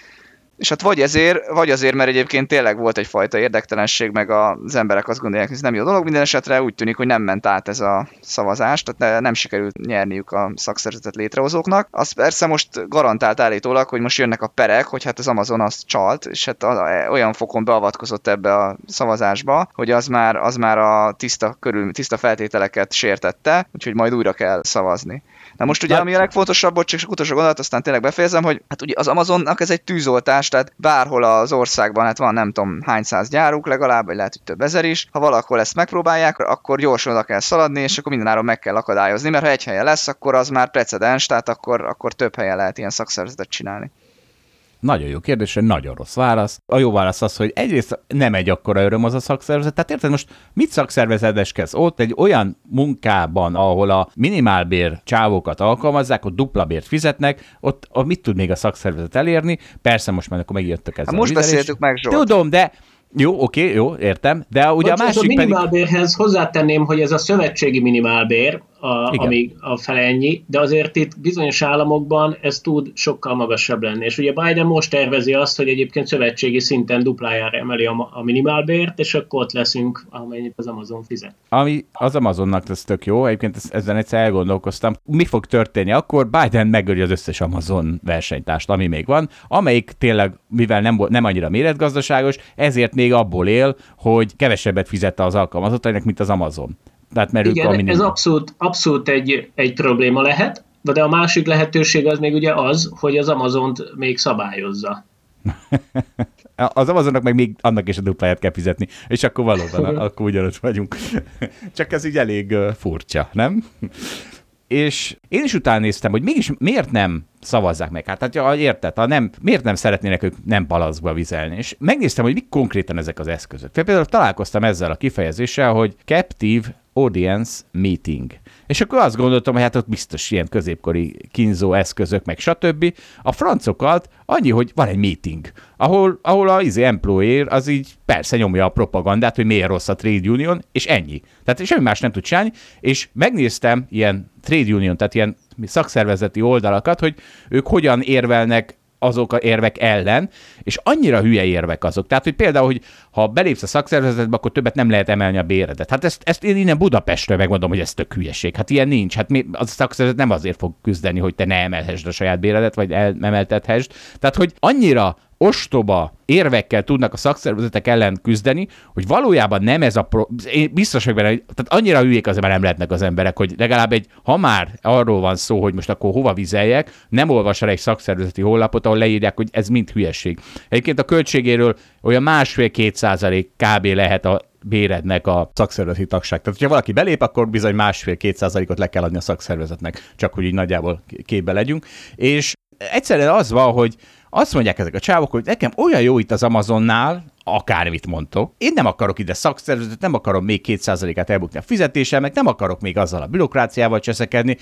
És hát vagy ezért, vagy azért, mert egyébként tényleg volt egyfajta érdektelenség, meg az emberek azt gondolják, hogy ez nem jó dolog. Minden esetre úgy tűnik, hogy nem ment át ez a szavazás, tehát nem sikerült nyerniük a szakszervezetet létrehozóknak. Az persze most garantált állítólag, hogy most jönnek a perek, hogy hát az Amazon azt csalt, és hát olyan fokon beavatkozott ebbe a szavazásba, hogy az már, az már a tiszta, körül, tiszta feltételeket sértette, úgyhogy majd újra kell szavazni. Na most ugye, ami a legfontosabb, hogy csak utolsó gondolat, aztán tényleg befejezem, hogy hát ugye az Amazonnak ez egy tűzoltás, tehát bárhol az országban, hát van nem tudom hány száz gyáruk legalább, vagy lehet, hogy több ezer is. Ha valahol ezt megpróbálják, akkor gyorsan oda kell szaladni, és akkor mindenáron meg kell akadályozni, mert ha egy helyen lesz, akkor az már precedens, tehát akkor, akkor több helyen lehet ilyen szakszervezetet csinálni. Nagyon jó kérdés, nagyon rossz válasz. A jó válasz az, hogy egyrészt nem egy akkora öröm az a szakszervezet. Tehát érted, most mit szakszervezeteskedsz ott egy olyan munkában, ahol a minimálbér csávókat alkalmazzák, ott dupla bért fizetnek, ott, ott mit tud még a szakszervezet elérni? Persze most már akkor megjöttek ezzel. Hát most beszéltük meg, Zsolt. Tudom, de jó, oké, jó, értem. De ugye Bocs, a másik a minimálbérhez pedig... hozzátenném, hogy ez a szövetségi minimálbér, a, ami a fele ennyi, de azért itt bizonyos államokban ez tud sokkal magasabb lenni. És ugye Biden most tervezi azt, hogy egyébként szövetségi szinten duplájára emeli a, a minimálbért, és akkor ott leszünk, amennyit az Amazon fizet. Ami az Amazonnak ez tök jó, egyébként ezen egyszer elgondolkoztam, mi fog történni akkor, Biden megöli az összes Amazon versenytást, ami még van, amelyik tényleg, mivel nem, nem annyira méretgazdaságos, ezért még abból él, hogy kevesebbet fizette az alkalmazottainak, mint az Amazon. Tehát mert Igen, ők a ez abszolút, abszolút egy, egy probléma lehet, de a másik lehetőség az még ugye az, hogy az Amazont még szabályozza. *laughs* az Amazonnak meg még annak is a dupláját kell fizetni, és akkor valóban, akkor ugyanott vagyunk. *laughs* Csak ez így elég furcsa, nem? és én is utána néztem, hogy mégis miért nem szavazzák meg. Hát, hát érted, ha nem, miért nem szeretnének ők nem palaszba vizelni. És megnéztem, hogy mik konkrétan ezek az eszközök. Például találkoztam ezzel a kifejezéssel, hogy Captive Audience Meeting. És akkor azt gondoltam, hogy hát ott biztos ilyen középkori kínzó eszközök, meg stb. A francokat annyi, hogy van egy meeting, ahol, ahol a izé employer az így persze nyomja a propagandát, hogy miért rossz a trade union, és ennyi. Tehát semmi más nem tud csinálni, és megnéztem ilyen trade union, tehát ilyen szakszervezeti oldalakat, hogy ők hogyan érvelnek azok a érvek ellen, és annyira hülye érvek azok. Tehát, hogy például, hogy ha belépsz a szakszervezetbe, akkor többet nem lehet emelni a béredet. Hát ezt, ezt én innen Budapestről megmondom, hogy ez tök hülyeség. Hát ilyen nincs. Hát mi, az a szakszervezet nem azért fog küzdeni, hogy te ne emelhessd a saját béredet, vagy emeltethessd. Tehát, hogy annyira ostoba érvekkel tudnak a szakszervezetek ellen küzdeni, hogy valójában nem ez a pro... Én biztos vagyok benne, tehát annyira hülyék azért már nem lehetnek az emberek, hogy legalább egy, ha már arról van szó, hogy most akkor hova vizeljek, nem olvas el egy szakszervezeti honlapot, ahol leírják, hogy ez mind hülyeség. Egyébként a költségéről olyan másfél-két százalék kb. lehet a bérednek a szakszervezeti tagság. Tehát, hogyha valaki belép, akkor bizony másfél-két százalékot le kell adni a szakszervezetnek, csak hogy így nagyjából képbe legyünk. És egyszerűen az van, hogy azt mondják ezek a csávok, hogy nekem olyan jó itt az Amazonnál, akármit mondtok. Én nem akarok ide szakszervezetet, nem akarom még 2%-át elbukni a fizetéssel, meg nem akarok még azzal a bürokráciával cseszekedni.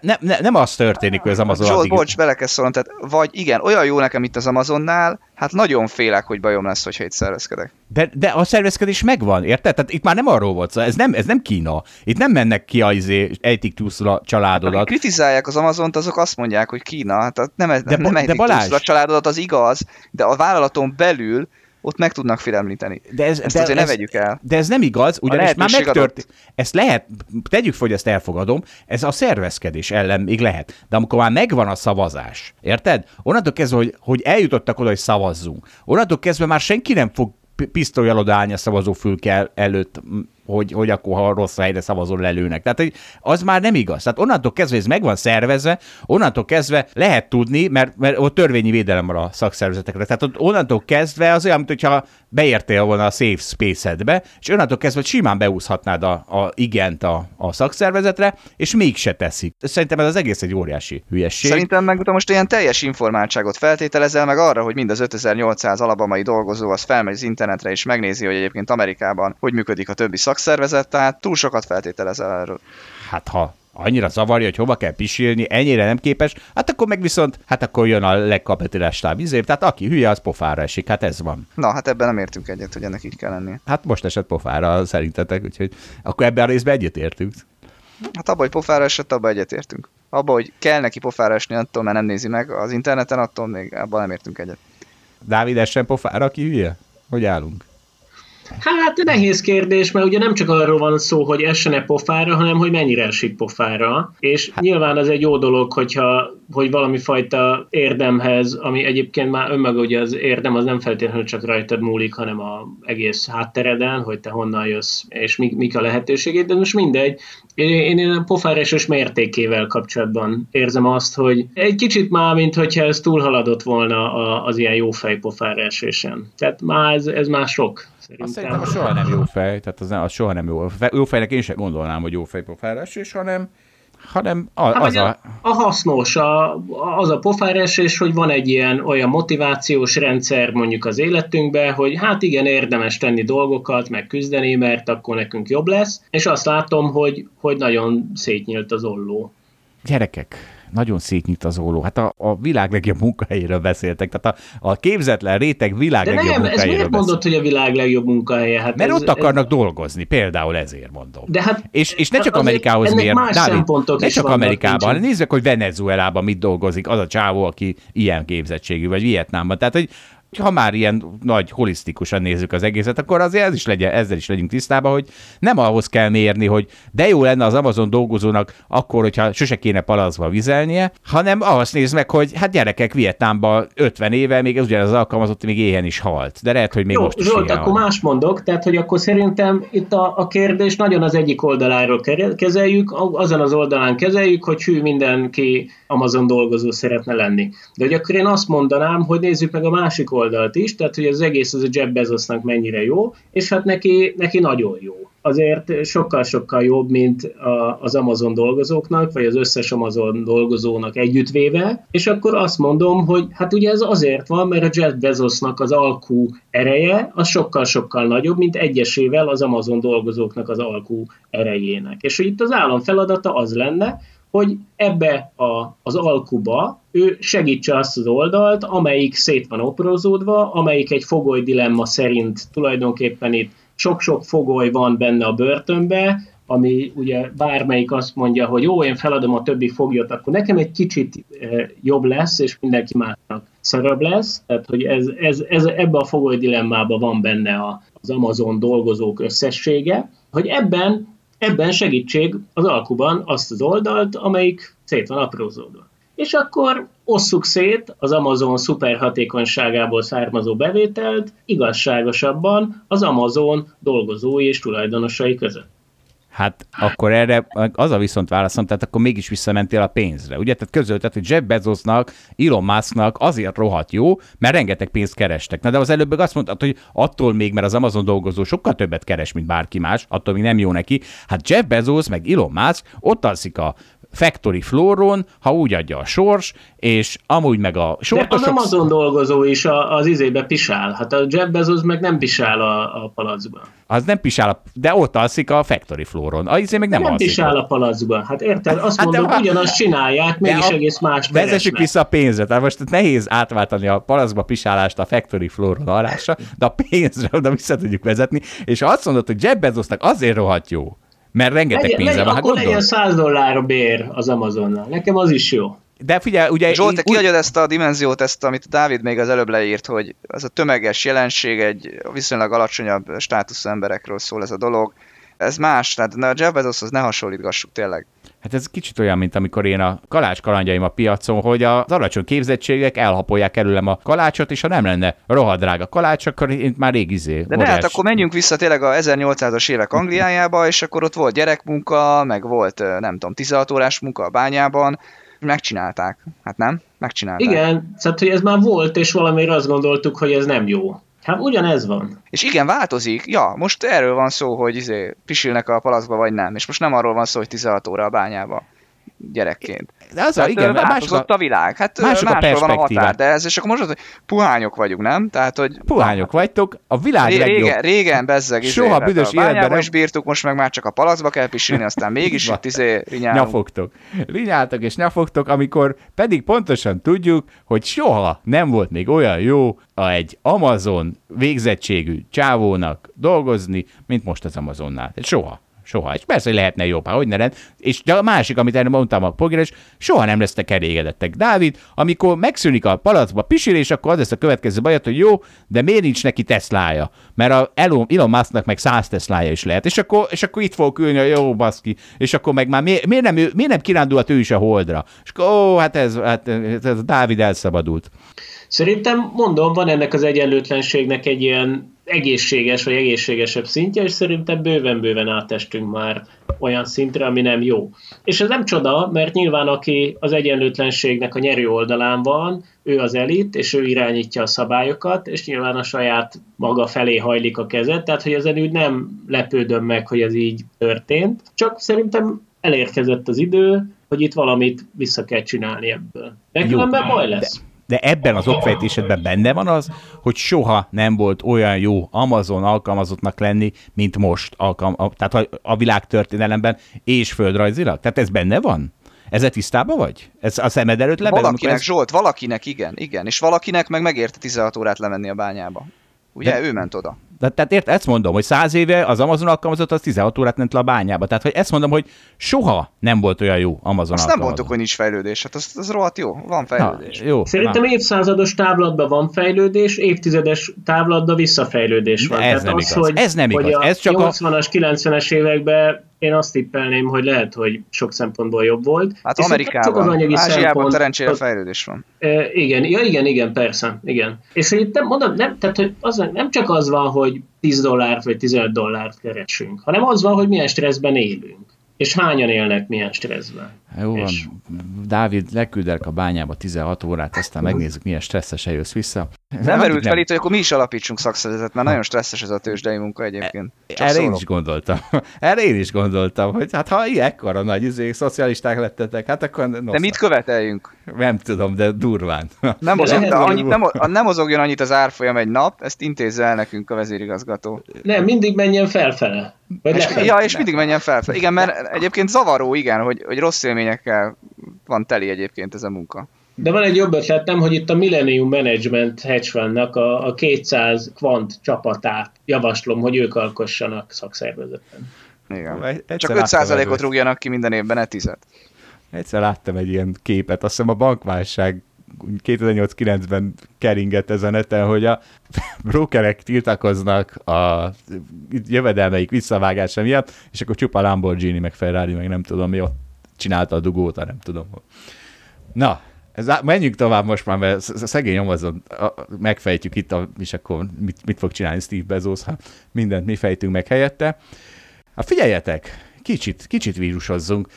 Ne, ne, nem az történik, hogy az Amazon Zsolt, addig... bocs, bele kell szólnom, tehát vagy igen, olyan jó nekem itt az Amazonnál, hát nagyon félek, hogy bajom lesz, hogyha itt szervezkedek. De, de a szervezkedés megvan, érted? Tehát itt már nem arról volt szó, ez nem, ez nem Kína. Itt nem mennek ki a izé, ejtik túlszul a családodat. Akik kritizálják az Amazont, azok azt mondják, hogy Kína, hát nem, de, nem ejtik de Balázs... a családodat, az igaz, de a vállalaton belül ott meg tudnak félemlíteni. De ez, ezt de azért ez, ne vegyük el. De ez nem igaz, ugyanis már megtört. Ezt lehet, tegyük hogy ezt elfogadom, ez a szervezkedés ellen még lehet. De amikor már megvan a szavazás, érted? Onnantól kezdve, hogy, hogy eljutottak oda, hogy szavazzunk. Onnantól kezdve már senki nem fog pisztolyjal odaállni a szavazófülke előtt hogy, hogy akkor ha rossz helyre szavazol lelőnek. Tehát hogy az már nem igaz. Tehát onnantól kezdve ez meg van szervezve, onnantól kezdve lehet tudni, mert, mert ott törvényi védelem van a szakszervezetekre. Tehát ott onnantól kezdve az olyan, mintha beértél volna a safe space-edbe, és onnantól kezdve simán beúszhatnád a, a igent a, a szakszervezetre, és mégse teszik. Szerintem ez az egész egy óriási hülyesség. Szerintem meg most ilyen teljes informáltságot feltételezel meg arra, hogy mind az 5800 alabamai dolgozó az felmegy az internetre és megnézi, hogy egyébként Amerikában hogy működik a többi szakszervezet, tehát túl sokat feltételezel erről. Hát ha annyira zavarja, hogy hova kell pisilni, ennyire nem képes, hát akkor meg viszont, hát akkor jön a legkapitalestább izév, tehát aki hülye, az pofára esik, hát ez van. Na, hát ebben nem értünk egyet, hogy ennek így kell lennie. Hát most esett pofára szerintetek, úgyhogy akkor ebben a részben egyetértünk. Hát abban, hogy pofára esett, abban egyetértünk. Abban, hogy kell neki pofára esni, attól mert nem nézi meg az interneten, attól még abban nem értünk egyet. Dávid essen pofára, aki hülye? Hogy állunk? Hát nehéz kérdés, mert ugye nem csak arról van szó, hogy essen-e pofára, hanem hogy mennyire esik pofára. És hát. nyilván az egy jó dolog, hogyha hogy valami fajta érdemhez, ami egyébként már önmaga ugye az érdem az nem feltétlenül csak rajtad múlik, hanem a egész háttereden, hogy te honnan jössz, és mik, mik a lehetőségét, de most mindegy. Én, én a pofáresos mértékével kapcsolatban érzem azt, hogy egy kicsit már, mint hogyha ez túlhaladott volna az ilyen jófej pofáresésen. Tehát már ez, ez már sok. Szerintem. Azt szerintem a soha nem jó fej, tehát az, az soha nem jó. Jó fejnek én sem gondolnám, hogy jó fej pofáresés, hanem hanem a, hát, az a... a... A hasznos, a, az a pofáresés, hogy van egy ilyen olyan motivációs rendszer mondjuk az életünkben, hogy hát igen, érdemes tenni dolgokat, meg küzdeni, mert akkor nekünk jobb lesz, és azt látom, hogy, hogy nagyon szétnyílt az olló. Gyerekek, nagyon szétnyit az óló. Hát a, a világ legjobb munkahelyéről beszéltek, tehát a, a képzetlen réteg világ De legjobb nem, munkahelyéről ez miért mondod, hogy a világ legjobb munkahelye? Hát Mert ez, ott akarnak ez... dolgozni, például ezért mondom. De hát, és, és ne csak Amerikához miért, Dávid, ne csak Amerikában, hanem nézzük, hogy Venezuelában mit dolgozik az a csávó, aki ilyen képzettségű, vagy Vietnámban. Tehát, hogy ha már ilyen nagy holisztikusan nézzük az egészet, akkor azért ez is legyen, ezzel is legyünk tisztában, hogy nem ahhoz kell mérni, hogy de jó lenne az Amazon dolgozónak akkor, hogyha sose kéne palacba vizelnie, hanem ahhoz néz meg, hogy hát gyerekek Vietnámban 50 éve még ugyanaz az alkalmazott még éhen is halt. De lehet, hogy még jó, most is Zsolt, akkor más mondok, tehát hogy akkor szerintem itt a, a kérdés nagyon az egyik oldaláról kezeljük, azon az oldalán kezeljük, hogy hű mindenki Amazon dolgozó szeretne lenni. De hogy akkor én azt mondanám, hogy nézzük meg a másik oldalt, oldalt is, tehát hogy az egész az a Jeff Bezosnak mennyire jó, és hát neki, neki nagyon jó. Azért sokkal-sokkal jobb, mint a, az Amazon dolgozóknak, vagy az összes Amazon dolgozónak együttvéve, és akkor azt mondom, hogy hát ugye ez azért van, mert a Jeff Bezosnak az alkú ereje az sokkal-sokkal nagyobb, mint egyesével az Amazon dolgozóknak az alkú erejének. És hogy itt az állam feladata az lenne, hogy ebbe a, az alkuba ő segítse azt az oldalt, amelyik szét van oprozódva, amelyik egy fogoly dilemma szerint tulajdonképpen itt sok-sok fogoly van benne a börtönbe, ami ugye bármelyik azt mondja, hogy jó, én feladom a többi foglyot, akkor nekem egy kicsit e, jobb lesz, és mindenki másnak szarabb lesz. Tehát, hogy ez, ez, ez ebbe a fogoly dilemmába van benne az Amazon dolgozók összessége, hogy ebben Ebben segítség az alkuban azt az oldalt, amelyik szét van aprózódva. És akkor osszuk szét az Amazon szuperhatékonyságából származó bevételt igazságosabban az Amazon dolgozói és tulajdonosai között. Hát akkor erre az a viszont válaszom, tehát akkor mégis visszamentél a pénzre. Ugye, tehát közöltet, hogy Jeff Bezosnak, Elon Musknak azért rohadt jó, mert rengeteg pénzt kerestek. Na de az előbb azt mondtad, hogy attól még, mert az Amazon dolgozó sokkal többet keres, mint bárki más, attól még nem jó neki. Hát Jeff Bezos meg Elon Musk ott alszik a factory flooron, ha úgy adja a sors, és amúgy meg a sortosok... De az Amazon dolgozó is a, az izébe pisál. Hát a Jeff Bezos meg nem pisál a, a palacban. Az nem pisál, a, de ott alszik a factory flooron. A izé még nem, nem alszik. pisál a palacban. Hát érted? Azt hát mondom, de, ugyanazt csinálják, mégis a, egész más Vezessük vissza a pénzre. Tehát most nehéz átváltani a palacba pisálást a factory flooron alásra, de a pénzre oda vissza tudjuk vezetni. És azt mondod, hogy Jeff Bezosnak azért rohadt jó, mert rengeteg legyen, pénze van. Hát akkor legyen 100 dollár a bér az Amazonnal. Nekem az is jó. De figyelj, ugye... Zsolt, te kiadjad ezt a dimenziót, ezt, amit Dávid még az előbb leírt, hogy ez a tömeges jelenség egy viszonylag alacsonyabb státuszú emberekről szól ez a dolog. Ez más, tehát a Jeff Bezos az ne hasonlítgassuk tényleg. Hát ez kicsit olyan, mint amikor én a kalács kalandjaim a piacon, hogy az alacsony képzettségek elhapolják előlem a kalácsot, és ha nem lenne rohadrága kalács, akkor én már rég izé. De ne, hát akkor menjünk vissza tényleg a 1800-as évek Angliájába, és akkor ott volt gyerekmunka, meg volt, nem tudom, 16 órás munka a bányában, megcsinálták. Hát nem? Megcsinálták. Igen, szóval hogy ez már volt, és valamire azt gondoltuk, hogy ez nem jó. Hát ugyanez van. És igen, változik. Ja, most erről van szó, hogy izé, pisilnek a palacba, vagy nem. És most nem arról van szó, hogy 16 óra a bányába gyerekként. De az a, igen, változott a, a világ. Hát mások a van a határ, de ez, és akkor most az, hogy puhányok vagyunk, nem? Tehát, hogy... Puhányok vagytok, a világ ré, legjobb. Régen, régen bezzeg, izé, Soha büdös életben nem... is bírtuk, most meg már csak a palacba kell pisilni, aztán *laughs* mégis itt izé rinyálunk. Nyafogtok. Rinyáltok és nyafogtok, amikor pedig pontosan tudjuk, hogy soha nem volt még olyan jó a egy Amazon végzettségű csávónak dolgozni, mint most az Amazonnál. Soha. Soha. És persze, hogy lehetne jobb, hogy ne lenne. És a másik, amit erre mondtam a pogres, soha nem lesznek elégedettek. Dávid, amikor megszűnik a palacba pisilés, akkor az lesz a következő bajat, hogy jó, de miért nincs neki Teslája? Mert a Elon, Elon Musknak meg száz Teslája is lehet. És akkor, és akkor itt fog ülni, a jó baszki. És akkor meg már miért, miért, nem, miért nem kirándulhat ő is a holdra? És akkor, ó, hát ez, hát ez, ez Dávid elszabadult. Szerintem, mondom, van ennek az egyenlőtlenségnek egy ilyen egészséges vagy egészségesebb szintje, és szerintem bőven-bőven átestünk már olyan szintre, ami nem jó. És ez nem csoda, mert nyilván aki az egyenlőtlenségnek a nyerő oldalán van, ő az elit, és ő irányítja a szabályokat, és nyilván a saját maga felé hajlik a kezet, tehát hogy ezen úgy nem lepődöm meg, hogy ez így történt, csak szerintem elérkezett az idő, hogy itt valamit vissza kell csinálni ebből. De különben baj lesz. De ebben az okfejtésedben benne van az, hogy soha nem volt olyan jó Amazon alkalmazottnak lenni, mint most, alkalm, tehát a, a világ történelemben és földrajzilag? Tehát ez benne van? Ezzel tisztában vagy? Ez a szemed előtt lebeg? Valakinek, ez... Zsolt, valakinek igen, igen. És valakinek meg megérte 16 órát lemenni a bányába. Ugye, de, ő ment oda. De, tehát ért, ezt mondom, hogy száz éve az Amazon alkalmazott az 16 órát ment le a bányába. Tehát, hogy ezt mondom, hogy soha nem volt olyan jó Amazon Azt nem mondtuk, hogy nincs fejlődés. Hát az, az rohadt jó. Van fejlődés. Na, jó. Szerintem na. évszázados távlatban van fejlődés, évtizedes távlatban visszafejlődés van. Ez Tehát nem az, igaz. Hogy, ez nem igaz. Hogy a ez csak 80-as, 90-es években én azt tippelném, hogy lehet, hogy sok szempontból jobb volt. Hát és Amerikában, az anyagi Ázsiában szempont, szerencsére fejlődés van. E, igen, ja, igen, igen, persze, igen. És hogy itt nem, mondom, nem, tehát, hogy az, nem csak az van, hogy 10 dollárt vagy 15 dollárt keresünk, hanem az van, hogy milyen stresszben élünk. És hányan élnek milyen stresszben. Jó van. És... Dávid, leküldelek a bányába 16 órát, aztán megnézzük, milyen stresszesen jössz vissza. Nem merült fel itt, hogy akkor mi is alapítsunk szakszervezetet, mert nagyon stresszes ez a tőzsdei munka egyébként. Csak Erre én is gondoltam. *laughs* Erre én is gondoltam, hogy hát ha ekkora nagy izé, szocialisták lettetek, hát akkor... Noszak. De mit követeljünk? Nem tudom, de durván. *laughs* Nem, mozog, de annyit, nem, nem mozogjon annyit az árfolyam egy nap, ezt intézze el nekünk a vezérigazgató. Nem, mindig menjen felfele. Vagy és, ja, és mindig menjen felfele. Igen, mert egyébként zavaró, igen, hogy, hogy rossz élményekkel van teli egyébként ez a munka. De van egy jobb ötletem, hogy itt a Millennium Management hedge fundnak a, a 200 kvant csapatát javaslom, hogy ők alkossanak szakszervezeten. Igen. Egyszer Csak 5%-ot rúgjanak ki minden évben, ne tizet. Egyszer láttam egy ilyen képet, azt hiszem a bankválság 2008-9-ben keringett ez a neten, hogy a *laughs* brokerek tiltakoznak a jövedelmeik visszavágása miatt, és akkor csupa Lamborghini, meg Ferrari, meg nem tudom mi ott csinálta a dugót, nem tudom. Na, ez, menjünk tovább most már, mert szegény Amazon, megfejtjük itt, a, és akkor mit, mit fog csinálni Steve Bezos, ha mindent mi fejtünk meg helyette. Hát figyeljetek, kicsit, kicsit vírusozzunk.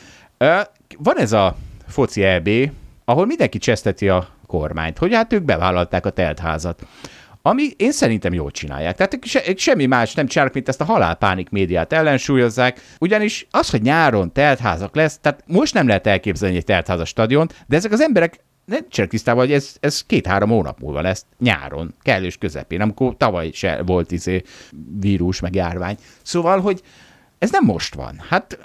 Van ez a foci EB, ahol mindenki cseszteti a kormányt, hogy hát ők bevállalták a teltházat. Ami én szerintem jól csinálják. Tehát se, semmi más nem csinálnak, mint ezt a halálpánik médiát ellensúlyozzák, ugyanis az, hogy nyáron teltházak lesz, tehát most nem lehet elképzelni egy teltházas stadion, de ezek az emberek nincsenek tisztában, hogy ez, ez két-három hónap múlva lesz nyáron, kellős közepén, amikor tavaly se volt izé vírus, meg járvány. Szóval, hogy ez nem most van. Hát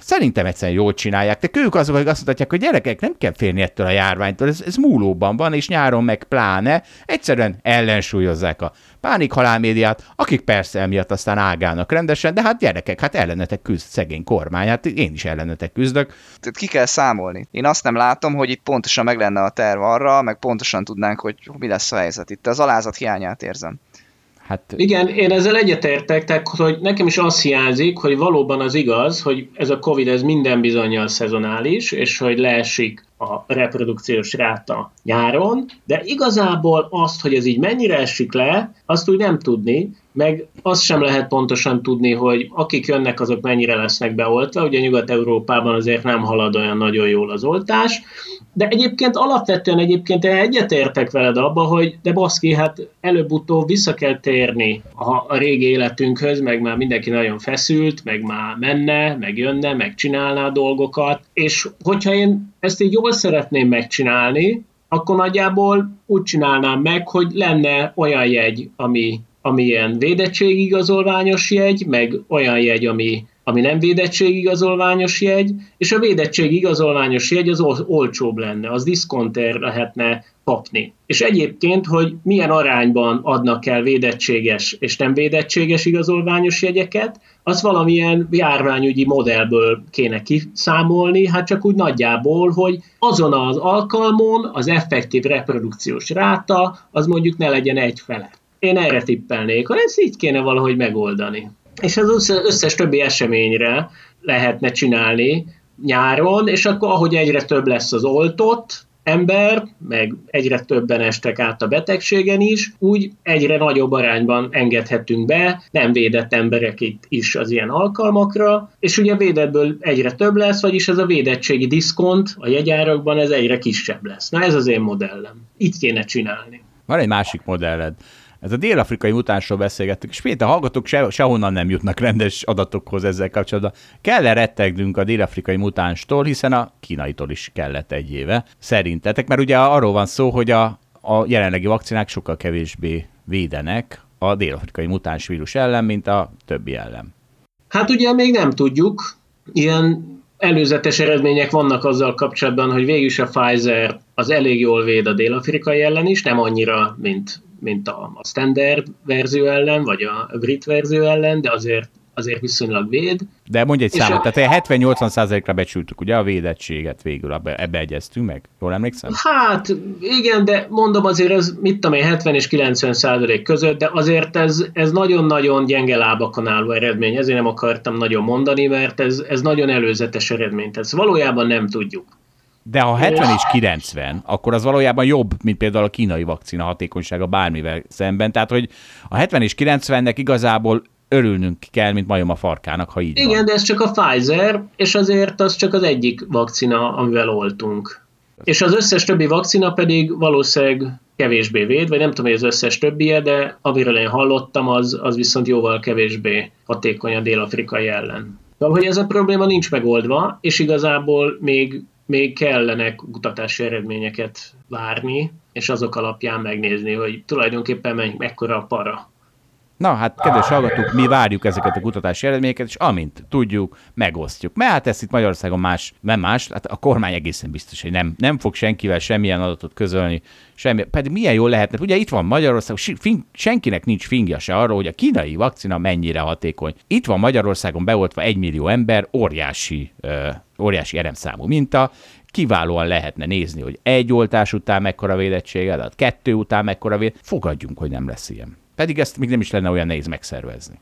Szerintem egyszerűen jól csinálják, de ők azok, akik azt mondják, hogy gyerekek, nem kell félni ettől a járványtól, ez, ez múlóban van, és nyáron meg pláne, egyszerűen ellensúlyozzák a pánikhalálmédiát, akik persze emiatt aztán ágálnak rendesen, de hát gyerekek, hát ellenetek küzd szegény kormány, hát én is ellenetek küzdök. Tehát ki kell számolni. Én azt nem látom, hogy itt pontosan meg lenne a terv arra, meg pontosan tudnánk, hogy mi lesz a helyzet. Itt az alázat hiányát érzem. Hát... Igen, én ezzel egyetértek, tehát hogy nekem is azt hiányzik, hogy valóban az igaz, hogy ez a Covid ez minden bizonyal szezonális, és hogy leesik a reprodukciós ráta nyáron, de igazából azt, hogy ez így mennyire esik le, azt úgy nem tudni, meg azt sem lehet pontosan tudni, hogy akik jönnek, azok mennyire lesznek beoltva. Ugye Nyugat-Európában azért nem halad olyan nagyon jól az oltás, de egyébként alapvetően egyébként én egyetértek veled abba, hogy de baszki, hát előbb-utóbb vissza kell térni a, a régi életünkhöz, meg már mindenki nagyon feszült, meg már menne, meg jönne, meg csinálná dolgokat, és hogyha én ezt így jól szeretném megcsinálni, akkor nagyjából úgy csinálnám meg, hogy lenne olyan jegy, ami ami ilyen védettségigazolványos jegy, meg olyan jegy, ami, ami nem védettségigazolványos jegy, és a védettségigazolványos jegy az olcsóbb lenne, az diszkonter lehetne kapni. És egyébként, hogy milyen arányban adnak el védettséges és nem védettséges igazolványos jegyeket, az valamilyen járványügyi modellből kéne kiszámolni, hát csak úgy nagyjából, hogy azon az alkalmon az effektív reprodukciós ráta az mondjuk ne legyen egy fele. Én erre tippelnék, hogy ezt így kéne valahogy megoldani. És az összes többi eseményre lehetne csinálni nyáron, és akkor ahogy egyre több lesz az oltott, ember, meg egyre többen estek át a betegségen is, úgy egyre nagyobb arányban engedhetünk be nem védett emberek itt is az ilyen alkalmakra, és ugye védettből egyre több lesz, vagyis ez a védettségi diszkont a jegyárakban ez egyre kisebb lesz. Na ez az én modellem. Itt kéne csinálni. Van egy másik modelled. Ez a dél-afrikai mutánsról beszélgettük, és miért a hallgatók se, sehonnan nem jutnak rendes adatokhoz ezzel kapcsolatban. Kell-e rettegnünk a dél-afrikai mutánstól, hiszen a kínaitól is kellett egy éve, szerintetek, mert ugye arról van szó, hogy a, a jelenlegi vakcinák sokkal kevésbé védenek a dél-afrikai mutáns vírus ellen, mint a többi ellen. Hát ugye még nem tudjuk, ilyen előzetes eredmények vannak azzal kapcsolatban, hogy végül is a Pfizer az elég jól véd a dél-afrikai ellen is, nem annyira, mint mint a, a standard verzió ellen, vagy a brit verzió ellen, de azért azért viszonylag véd. De mondj egy számot, a... tehát 70-80%-ra becsültük, ugye a védettséget végül, ebbe, ebbe egyeztünk meg, jól emlékszem? Hát igen, de mondom azért ez, mit tudom én, 70 és 90 százalék között, de azért ez, ez nagyon-nagyon gyenge lábakon álló eredmény, ezért nem akartam nagyon mondani, mert ez, ez nagyon előzetes eredmény, tehát valójában nem tudjuk. De ha 70 és 90, akkor az valójában jobb, mint például a kínai vakcina hatékonysága bármivel szemben. Tehát, hogy a 70 és 90-nek igazából örülnünk kell, mint majom a farkának, ha így Igen, van. de ez csak a Pfizer, és azért az csak az egyik vakcina, amivel oltunk. És az összes többi vakcina pedig valószínűleg kevésbé véd, vagy nem tudom, hogy az összes többie, de amiről én hallottam, az, az viszont jóval kevésbé hatékony a dél-afrikai ellen. De hogy ez a probléma nincs megoldva, és igazából még még kellenek kutatási eredményeket várni, és azok alapján megnézni, hogy tulajdonképpen me- mekkora a para. Na hát, kedves hallgatók, mi várjuk ezeket a kutatási eredményeket, és amint tudjuk, megosztjuk. Mert hát ezt itt Magyarországon más, nem más, hát a kormány egészen biztos, hogy nem, nem fog senkivel semmilyen adatot közölni, semmi, pedig milyen jól lehetne. Ugye itt van Magyarország, senkinek nincs fingja se arról, hogy a kínai vakcina mennyire hatékony. Itt van Magyarországon beoltva egy millió ember, óriási, ö, óriási eremszámú minta, kiválóan lehetne nézni, hogy egy oltás után mekkora védettsége, de kettő után mekkora véd. Fogadjunk, hogy nem lesz ilyen. Pedig ezt még nem is lenne olyan nehéz megszervezni.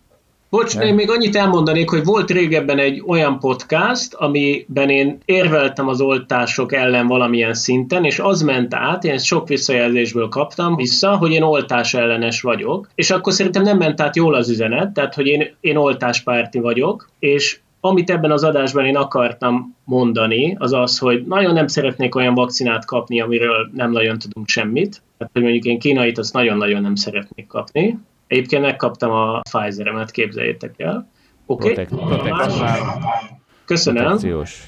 Bocs, én még annyit elmondanék, hogy volt régebben egy olyan podcast, amiben én érveltem az oltások ellen valamilyen szinten, és az ment át, én ezt sok visszajelzésből kaptam vissza, hogy én oltás ellenes vagyok, és akkor szerintem nem ment át jól az üzenet, tehát hogy én, én oltáspárti vagyok, és amit ebben az adásban én akartam mondani, az az, hogy nagyon nem szeretnék olyan vakcinát kapni, amiről nem nagyon tudunk semmit. Tehát, hogy mondjuk én kínait azt nagyon-nagyon nem szeretnék kapni. Egyébként megkaptam a Pfizer-emet, képzeljétek el. Oké? Okay? Protek- Köszönöm.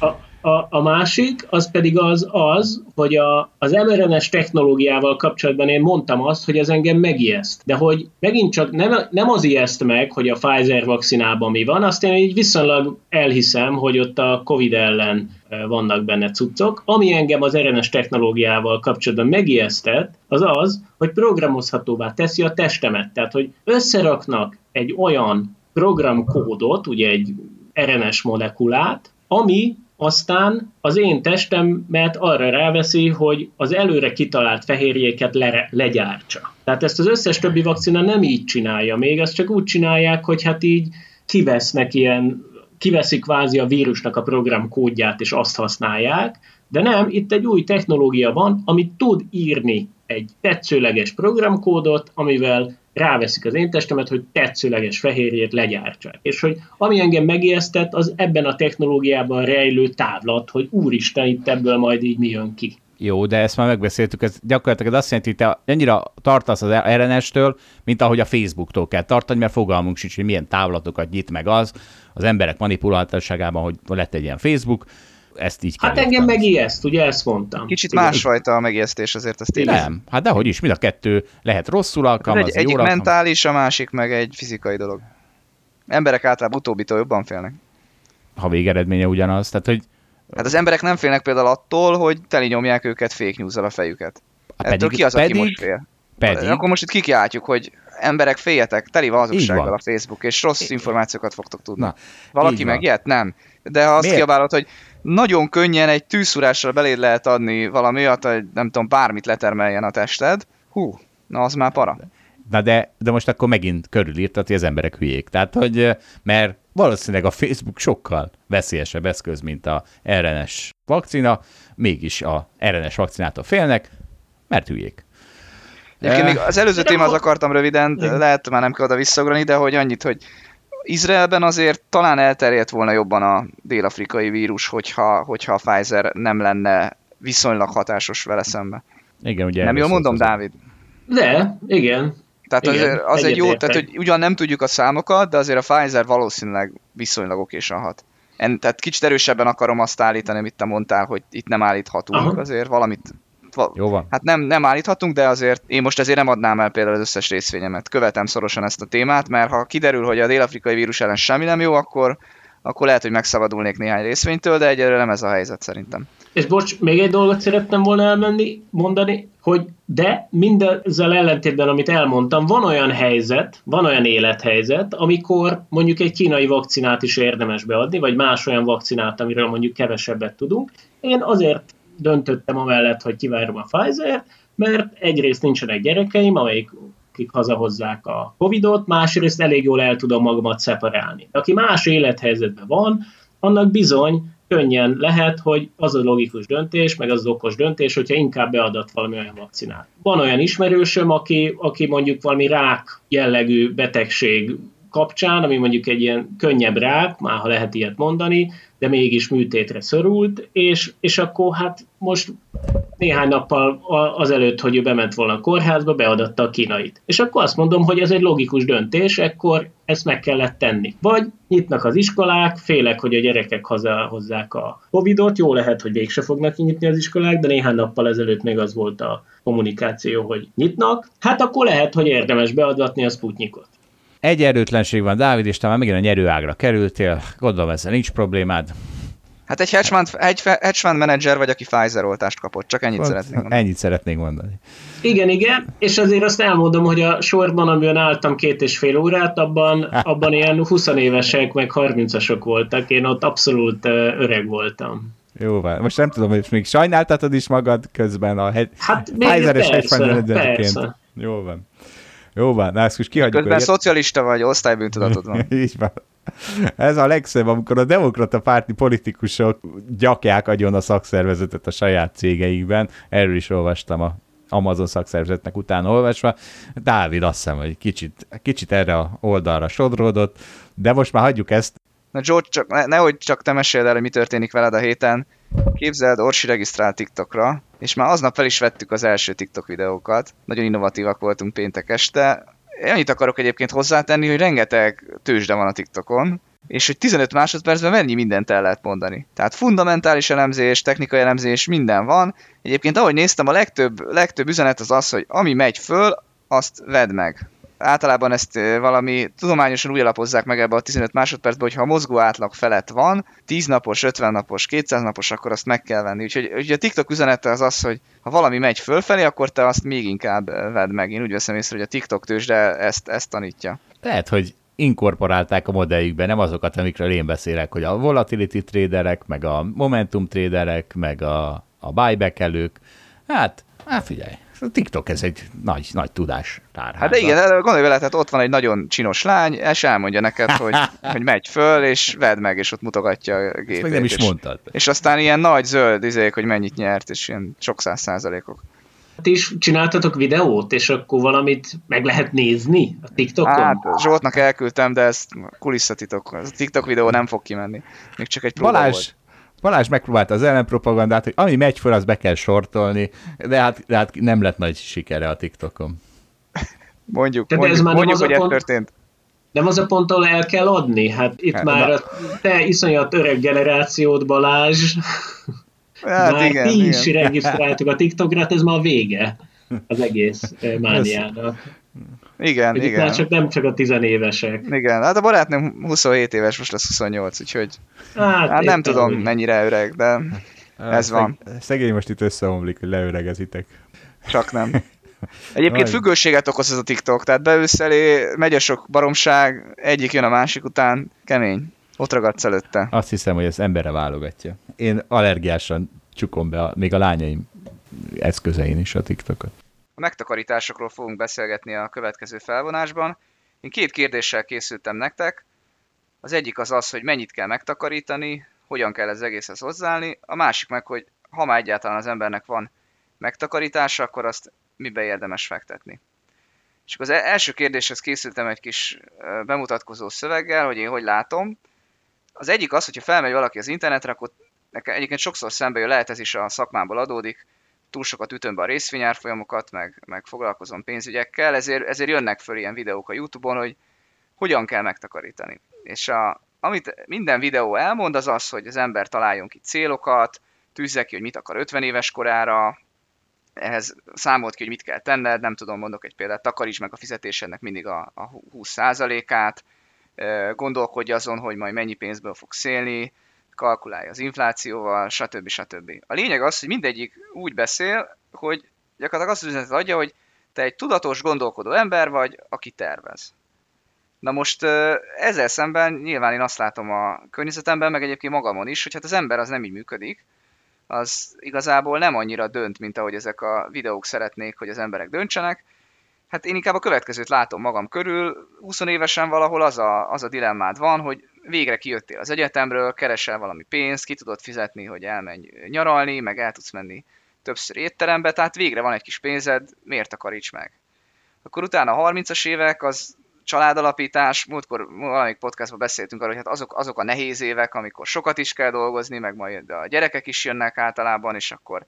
A, a, a másik, az pedig az, az hogy a, az mRNS technológiával kapcsolatban én mondtam azt, hogy ez engem megijeszt. De hogy megint csak nem, nem az ijeszt meg, hogy a Pfizer vakcinában mi van, azt én így viszonylag elhiszem, hogy ott a Covid ellen vannak benne cuccok. Ami engem az RNS technológiával kapcsolatban megijesztett, az az, hogy programozhatóvá teszi a testemet. Tehát, hogy összeraknak egy olyan programkódot, ugye egy RNS molekulát, ami aztán az én testemet arra ráveszi, hogy az előre kitalált fehérjéket le, legyártsa. Tehát ezt az összes többi vakcina nem így csinálja még, ezt csak úgy csinálják, hogy hát így kivesznek ilyen, kiveszik kvázi a vírusnak a program kódját, és azt használják, de nem, itt egy új technológia van, ami tud írni egy tetszőleges programkódot, amivel ráveszik az én testemet, hogy tetszőleges fehérjét legyártsák. És hogy ami engem megijesztett, az ebben a technológiában rejlő távlat, hogy úristen, itt ebből majd így mi jön ki. Jó, de ezt már megbeszéltük, ez gyakorlatilag azt jelenti, hogy te annyira tartasz az RNS-től, mint ahogy a Facebooktól kell tartani, mert fogalmunk sincs, hogy milyen távlatokat nyit meg az, az emberek manipuláltasságában, hogy lett egy ilyen Facebook, ezt így Hát engem megijeszt, ugye ezt mondtam. Kicsit Igen. másfajta a megijesztés azért, ezt tényleg. Nem, hát dehogy is, mind a kettő lehet rosszul alkalmazni. Egy, egyik alkalmaz... mentális, a másik meg egy fizikai dolog. Emberek általában utóbbitól jobban félnek. Ha végeredménye ugyanaz, tehát hogy... Hát az emberek nem félnek például attól, hogy teli nyomják őket fake news a fejüket. Hát Ettől pedig, ki az, pedig, aki most fél? Pedig. Akkor most itt kikiáltjuk, hogy emberek féljetek, teli van hazugsággal a Facebook, és rossz információkat fogtok tudni. Na, Valaki meg ilyet? Nem. De ha azt Miért? kiabálod, hogy nagyon könnyen egy tűzszúrással beléd lehet adni valami olyat, hogy nem tudom, bármit letermeljen a tested, hú, na az már para. Na de, de most akkor megint körülírtad, hogy az emberek hülyék. Tehát, hogy mert valószínűleg a Facebook sokkal veszélyesebb eszköz, mint a RNS vakcina, mégis a RNS vakcinától félnek, mert hülyék. Egyébként még az előző témához akartam röviden, lehet már nem kell oda visszaugrani, de hogy annyit, hogy Izraelben azért talán elterjedt volna jobban a dél-afrikai vírus, hogyha, hogyha a Pfizer nem lenne viszonylag hatásos vele szembe. Igen, ugye. Nem jól mondom, az Dávid? De, igen. Tehát igen, azért, az egy jó, tehát hogy ugyan nem tudjuk a számokat, de azért a Pfizer valószínűleg viszonylag okésan hat. En, tehát kicsit erősebben akarom azt állítani, amit te mondtál, hogy itt nem állíthatunk, Aha. azért valamit jó van. Hát nem, nem állíthatunk, de azért én most ezért nem adnám el például az összes részvényemet. Követem szorosan ezt a témát, mert ha kiderül, hogy a dél-afrikai vírus ellen semmi nem jó, akkor, akkor lehet, hogy megszabadulnék néhány részvénytől, de egyelőre nem ez a helyzet szerintem. És bocs, még egy dolgot szerettem volna elmenni, mondani, hogy de mindezzel ellentétben, amit elmondtam, van olyan helyzet, van olyan élethelyzet, amikor mondjuk egy kínai vakcinát is érdemes beadni, vagy más olyan vakcinát, amiről mondjuk kevesebbet tudunk. Én azért döntöttem amellett, hogy kivárom a Pfizer, mert egyrészt nincsenek gyerekeim, amelyik akik hazahozzák a Covidot, másrészt elég jól el tudom magamat szeparálni. Aki más élethelyzetben van, annak bizony könnyen lehet, hogy az a logikus döntés, meg az, az okos döntés, hogyha inkább beadat valami olyan vakcinát. Van olyan ismerősöm, aki, aki mondjuk valami rák jellegű betegség kapcsán, ami mondjuk egy ilyen könnyebb rák, már ha lehet ilyet mondani, de mégis műtétre szorult, és, és akkor hát most néhány nappal azelőtt, hogy ő bement volna a kórházba, beadatta a kínait. És akkor azt mondom, hogy ez egy logikus döntés, ekkor ezt meg kellett tenni. Vagy nyitnak az iskolák, félek, hogy a gyerekek hazahozzák a Covidot, jó lehet, hogy végse fognak nyitni az iskolák, de néhány nappal ezelőtt még az volt a kommunikáció, hogy nyitnak, hát akkor lehet, hogy érdemes beadatni a Sputnikot. Egy erőtlenség van, Dávid, és te már megint a nyerőágra kerültél. Gondolom ezzel nincs problémád. Hát egy hedge fund, egy hedge fund menedzser vagy, aki Pfizer oltást kapott. Csak ennyit szeretnék mondani. Ennyit szeretnék mondani. Igen, igen, és azért azt elmondom, hogy a sorban, amiben álltam két és fél órát, abban, *laughs* abban ilyen 20 évesek, meg 30-asok voltak. Én ott abszolút öreg voltam. Jó van. Most nem tudom, hogy még sajnáltatod is magad közben a hegy... hát, Pfizer-es hedge fund menedzserként. Jó van. Jó van, na ezt most kihagyjuk. Közben szocialista vagy, osztálybűntudatod van. *laughs* Így van. Ez a legszebb, amikor a demokrata párti politikusok gyakják agyon a szakszervezetet a saját cégeikben. Erről is olvastam a Amazon szakszervezetnek utána olvasva. Dávid azt hiszem, hogy kicsit, kicsit erre a oldalra sodródott, de most már hagyjuk ezt. Na George, csak, ne, nehogy csak te meséld el, hogy mi történik veled a héten. Képzeld, Orsi regisztrált TikTokra, és már aznap fel is vettük az első TikTok videókat. Nagyon innovatívak voltunk péntek este. Én annyit akarok egyébként hozzátenni, hogy rengeteg tőzsde van a TikTokon, és hogy 15 másodpercben mennyi mindent el lehet mondani. Tehát fundamentális elemzés, technikai elemzés, minden van. Egyébként ahogy néztem, a legtöbb, legtöbb üzenet az az, hogy ami megy föl, azt vedd meg általában ezt valami tudományosan úgy alapozzák meg ebbe a 15 másodpercben, hogy ha a mozgó átlag felett van, 10 napos, 50 napos, 200 napos, akkor azt meg kell venni. Úgyhogy, úgyhogy a TikTok üzenete az az, hogy ha valami megy fölfelé, akkor te azt még inkább vedd meg. Én úgy veszem észre, hogy a TikTok tőzsde ezt, ezt tanítja. Lehet, hogy inkorporálták a modelljükbe, nem azokat, amikről én beszélek, hogy a volatility traderek, meg a momentum traderek, meg a, a buyback elők. Hát, hát figyelj, a TikTok ez egy nagy, nagy tudás tárháza. Hát de igen, gondolj vele, tehát ott van egy nagyon csinos lány, és elmondja neked, hogy, *laughs* hogy megy föl, és vedd meg, és ott mutogatja a gépét. Ezt meg nem is és, mondtad. És aztán ilyen nagy zöld izék, hogy mennyit nyert, és ilyen sok száz százalékok. Ti is csináltatok videót, és akkor valamit meg lehet nézni a TikTokon? Hát, Zsoltnak elküldtem, de ez kulisszatitok. A TikTok videó nem fog kimenni. Még csak egy próba Balázs, volt. Balázs megpróbálta az ellenpropagandát, hogy ami megy föl, az be kell sortolni, de hát, de hát nem lett nagy sikere a TikTokon. Mondjuk, De ez mondjuk, már nem mondjuk az a hogy ez pont- történt. Nem az a pont, ahol el kell adni? Hát itt Hát, már na. a te iszonyat öreg generációd, Balázs, Hát már igen, ti is igen. regisztráltuk a TikTokra, hát ez már a vége az egész *laughs* eh, mániának. Igen, itt igen. már csak nem csak a tizenévesek. Igen, hát a barátnőm 27 éves, most lesz 28, úgyhogy Hát, hát nem tudom úgy. mennyire öreg, de Ez Szeg- van. Szegény most itt összeomlik, hogy leöregezitek. csak nem. Egyébként Aj. függőséget okoz ez a TikTok, tehát beülsz elé, megy a sok baromság, egyik jön a másik után, kemény. Ott ragadsz előtte. Azt hiszem, hogy ez emberre válogatja. Én allergiásan csukom be a, még a lányaim eszközein is a TikTokot. A megtakarításokról fogunk beszélgetni a következő felvonásban. Én két kérdéssel készültem nektek. Az egyik az az, hogy mennyit kell megtakarítani, hogyan kell ez egészhez hozzáállni. A másik meg, hogy ha már egyáltalán az embernek van megtakarítása, akkor azt mibe érdemes fektetni. És akkor az e- első kérdéshez készültem egy kis bemutatkozó szöveggel, hogy én hogy látom. Az egyik az, hogyha felmegy valaki az internetre, akkor nekem egyébként sokszor szembe jön, lehet ez is a szakmából adódik, túl sokat ütöm be a részvényárfolyamokat, meg, meg foglalkozom pénzügyekkel, ezért, ezért jönnek föl ilyen videók a Youtube-on, hogy hogyan kell megtakarítani. És a, amit minden videó elmond, az az, hogy az ember találjon ki célokat, tűzze ki, hogy mit akar 50 éves korára, ehhez számolt ki, hogy mit kell tenned, nem tudom, mondok egy példát, takaríts meg a fizetésednek mindig a, a 20%-át, ö, gondolkodj azon, hogy majd mennyi pénzből fogsz élni, kalkulálja az inflációval, stb. stb. A lényeg az, hogy mindegyik úgy beszél, hogy gyakorlatilag azt az üzenetet adja, hogy te egy tudatos, gondolkodó ember vagy, aki tervez. Na most ezzel szemben nyilván én azt látom a környezetemben, meg egyébként magamon is, hogy hát az ember az nem így működik, az igazából nem annyira dönt, mint ahogy ezek a videók szeretnék, hogy az emberek döntsenek. Hát én inkább a következőt látom magam körül. 20 évesen valahol az a, az a dilemmád van, hogy végre kijöttél az egyetemről, keresel valami pénzt, ki tudod fizetni, hogy elmenj nyaralni, meg el tudsz menni többször étterembe, tehát végre van egy kis pénzed, miért takaríts meg? Akkor utána a 30-as évek, az családalapítás, múltkor valamelyik podcastban beszéltünk arról, hogy hát azok, azok a nehéz évek, amikor sokat is kell dolgozni, meg majd a gyerekek is jönnek általában, és akkor,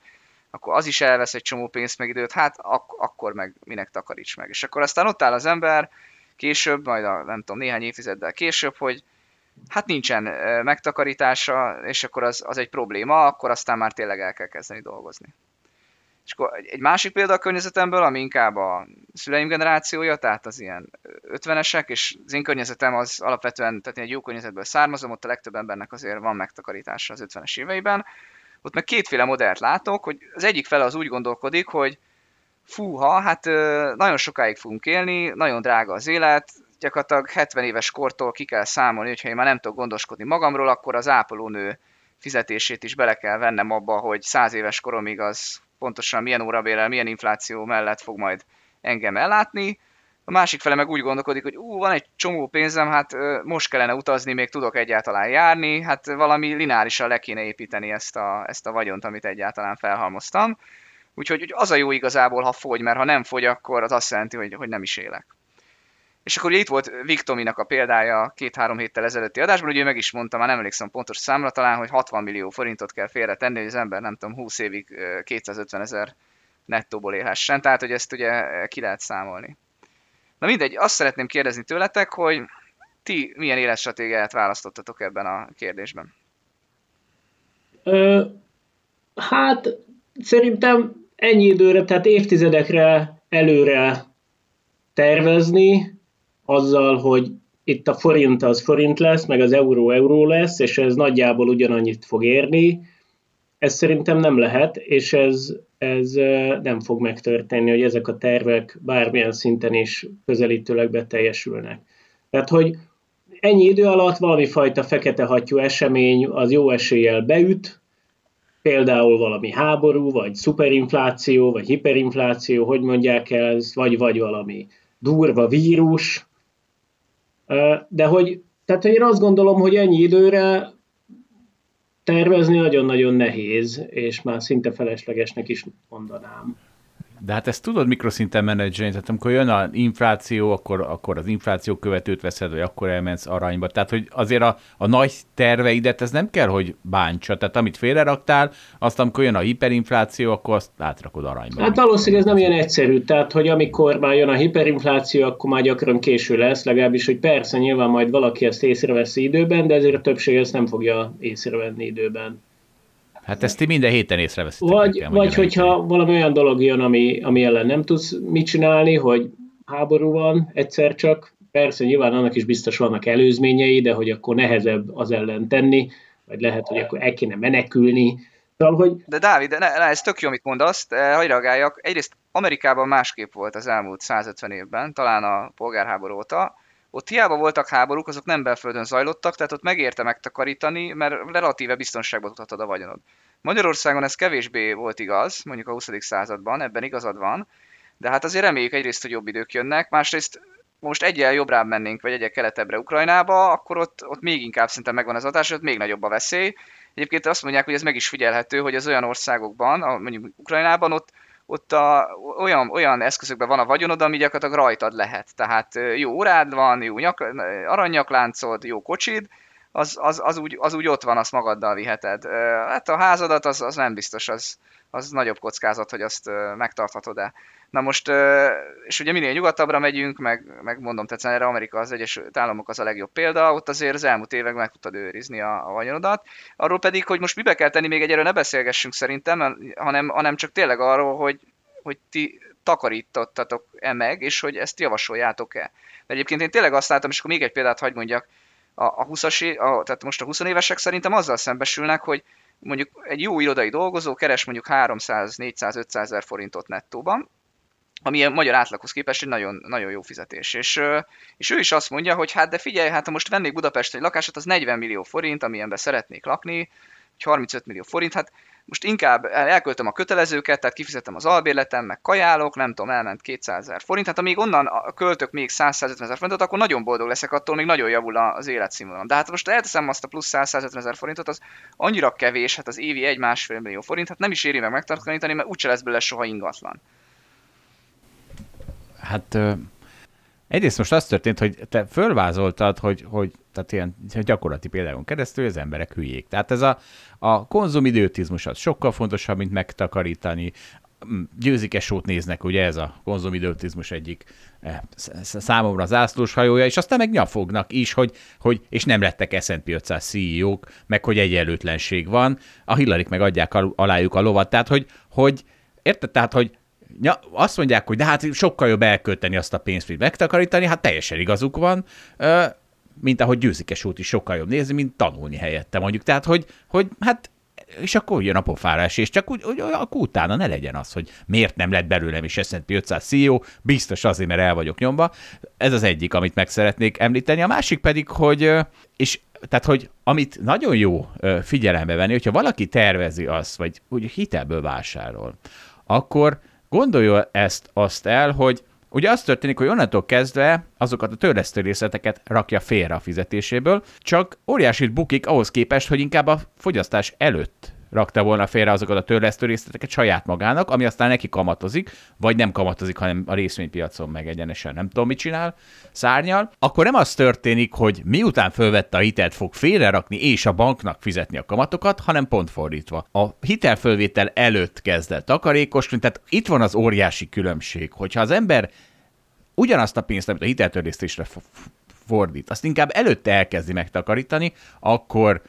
akkor az is elvesz egy csomó pénzt meg időt, hát ak- akkor meg minek takaríts meg. És akkor aztán ott áll az ember, később, majd a, nem tudom, néhány évtizeddel később, hogy hát nincsen megtakarítása, és akkor az, az egy probléma, akkor aztán már tényleg el kell kezdeni dolgozni. És akkor egy- másik példa a környezetemből, ami inkább a szüleim generációja, tehát az ilyen 50-esek, és az én környezetem az alapvetően, tehát én egy jó környezetből származom, ott a legtöbb embernek azért van megtakarítása az 50-es éveiben. Ott meg kétféle modellt látok, hogy az egyik fele az úgy gondolkodik, hogy fúha, hát nagyon sokáig fogunk élni, nagyon drága az élet, gyakorlatilag 70 éves kortól ki kell számolni, hogyha én már nem tudok gondoskodni magamról, akkor az ápolónő fizetését is bele kell vennem abba, hogy 100 éves koromig az pontosan milyen órabérrel, milyen infláció mellett fog majd engem ellátni. A másik fele meg úgy gondolkodik, hogy ú, van egy csomó pénzem, hát most kellene utazni, még tudok egyáltalán járni, hát valami lineárisan le kéne építeni ezt a, ezt a vagyont, amit egyáltalán felhalmoztam. Úgyhogy hogy az a jó igazából, ha fogy, mert ha nem fogy, akkor az azt jelenti, hogy, hogy nem is élek. És akkor ugye itt volt Viktominak a példája két-három héttel ezelőtti adásban, ugye ő meg is mondta, már nem emlékszem pontos számra talán, hogy 60 millió forintot kell félretenni, hogy az ember nem tudom, 20 évig ö, 250 ezer nettóból élhessen, tehát hogy ezt ugye ki lehet számolni. Na mindegy, azt szeretném kérdezni tőletek, hogy ti milyen életstratégiát választottatok ebben a kérdésben? Ö, hát szerintem ennyi időre, tehát évtizedekre előre tervezni, azzal, hogy itt a forint az forint lesz, meg az euró euró lesz, és ez nagyjából ugyanannyit fog érni, ez szerintem nem lehet, és ez, ez nem fog megtörténni, hogy ezek a tervek bármilyen szinten is közelítőleg beteljesülnek. Tehát, hogy ennyi idő alatt valami fajta fekete hattyú esemény az jó eséllyel beüt, például valami háború, vagy szuperinfláció, vagy hiperinfláció, hogy mondják el ez, vagy, vagy valami durva vírus. De hogy, tehát hogy én azt gondolom, hogy ennyi időre tervezni nagyon-nagyon nehéz, és már szinte feleslegesnek is mondanám. De hát ezt tudod mikroszinten menedzselni, tehát amikor jön az infláció, akkor, akkor az infláció követőt veszed, vagy akkor elmensz aranyba. Tehát, hogy azért a, a nagy terveidet ez nem kell, hogy bántsa. Tehát amit félreraktál, azt amikor jön a hiperinfláció, akkor azt átrakod aranyba. Hát valószínűleg ez nem ilyen egyszerű. Tehát, hogy amikor már jön a hiperinfláció, akkor már gyakran késő lesz, legalábbis, hogy persze nyilván majd valaki ezt észreveszi időben, de ezért a többség ezt nem fogja észrevenni időben. Hát ezt ti minden héten észreveszitek. Vagy, nekem, vagy hogyha valami olyan dolog jön, ami, ami ellen nem tudsz mit csinálni, hogy háború van egyszer csak, persze nyilván annak is biztos vannak előzményei, de hogy akkor nehezebb az ellen tenni, vagy lehet, hogy akkor el kéne menekülni. Szóval, hogy... De Dávid, ne, ne, ez tök jó, amit mondasz, hogy reagáljak. Egyrészt Amerikában másképp volt az elmúlt 150 évben, talán a polgárháború óta, ott hiába voltak háborúk, azok nem belföldön zajlottak, tehát ott megérte megtakarítani, mert relatíve biztonságban tudhatod a vagyonod. Magyarországon ez kevésbé volt igaz, mondjuk a 20. században, ebben igazad van, de hát azért reméljük egyrészt, hogy jobb idők jönnek, másrészt most egyel jobbra mennénk, vagy egyel keletebbre Ukrajnába, akkor ott, ott még inkább szinte megvan az hatás, ott még nagyobb a veszély. Egyébként azt mondják, hogy ez meg is figyelhető, hogy az olyan országokban, mondjuk Ukrajnában ott ott a, olyan, olyan eszközökben van a vagyonod, ami gyakorlatilag rajtad lehet. Tehát jó órád van, jó nyak, aranyakláncod, jó kocsid, az, az, az, úgy, az úgy ott van, azt magaddal viheted. Hát a házadat az, az nem biztos, az, az nagyobb kockázat, hogy azt megtarthatod-e. Na most, és ugye minél nyugatabbra megyünk, meg, meg mondom, tehát erre Amerika az Egyesült Államok az a legjobb példa, ott azért az elmúlt években meg tudtad őrizni a, a vagyonodat. Arról pedig, hogy most mibe kell tenni, még egyre ne beszélgessünk szerintem, hanem, hanem csak tényleg arról, hogy, hogy ti takarítottatok-e meg, és hogy ezt javasoljátok-e. Mert egyébként én tényleg azt látom, és akkor még egy példát hagyd mondjak, a, a 20-as, a, tehát most a 20 évesek szerintem azzal szembesülnek, hogy mondjuk egy jó irodai dolgozó keres mondjuk 300, 400, 500 ezer forintot nettóban, ami a magyar átlaghoz képest egy nagyon, nagyon jó fizetés. És, és ő is azt mondja, hogy hát de figyelj, hát ha most vennék Budapesten egy lakásot, az 40 millió forint, amilyenben szeretnék lakni, 35 millió forint, hát most inkább elköltöm a kötelezőket, tehát kifizetem az albérletem, meg kajálok, nem tudom, elment 200 ezer forint, hát amíg onnan költök még 100-150 ezer forintot, akkor nagyon boldog leszek, attól még nagyon javul az életszínvonalom. De hát most elteszem azt a plusz 100-150 ezer forintot, az annyira kevés, hát az évi 1-1,5 millió forint, hát nem is éri meg megtartani, mert úgyse lesz belőle soha ingatlan. Hát egyrészt most az történt, hogy te fölvázoltad, hogy, hogy tehát ilyen gyakorlati például keresztül az emberek hülyék. Tehát ez a, a konzumidőtizmus az sokkal fontosabb, mint megtakarítani. Mm, győzike sót néznek, ugye ez a konzumidőtizmus egyik eh, számomra az ászlós hajója, és aztán meg nyafognak is, hogy, hogy és nem lettek S&P 500 CEO-k, meg hogy egyenlőtlenség van, a Hillary meg adják alájuk a lovat, tehát hogy, hogy érted, tehát hogy Ja, azt mondják, hogy de hát sokkal jobb elkölteni azt a pénzt, mint megtakarítani, hát teljesen igazuk van, mint ahogy győzikes út is sokkal jobb nézni, mint tanulni helyette mondjuk. Tehát, hogy, hogy hát és akkor jön a pofárás, és csak úgy, úgy, akkor utána ne legyen az, hogy miért nem lett belőlem is S&P 500 CEO, biztos azért, mert el vagyok nyomva. Ez az egyik, amit meg szeretnék említeni. A másik pedig, hogy, és tehát, hogy amit nagyon jó figyelembe venni, hogyha valaki tervezi azt, vagy úgy hitelből vásárol, akkor Gondolja ezt azt el, hogy Ugye az történik, hogy onnantól kezdve azokat a törlesztő részleteket rakja félre a fizetéséből, csak óriási bukik ahhoz képest, hogy inkább a fogyasztás előtt rakta volna félre azokat a törlesztő részleteket saját magának, ami aztán neki kamatozik, vagy nem kamatozik, hanem a részvénypiacon meg egyenesen nem tudom, mit csinál, szárnyal, akkor nem az történik, hogy miután fölvette a hitelt, fog félrerakni és a banknak fizetni a kamatokat, hanem pont fordítva. A hitelfölvétel előtt kezd el takarékoskodni, tehát itt van az óriási különbség, hogyha az ember ugyanazt a pénzt, amit a hiteltörlesztésre fordít, azt inkább előtte elkezdi megtakarítani, akkor,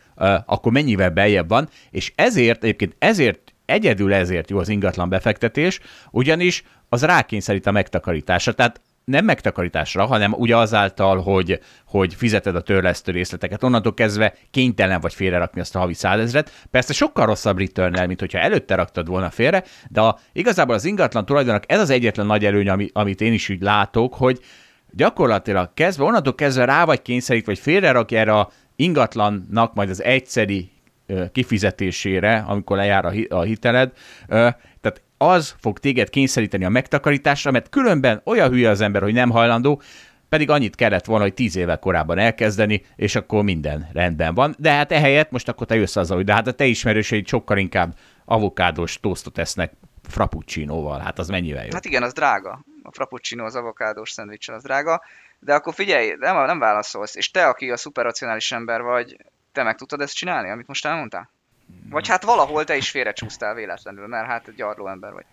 akkor mennyivel beljebb van, és ezért, egyébként ezért, egyedül ezért jó az ingatlan befektetés, ugyanis az rákényszerít a megtakarításra. Tehát nem megtakarításra, hanem ugye azáltal, hogy, hogy fizeted a törlesztő részleteket, onnantól kezdve kénytelen vagy félrerakni azt a havi százezret. Persze sokkal rosszabb return mint hogyha előtte raktad volna félre, de a, igazából az ingatlan tulajdonnak ez az egyetlen nagy előny, ami, amit én is úgy látok, hogy gyakorlatilag kezdve, onnantól kezdve rá vagy kényszerít, vagy félrerakja erre a ingatlannak majd az egyszeri kifizetésére, amikor lejár a hiteled, tehát az fog téged kényszeríteni a megtakarításra, mert különben olyan hülye az ember, hogy nem hajlandó, pedig annyit kellett volna, hogy tíz évvel korábban elkezdeni, és akkor minden rendben van. De hát ehelyett most akkor te jössz azzal, hogy de hát a te ismerőseid sokkal inkább avokádós tosztot esznek frappuccinoval. Hát az mennyivel jó? Hát igen, az drága. A frappuccino az avokádós szendvicsen az drága. De akkor figyelj, nem, nem válaszolsz. És te, aki a szuperracionális ember vagy, te meg tudtad ezt csinálni, amit most elmondtál? Vagy hát valahol te is félrecsúsztál véletlenül, mert hát gyarló ember vagy.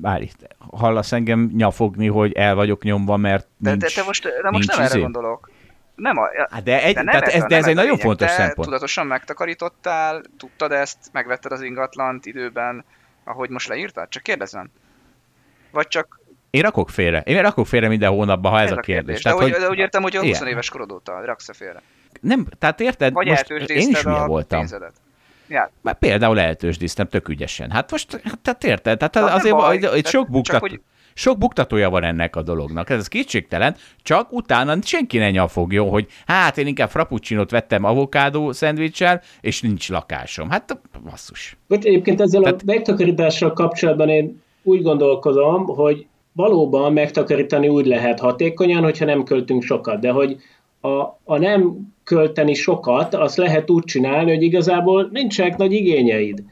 Várj, hallasz engem nyafogni, hogy el vagyok nyomva, mert nincs, De, de te most, de most nem izé? erre gondolok. Nem a, hát de, egy, de, nem tehát ez, ez, de ez egy nagyon fontos te szempont. tudatosan megtakarítottál, tudtad ezt, megvetted az ingatlant időben, ahogy most leírtad? Csak kérdezem. Vagy csak... Én rakok félre. Én rakok félre minden hónapban, ha ez, ez a kérdés. kérdés. Tehát, de, hogy, de úgy értem, hogy a 20 éves korod óta raksz félre. Nem, tehát érted? Vagy most én is milyen voltam. Pénzedet. Ja. Már például eltősdíztem tök ügyesen. Hát most, hát, tehát érted? Tehát az azért baj, itt sok buktat, hogy... sok buktatója van ennek a dolognak. Ez kétségtelen, csak utána senki ne nyafogjon, hogy hát én inkább frappuccinot vettem avokádó szendvicsel, és nincs lakásom. Hát basszus. Most egyébként ezzel Tehát... a megtakarítással kapcsolatban én úgy gondolkozom, hogy valóban megtakarítani úgy lehet hatékonyan, hogyha nem költünk sokat, de hogy a, a nem költeni sokat, azt lehet úgy csinálni, hogy igazából nincsenek nagy igényeid.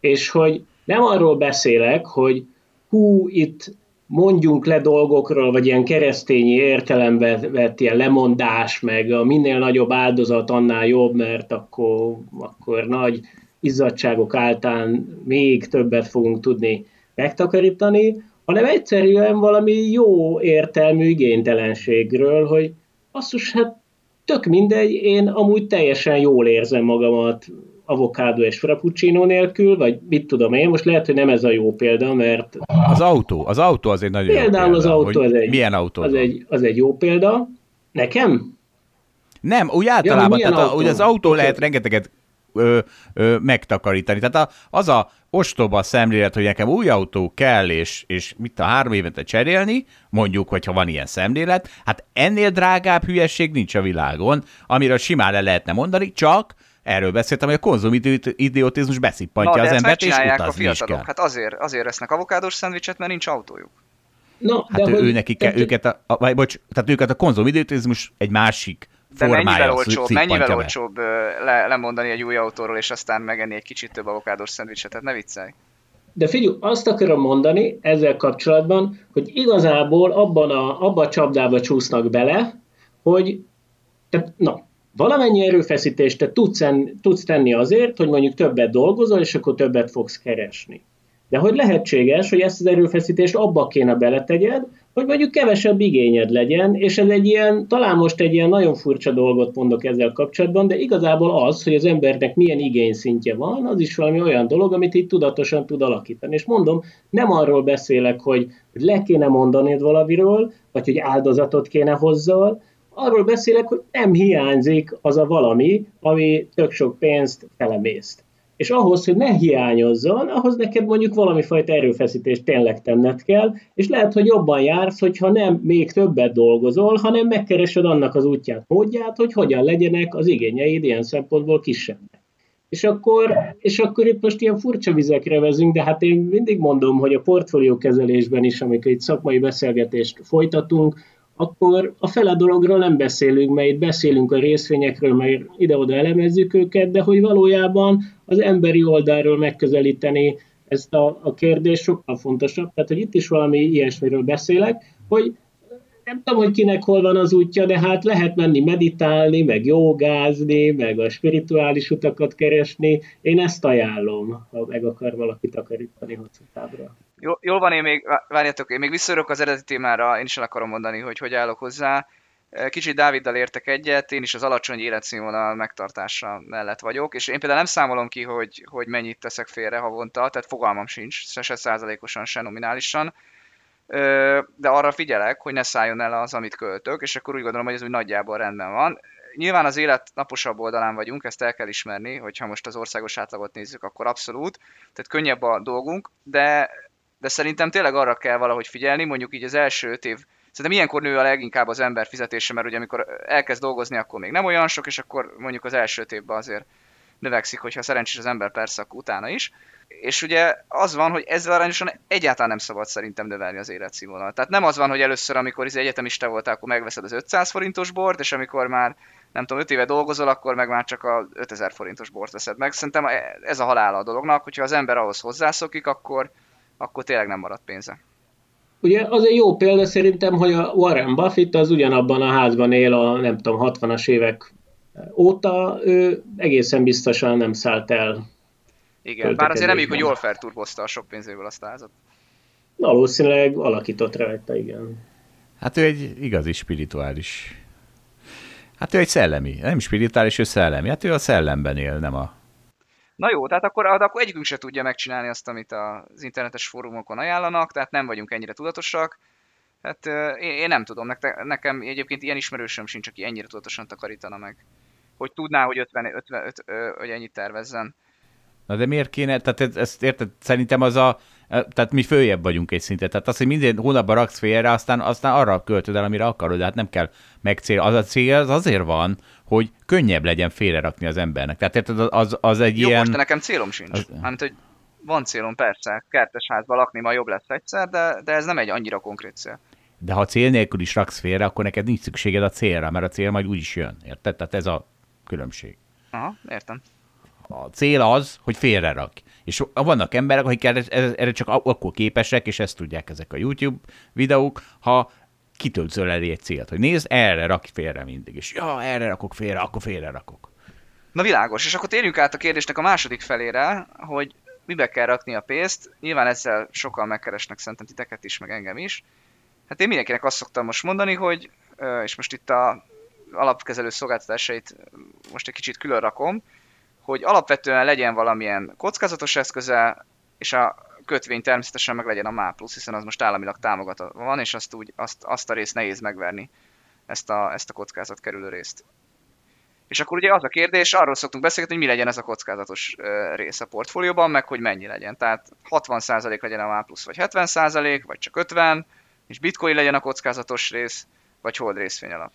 És hogy nem arról beszélek, hogy hú, itt mondjunk le dolgokról, vagy ilyen keresztényi értelemben vett ilyen lemondás, meg a minél nagyobb áldozat annál jobb, mert akkor, akkor nagy izzadságok által még többet fogunk tudni megtakarítani, hanem egyszerűen valami jó értelmű igénytelenségről, hogy asszus, hát tök mindegy, én amúgy teljesen jól érzem magamat avokádó és frappuccino nélkül, vagy mit tudom én, most lehet, hogy nem ez a jó példa, mert... Az autó, az autó az egy nagyon Például jó példa, az autó az egy, milyen autó az, egy, az egy jó példa. Nekem? Nem, úgy általában, ja, tehát a, ugye az autó lehet rengeteget ö, ö, megtakarítani. Tehát a, az a ostoba szemlélet, hogy nekem új autó kell, és, és mit a három évente cserélni, mondjuk, hogyha van ilyen szemlélet, hát ennél drágább hülyeség nincs a világon, amiről simán le lehetne mondani, csak erről beszéltem, hogy a konzumidiotizmus beszippantja Na, az embert, és utazni a is kell. Hát azért, azért esznek avokádós szendvicset, mert nincs autójuk. No, hát de ő, hogy, nekik, te, őket, a, a, vagy, bocs, tehát őket a konzumidiotizmus egy másik de mennyivel olcsóbb, mennyivel olcsóbb le, lemondani egy új autóról, és aztán megenni egy kicsit több avokádós szendvicset, tehát ne viccelj. De figyelj, azt akarom mondani ezzel kapcsolatban, hogy igazából abban a, abban a csapdába csúsznak bele, hogy tehát, na, valamennyi erőfeszítést te tudsz, en, tudsz tenni azért, hogy mondjuk többet dolgozol, és akkor többet fogsz keresni. De hogy lehetséges, hogy ezt az erőfeszítést abba kéne beletegyed, hogy mondjuk kevesebb igényed legyen, és ez egy ilyen, talán most egy ilyen nagyon furcsa dolgot mondok ezzel kapcsolatban, de igazából az, hogy az embernek milyen igényszintje van, az is valami olyan dolog, amit itt tudatosan tud alakítani. És mondom, nem arról beszélek, hogy le kéne mondanod valamiről, vagy hogy áldozatot kéne hozzal, arról beszélek, hogy nem hiányzik az a valami, ami tök sok pénzt felemészt. És ahhoz, hogy ne hiányozzon, ahhoz neked mondjuk valami fajta erőfeszítést tényleg tenned kell, és lehet, hogy jobban jársz, hogyha nem még többet dolgozol, hanem megkeresed annak az útját, módját, hogy hogyan legyenek az igényeid ilyen szempontból kisebbek. És akkor, és akkor itt most ilyen furcsa vizekre vezünk, de hát én mindig mondom, hogy a portfóliókezelésben is, amikor itt szakmai beszélgetést folytatunk, akkor a fele dologról nem beszélünk, mert itt beszélünk a részvényekről, mert ide-oda elemezzük őket, de hogy valójában az emberi oldalról megközelíteni ezt a, a kérdést sokkal fontosabb. Tehát, hogy itt is valami ilyesmiről beszélek, hogy nem tudom, hogy kinek hol van az útja, de hát lehet menni meditálni, meg jogázni, meg a spirituális utakat keresni. Én ezt ajánlom, ha meg akar valaki takarítani hosszú távra. Jól van, én még, várjátok, én még visszajövök az eredeti témára, én is el akarom mondani, hogy hogy állok hozzá. Kicsit Dáviddal értek egyet, én is az alacsony életszínvonal megtartása mellett vagyok, és én például nem számolom ki, hogy, hogy mennyit teszek félre havonta, tehát fogalmam sincs, se százalékosan, se nominálisan, de arra figyelek, hogy ne szálljon el az, amit költök, és akkor úgy gondolom, hogy ez úgy nagyjából rendben van. Nyilván az élet naposabb oldalán vagyunk, ezt el kell ismerni, hogyha most az országos átlagot nézzük, akkor abszolút, tehát könnyebb a dolgunk, de, de szerintem tényleg arra kell valahogy figyelni, mondjuk így az első öt év Szerintem ilyenkor nő a leginkább az ember fizetése, mert ugye amikor elkezd dolgozni, akkor még nem olyan sok, és akkor mondjuk az első évben azért növekszik, hogyha szerencsés az ember persze, akkor utána is. És ugye az van, hogy ezzel arányosan egyáltalán nem szabad szerintem növelni az életszínvonalat. Tehát nem az van, hogy először, amikor ez izé egyetemista voltál, akkor megveszed az 500 forintos bort, és amikor már nem tudom, 5 éve dolgozol, akkor meg már csak a 5000 forintos bort veszed meg. Szerintem ez a halála a dolognak, hogyha az ember ahhoz hozzászokik, akkor, akkor tényleg nem marad pénze. Ugye az egy jó példa szerintem, hogy a Warren Buffett az ugyanabban a házban él a nem tudom, 60-as évek óta, ő egészen biztosan nem szállt el. Igen, bár azért reméljük, hogy jól felturbozta a sok pénzéből azt a házat. Valószínűleg alakított rajta, igen. Hát ő egy igazi spirituális. Hát ő egy szellemi, nem spirituális, ő szellemi. Hát ő a szellemben él, nem a Na jó, tehát akkor, akkor egyikünk se tudja megcsinálni azt, amit az internetes fórumokon ajánlanak, tehát nem vagyunk ennyire tudatosak. Hát én, én nem tudom, nekem egyébként ilyen ismerősöm sincs, aki ennyire tudatosan takarítana meg. Hogy tudná, hogy 50, 50, 50 hogy ennyit tervezzen. Na de miért kéne, tehát ezt érted, szerintem az a, tehát mi följebb vagyunk egy szintet. Tehát az, hogy minden hónapban raksz félre, aztán, aztán arra költöd el, amire akarod, hát nem kell megcél. Az a cél az azért van, hogy könnyebb legyen félrerakni az embernek. Tehát érted, az, az egy Jó, ilyen... most nekem célom sincs. Az... Hát, hogy van célom persze, kertes házba lakni ma jobb lesz egyszer, de, de ez nem egy annyira konkrét cél. De ha cél nélkül is raksz félre, akkor neked nincs szükséged a célra, mert a cél majd úgy is jön. Érted? Tehát ez a különbség. Aha, értem. A cél az, hogy félre rak. És vannak emberek, akik erre, erre csak akkor képesek, és ezt tudják ezek a YouTube videók, ha kitöltszöl elé egy célt, hogy nézd, erre rak félre mindig, és ja, erre rakok félre, akkor félre rakok. Na világos, és akkor térjünk át a kérdésnek a második felére, hogy mibe kell rakni a pénzt. Nyilván ezzel sokan megkeresnek szerintem titeket is, meg engem is. Hát én mindenkinek azt szoktam most mondani, hogy, és most itt a alapkezelő szolgáltatásait most egy kicsit külön rakom, hogy alapvetően legyen valamilyen kockázatos eszköze, és a kötvény természetesen meg legyen a MÁ plusz, hiszen az most államilag támogatva van, és azt, úgy, azt, azt a részt nehéz megverni, ezt a, ezt a kockázat kerülő részt. És akkor ugye az a kérdés, arról szoktunk beszélgetni, hogy mi legyen ez a kockázatos rész a portfólióban, meg hogy mennyi legyen. Tehát 60% legyen a MÁ vagy 70%, vagy csak 50, és bitcoin legyen a kockázatos rész, vagy hold részvény alap.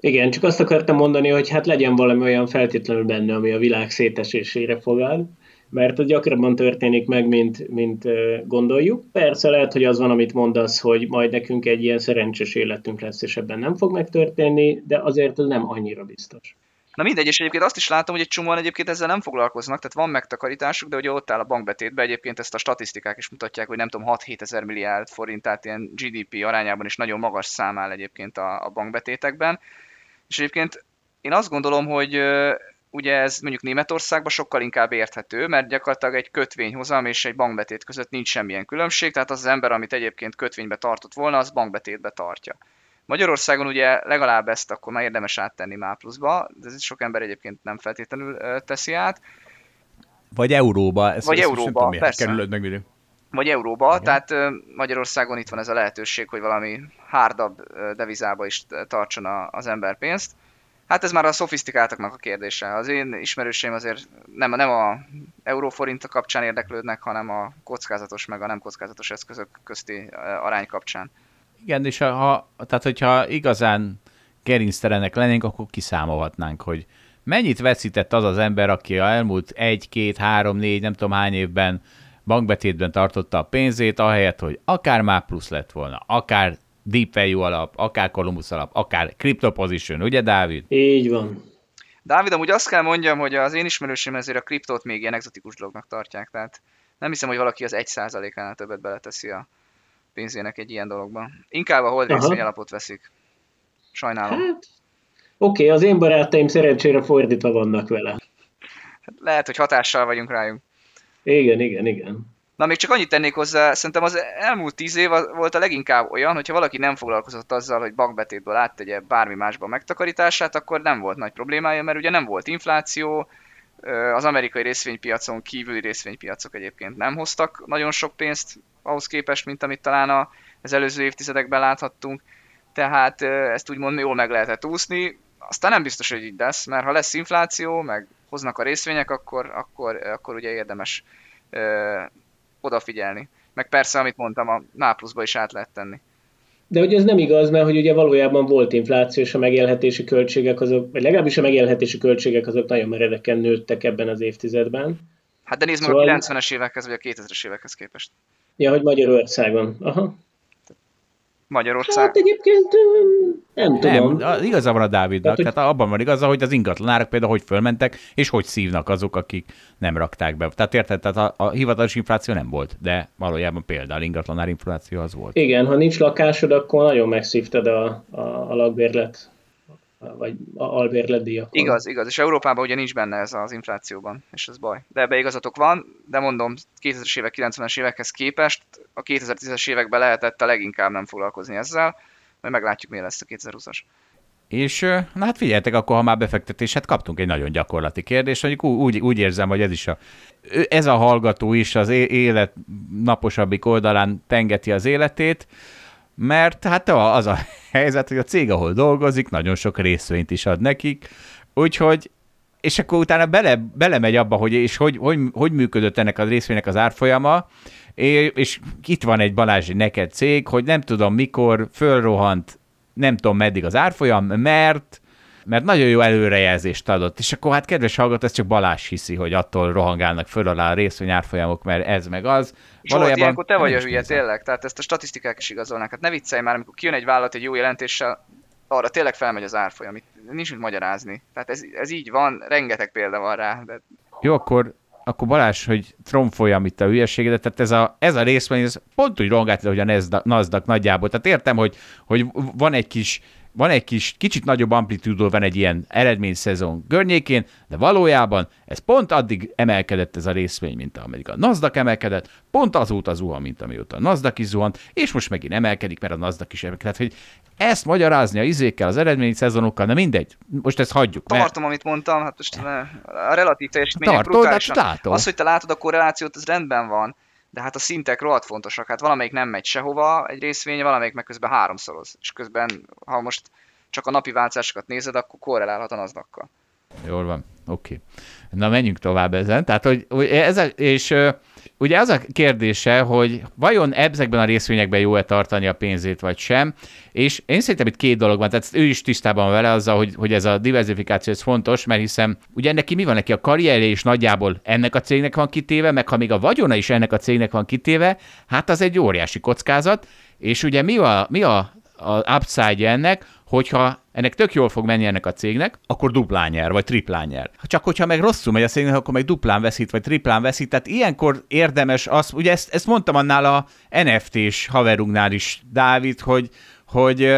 Igen, csak azt akartam mondani, hogy hát legyen valami olyan feltétlenül benne, ami a világ szétesésére fogad, mert gyakrabban történik meg, mint, mint gondoljuk. Persze lehet, hogy az van, amit mondasz, hogy majd nekünk egy ilyen szerencsés életünk lesz, és ebben nem fog megtörténni, de azért ez nem annyira biztos. Na mindegy, és egyébként azt is látom, hogy egy csomóan egyébként ezzel nem foglalkoznak, tehát van megtakarításuk, de ugye ott áll a bankbetétbe, egyébként ezt a statisztikák is mutatják, hogy nem tudom, 6-7 ezer milliárd forint, tehát ilyen GDP arányában is nagyon magas szám áll egyébként a, a bankbetétekben. És egyébként én azt gondolom, hogy ugye ez mondjuk Németországban sokkal inkább érthető, mert gyakorlatilag egy kötvényhozam és egy bankbetét között nincs semmilyen különbség, tehát az, az ember, amit egyébként kötvénybe tartott volna, az bankbetétbe tartja. Magyarországon ugye legalább ezt akkor már érdemes áttenni MÁ pluszba, de ez sok ember egyébként nem feltétlenül teszi át. Vagy euróba. Ezt, Vagy ezt euróba, tudom, persze. Kerülöd meg Vagy euróba, Igen. tehát Magyarországon itt van ez a lehetőség, hogy valami hárdabb devizába is tartson az ember pénzt. Hát ez már a szofisztikáltaknak a kérdése. Az én ismerőseim azért nem, nem a euróforint kapcsán érdeklődnek, hanem a kockázatos meg a nem kockázatos eszközök közti arány kapcsán. Igen, és ha, tehát hogyha igazán gerinctelenek lennénk, akkor kiszámolhatnánk, hogy mennyit veszített az az ember, aki a elmúlt egy, két, három, négy, nem tudom hány évben bankbetétben tartotta a pénzét, ahelyett, hogy akár már plusz lett volna, akár Deep Value alap, akár Columbus alap, akár Crypto Position, ugye Dávid? Így van. Dávid, amúgy azt kell mondjam, hogy az én ismerősém ezért a kriptót még ilyen exotikus dolognak tartják, tehát nem hiszem, hogy valaki az egy százalékánál többet beleteszi a pénzének egy ilyen dologba. Inkább a hold részvény alapot veszik. Sajnálom. Hát, oké, okay, az én barátaim szerencsére fordítva vannak vele. Hát lehet, hogy hatással vagyunk rájuk. Igen, igen, igen. Na, még csak annyit tennék hozzá, szerintem az elmúlt tíz év volt a leginkább olyan, hogyha valaki nem foglalkozott azzal, hogy bankbetétből áttegye bármi másba megtakarítását, akkor nem volt nagy problémája, mert ugye nem volt infláció, az amerikai részvénypiacon kívüli részvénypiacok egyébként nem hoztak nagyon sok pénzt ahhoz képest, mint amit talán az előző évtizedekben láthattunk, tehát ezt úgymond jól meg lehetett úszni, aztán nem biztos, hogy így lesz, mert ha lesz infláció, meg hoznak a részvények, akkor, akkor, akkor ugye érdemes odafigyelni. Meg persze, amit mondtam, a nápluszba is át lehet tenni. de hogy ez nem igaz, mert hogy ugye valójában volt infláció, és a megélhetési költségek azok, vagy legalábbis a megélhetési költségek azok nagyon meredeken nőttek ebben az évtizedben. Hát de nézd meg szóval... a 90-es évekhez, vagy a 2000-es évekhez képest. Ja, hogy Magyarországon. Aha. Magyarország. Hát egyébként nem tudom. Nem, igaza van a Dávidnak, tehát, hogy... tehát abban van igaza, hogy az ingatlanárak például hogy fölmentek, és hogy szívnak azok, akik nem rakták be. Tehát érted, tehát a, a hivatalos infláció nem volt, de valójában például ingatlanár infláció az volt. Igen, ha nincs lakásod, akkor nagyon megszívtad a, a, a lakbérlet vagy albérletdíjakon. Igaz, igaz, és Európában ugye nincs benne ez az inflációban, és ez baj. De ebbe igazatok van, de mondom, 2000-es évek, 90-es évekhez képest a 2010-es években lehetett a leginkább nem foglalkozni ezzel, majd meglátjuk, mi lesz a 2020-as. És na hát figyeljetek, akkor ha már befektetés, hát kaptunk egy nagyon gyakorlati kérdést, mondjuk úgy, úgy érzem, hogy ez is a, ez a hallgató is az élet naposabbik oldalán tengeti az életét, mert hát az a *laughs* helyzet, hogy a cég, ahol dolgozik, nagyon sok részvényt is ad nekik, úgyhogy és akkor utána bele, belemegy abba, hogy és hogy, hogy, hogy működött ennek a részvénynek az árfolyama, és, itt van egy Balázsi neked cég, hogy nem tudom mikor fölrohant, nem tudom meddig az árfolyam, mert mert nagyon jó előrejelzést adott, és akkor hát kedves hallgató, ez csak Balázs hiszi, hogy attól rohangálnak föl alá a részvényárfolyamok, mert ez meg az. Valójában ilyenkor te vagy a hülye, tényleg, tehát ezt a statisztikák is igazolnak. Hát ne viccelj már, amikor kijön egy vállalat egy jó jelentéssel, arra tényleg felmegy az árfolyam, itt nincs mit magyarázni. Tehát ez, ez így van, rengeteg példa van rá. De... Jó, akkor akkor Balázs, hogy tromfoljam itt a hülyeségedet, tehát ez a, ez a részvény, ez pont úgy rongált, hogy a NASDAQ nagyjából. Tehát értem, hogy, hogy van egy kis van egy kis, kicsit nagyobb amplitúdó van egy ilyen eredményszezon környékén, de valójában ez pont addig emelkedett ez a részvény, mint amelyik a Nasdaq emelkedett, pont azóta zuhan, mint amióta a Nasdaq is zuhant, és most megint emelkedik, mert a Nasdaq is emelkedett. hogy ezt magyarázni a izékkel, az eredményszezonokkal, de mindegy, most ezt hagyjuk. Mert... Tartom, amit mondtam, hát most a relatív teljesítmény brutálisan. Hát az, hogy te látod a korrelációt, az rendben van, de hát a szintek rohadt fontosak. Hát valamelyik nem megy sehova egy részvény, valamelyik meg közben háromszoroz. És közben, ha most csak a napi változásokat nézed, akkor korrelálhat a nasdaq Jól van, oké. Okay. Na menjünk tovább ezen. Tehát, hogy, ez a, és ugye az a kérdése, hogy vajon ezekben a részvényekben jó-e tartani a pénzét, vagy sem, és én szerintem itt két dolog van, tehát ő is tisztában vele azzal, hogy, hogy ez a diversifikáció ez fontos, mert hiszem, ugye neki mi van neki, a karrierje is nagyjából ennek a cégnek van kitéve, meg ha még a vagyona is ennek a cégnek van kitéve, hát az egy óriási kockázat, és ugye mi a, mi a, a upside ennek, hogyha ennek tök jól fog menni ennek a cégnek, akkor duplán nyer, vagy triplán nyer. Csak hogyha meg rosszul megy a cégnek, akkor meg duplán veszít, vagy triplán veszít. Tehát ilyenkor érdemes az, ugye ezt, ezt mondtam annál a NFT-s haverunknál is, Dávid, hogy, hogy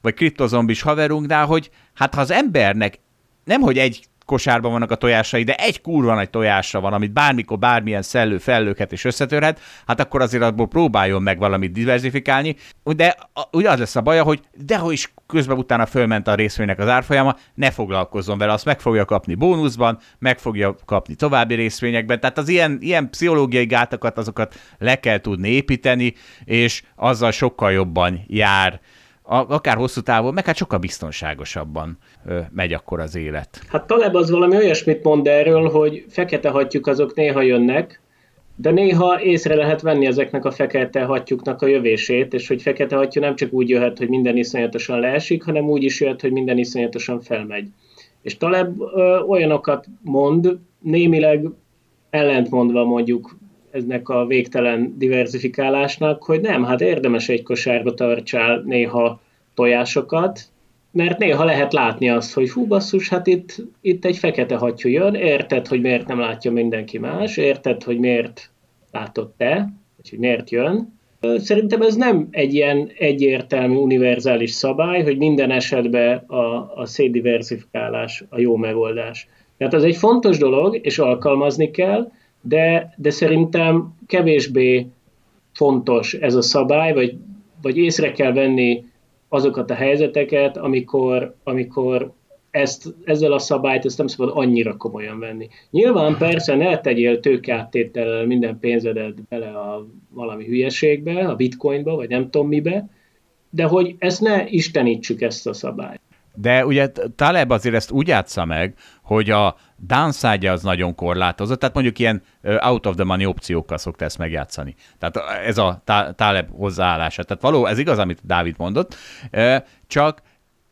vagy kriptozombis haverunknál, hogy hát ha az embernek nem, hogy egy kosárban vannak a tojásai, de egy kurva nagy tojásra van, amit bármikor bármilyen szellő fellőket és összetörhet, hát akkor azért abból próbáljon meg valamit diversifikálni, de ugye az lesz a baja, hogy dehogy is közben utána fölment a részvénynek az árfolyama, ne foglalkozzon vele, azt meg fogja kapni bónuszban, meg fogja kapni további részvényekben, tehát az ilyen, ilyen pszichológiai gátakat, azokat le kell tudni építeni, és azzal sokkal jobban jár akár hosszú távon, meg hát sokkal biztonságosabban megy akkor az élet. Hát Taleb az valami olyasmit mond erről, hogy fekete hattyúk azok néha jönnek, de néha észre lehet venni ezeknek a fekete hattyúknak a jövését, és hogy fekete hattyú nem csak úgy jöhet, hogy minden iszonyatosan leesik, hanem úgy is jöhet, hogy minden iszonyatosan felmegy. És Taleb ö, olyanokat mond, némileg ellentmondva mondjuk eznek a végtelen diversifikálásnak, hogy nem, hát érdemes egy kosárba tartsál néha tojásokat, mert néha lehet látni azt, hogy hú basszus, hát itt, itt egy fekete hattyú jön, érted, hogy miért nem látja mindenki más, érted, hogy miért látod te, hogy miért jön. Szerintem ez nem egy ilyen egyértelmű, univerzális szabály, hogy minden esetben a, a szétdiversifikálás a jó megoldás. Tehát ez egy fontos dolog, és alkalmazni kell, de, de szerintem kevésbé fontos ez a szabály, vagy, vagy észre kell venni azokat a helyzeteket, amikor, amikor ezt, ezzel a szabályt ezt nem szabad annyira komolyan venni. Nyilván persze ne tegyél tőkeáttétellel minden pénzedet bele a valami hülyeségbe, a bitcoinba, vagy nem tudom mibe, de hogy ezt ne istenítsük ezt a szabályt. De ugye Taleb azért ezt úgy játsza meg, hogy a downside az nagyon korlátozott, tehát mondjuk ilyen out of the money opciókkal szokta ezt megjátszani. Tehát ez a Taleb hozzáállása. Tehát való, ez igaz, amit Dávid mondott, csak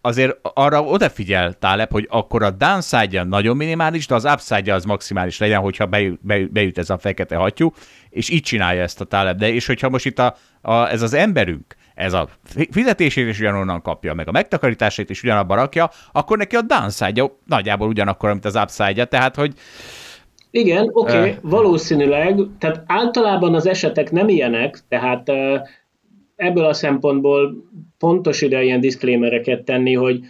azért arra odafigyel Taleb, hogy akkor a downside nagyon minimális, de az upside az maximális legyen, hogyha bejut, bejut ez a fekete hattyú, és így csinálja ezt a Taleb. De és hogyha most itt a, a, ez az emberünk, ez a fizetését is ugyanonnan kapja, meg a megtakarításait is ugyanabba rakja, akkor neki a downside nagyjából ugyanakkor, mint az upside tehát hogy igen, oké, okay, uh, valószínűleg, tehát általában az esetek nem ilyenek, tehát uh, ebből a szempontból pontos ide ilyen diszklémereket tenni, hogy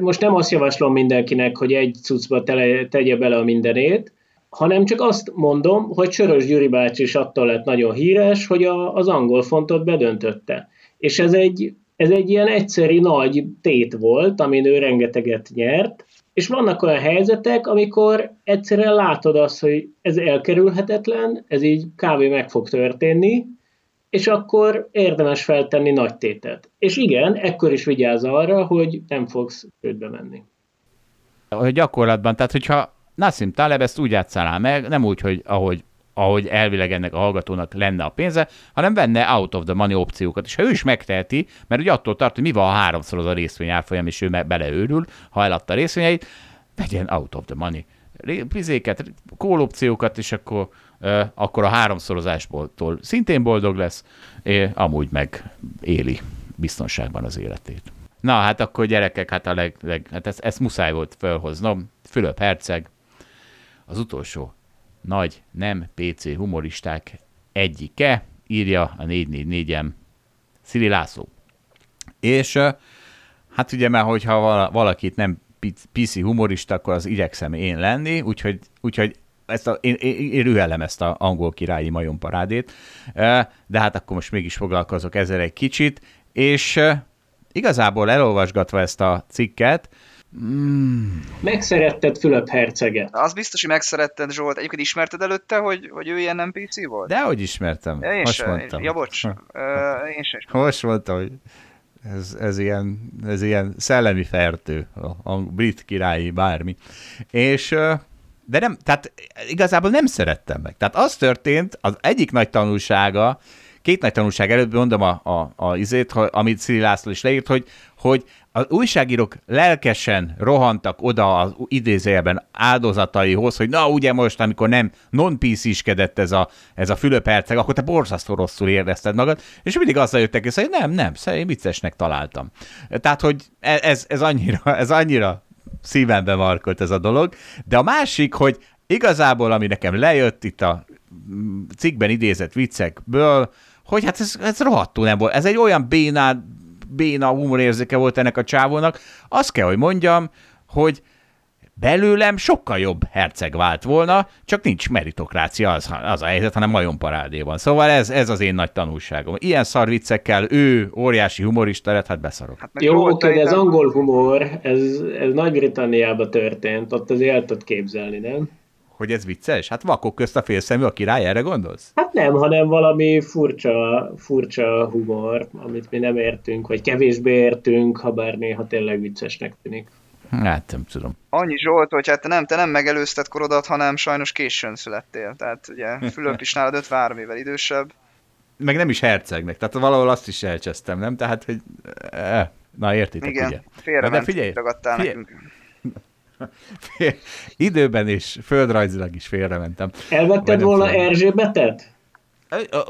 most nem azt javaslom mindenkinek, hogy egy cuccba tele, tegye bele a mindenét, hanem csak azt mondom, hogy Sörös Gyuri bácsi is attól lett nagyon híres, hogy a, az angol fontot bedöntötte. És ez egy, ez egy ilyen egyszeri nagy tét volt, amin ő rengeteget nyert, és vannak olyan helyzetek, amikor egyszerűen látod azt, hogy ez elkerülhetetlen, ez így kávé meg fog történni, és akkor érdemes feltenni nagy tétet. És igen, ekkor is vigyázz arra, hogy nem fogsz csődbe menni. A gyakorlatban, tehát hogyha Nassim Taleb ezt úgy játszálá meg, nem úgy, hogy ahogy ahogy elvileg ennek a hallgatónak lenne a pénze, hanem venne out of the money opciókat. És ha ő is megteheti, mert ugye attól tart, hogy mi van, ha háromszor az a részvény árfolyam, és ő beleőrül, ha eladta a részvényeit, vegyen out of the money pizéket, call opciókat, és akkor, uh, akkor a háromszorozásból szintén boldog lesz, és amúgy meg éli biztonságban az életét. Na, hát akkor gyerekek, hát, a leg, leg, hát ezt, ezt muszáj volt felhoznom. Fülöp Herceg, az utolsó nagy nem PC humoristák egyike, írja a 444-em Szili László. És hát ugye már, hogyha valakit nem PC humorista, akkor az igyekszem én lenni, úgyhogy, úgyhogy ezt a, én, én, én rühellem ezt a angol királyi majomparádét, de hát akkor most mégis foglalkozok ezzel egy kicsit, és igazából elolvasgatva ezt a cikket, Mm. Megszeretted Fülöp herceget. Az biztos, hogy megszeretted Zsolt. Egyébként ismerted előtte, hogy, hogy ő ilyen NPC volt? De hogy ismertem. Ja, én Most sem. mondtam. Ja, bocs. *laughs* uh, én sem. Most mondtam, hogy ez, ez, ilyen, ez ilyen szellemi fertő, a, a brit királyi bármi. És de nem, tehát igazából nem szerettem meg. Tehát az történt, az egyik nagy tanulsága, két nagy tanulság előbb mondom a, a, a izét, amit Szili László is leírt, hogy, hogy az újságírók lelkesen rohantak oda az idézőjelben áldozataihoz, hogy na ugye most, amikor nem non iskedett ez a, ez a Fülöp Herceg, akkor te borzasztó rosszul érezted magad, és mindig azzal jöttek, és hogy nem, nem, én viccesnek találtam. Tehát, hogy e, ez, ez, annyira, ez annyira szívembe markolt ez a dolog, de a másik, hogy igazából, ami nekem lejött itt a cikkben idézett viccekből, hogy hát ez, ez rohadtul nem volt. Ez egy olyan bénád, béna humorérzéke volt ennek a csávónak. Azt kell, hogy mondjam, hogy belőlem sokkal jobb herceg vált volna, csak nincs meritokrácia, az, az a helyzet, hanem majom parádéban. Szóval ez, ez az én nagy tanulságom. Ilyen szarviccekkel ő óriási humorista lett, hát beszarok. Hát Jó, oké, de ez angol humor, ez, ez Nagy-Britanniában történt, ott azért el tudod képzelni, nem? Hogy ez vicces? Hát vakok közt a félszemű a király, erre gondolsz? Hát nem, hanem valami furcsa, furcsa humor, amit mi nem értünk, vagy kevésbé értünk, ha bár néha tényleg viccesnek tűnik. Hát nem tudom. Annyi Zsolt, hogy hát te nem, te nem megelőzted korodat, hanem sajnos későn születtél. Tehát ugye Fülöp is nálad 53 évvel idősebb. Meg nem is hercegnek, tehát valahol azt is elcsesztem, nem? Tehát, hogy... Eh, na, értitek, Igen, ugye? félre de figyelj, figyelj, nekünk. *laughs* Időben és földrajzilag is félrementem. Elvetted volna tudom. Erzsébetet?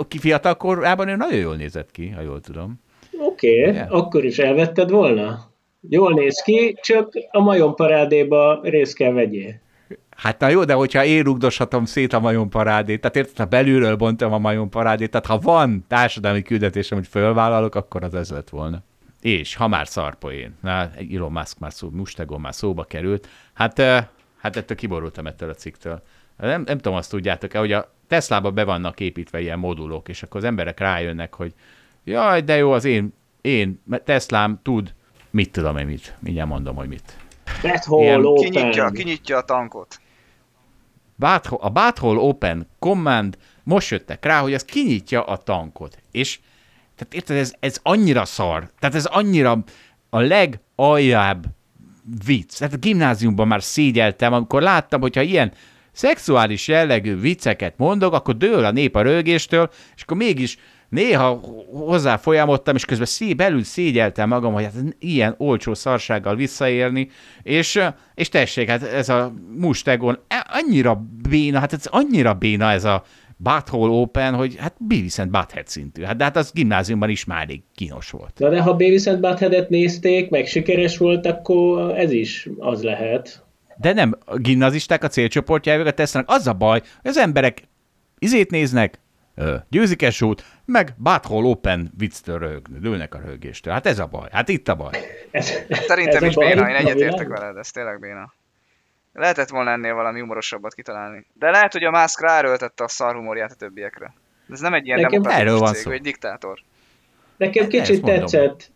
Ki fiatal korában ő nagyon jól nézett ki, ha jól tudom. Oké, okay, yeah. akkor is elvetted volna? Jól néz ki, csak a majom parádéba részt kell vegyél. Hát na jó, de hogyha én rugdoshatom szét a majom parádét, tehát érted, ha belülről bontom a majom parádét, tehát ha van társadalmi küldetésem, hogy fölvállalok, akkor az ez lett volna. És ha már szarpoén, na, Elon Musk már szó, Mustegon már szóba került, hát, hát ettől kiborultam ettől a cikktől. Nem, nem tudom, azt tudjátok-e, hogy a Teslába be vannak építve ilyen modulok, és akkor az emberek rájönnek, hogy jaj, de jó, az én, én Teslám tud, mit tudom én mit, mindjárt mondom, hogy mit. Ilyen, kinyitja, kinyitja a tankot. a Bathole Open Command most jöttek rá, hogy ez kinyitja a tankot. És tehát érted, ez, ez annyira szar. Tehát ez annyira a legaljább vicc. Tehát a gimnáziumban már szégyeltem, amikor láttam, hogyha ilyen szexuális jellegű vicceket mondok, akkor dől a nép a rögéstől, és akkor mégis néha hozzá folyamodtam, és közben szé, belül szégyeltem magam, hogy hát ilyen olcsó szarsággal visszaélni, és, és tessék, hát ez a mustegon e, annyira béna, hát ez annyira béna ez a Butthole Open, hogy hát Beavis and Butthead szintű. Hát, de hát az gimnáziumban is már elég kínos volt. Na de ha Beavis and Buttheadet nézték, meg sikeres volt, akkor ez is az lehet. De nem, a gimnazisták a célcsoportjára tesznek. Az a baj, hogy az emberek izét néznek, győzikes út, meg Butthole Open vicctől röhögni, lőnek a röhögéstől. Hát ez a baj, hát itt a baj. Ez, Szerintem ez is béna, én egyetértek veled, ez tényleg béna. Lehetett volna ennél valami humorosabbat kitalálni. De lehet, hogy a Musk ráerőltette a szar humorját a többiekre. Ez nem egy ilyen Nekem demokratikus cég, szó. egy diktátor. Nekem hát kicsit tetszett.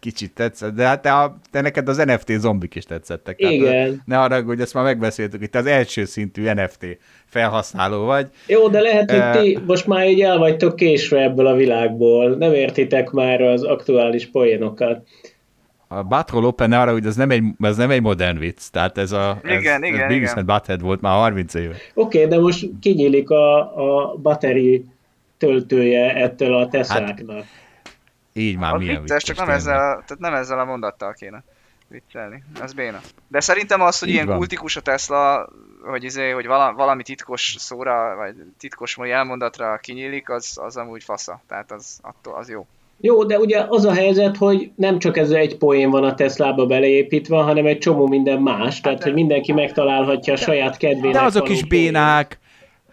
Kicsit tetszett, de hát te, a, te neked az NFT zombik is tetszettek. Igen. Hát, ne arra, hogy ezt már megbeszéltük, hogy te az első szintű NFT felhasználó vagy. Jó, de lehet, hogy ti most már így el vagytok késve ebből a világból. Nem értitek már az aktuális poénokat a Butthole Open arra, hogy ez nem egy, ez nem egy modern vicc, tehát ez a igen, ez, igen, ez igen. Butthead volt már 30 éve. Oké, okay, de most kinyílik a, a battery töltője ettől a Tesláknak. Hát, így már a milyen vicces, csak nem ezzel, tehát nem ezzel a mondattal kéne viccelni. Ez béna. De szerintem az, hogy így ilyen van. kultikus a Tesla, hogy, izé, hogy valami titkos szóra, vagy titkos elmondatra kinyílik, az, az amúgy fasza. Tehát az, attól az jó. Jó, de ugye az a helyzet, hogy nem csak ez egy poén van a Teslába beleépítve, hanem egy csomó minden más, tehát hát, hogy mindenki megtalálhatja a saját kedvének. De azok is bénák,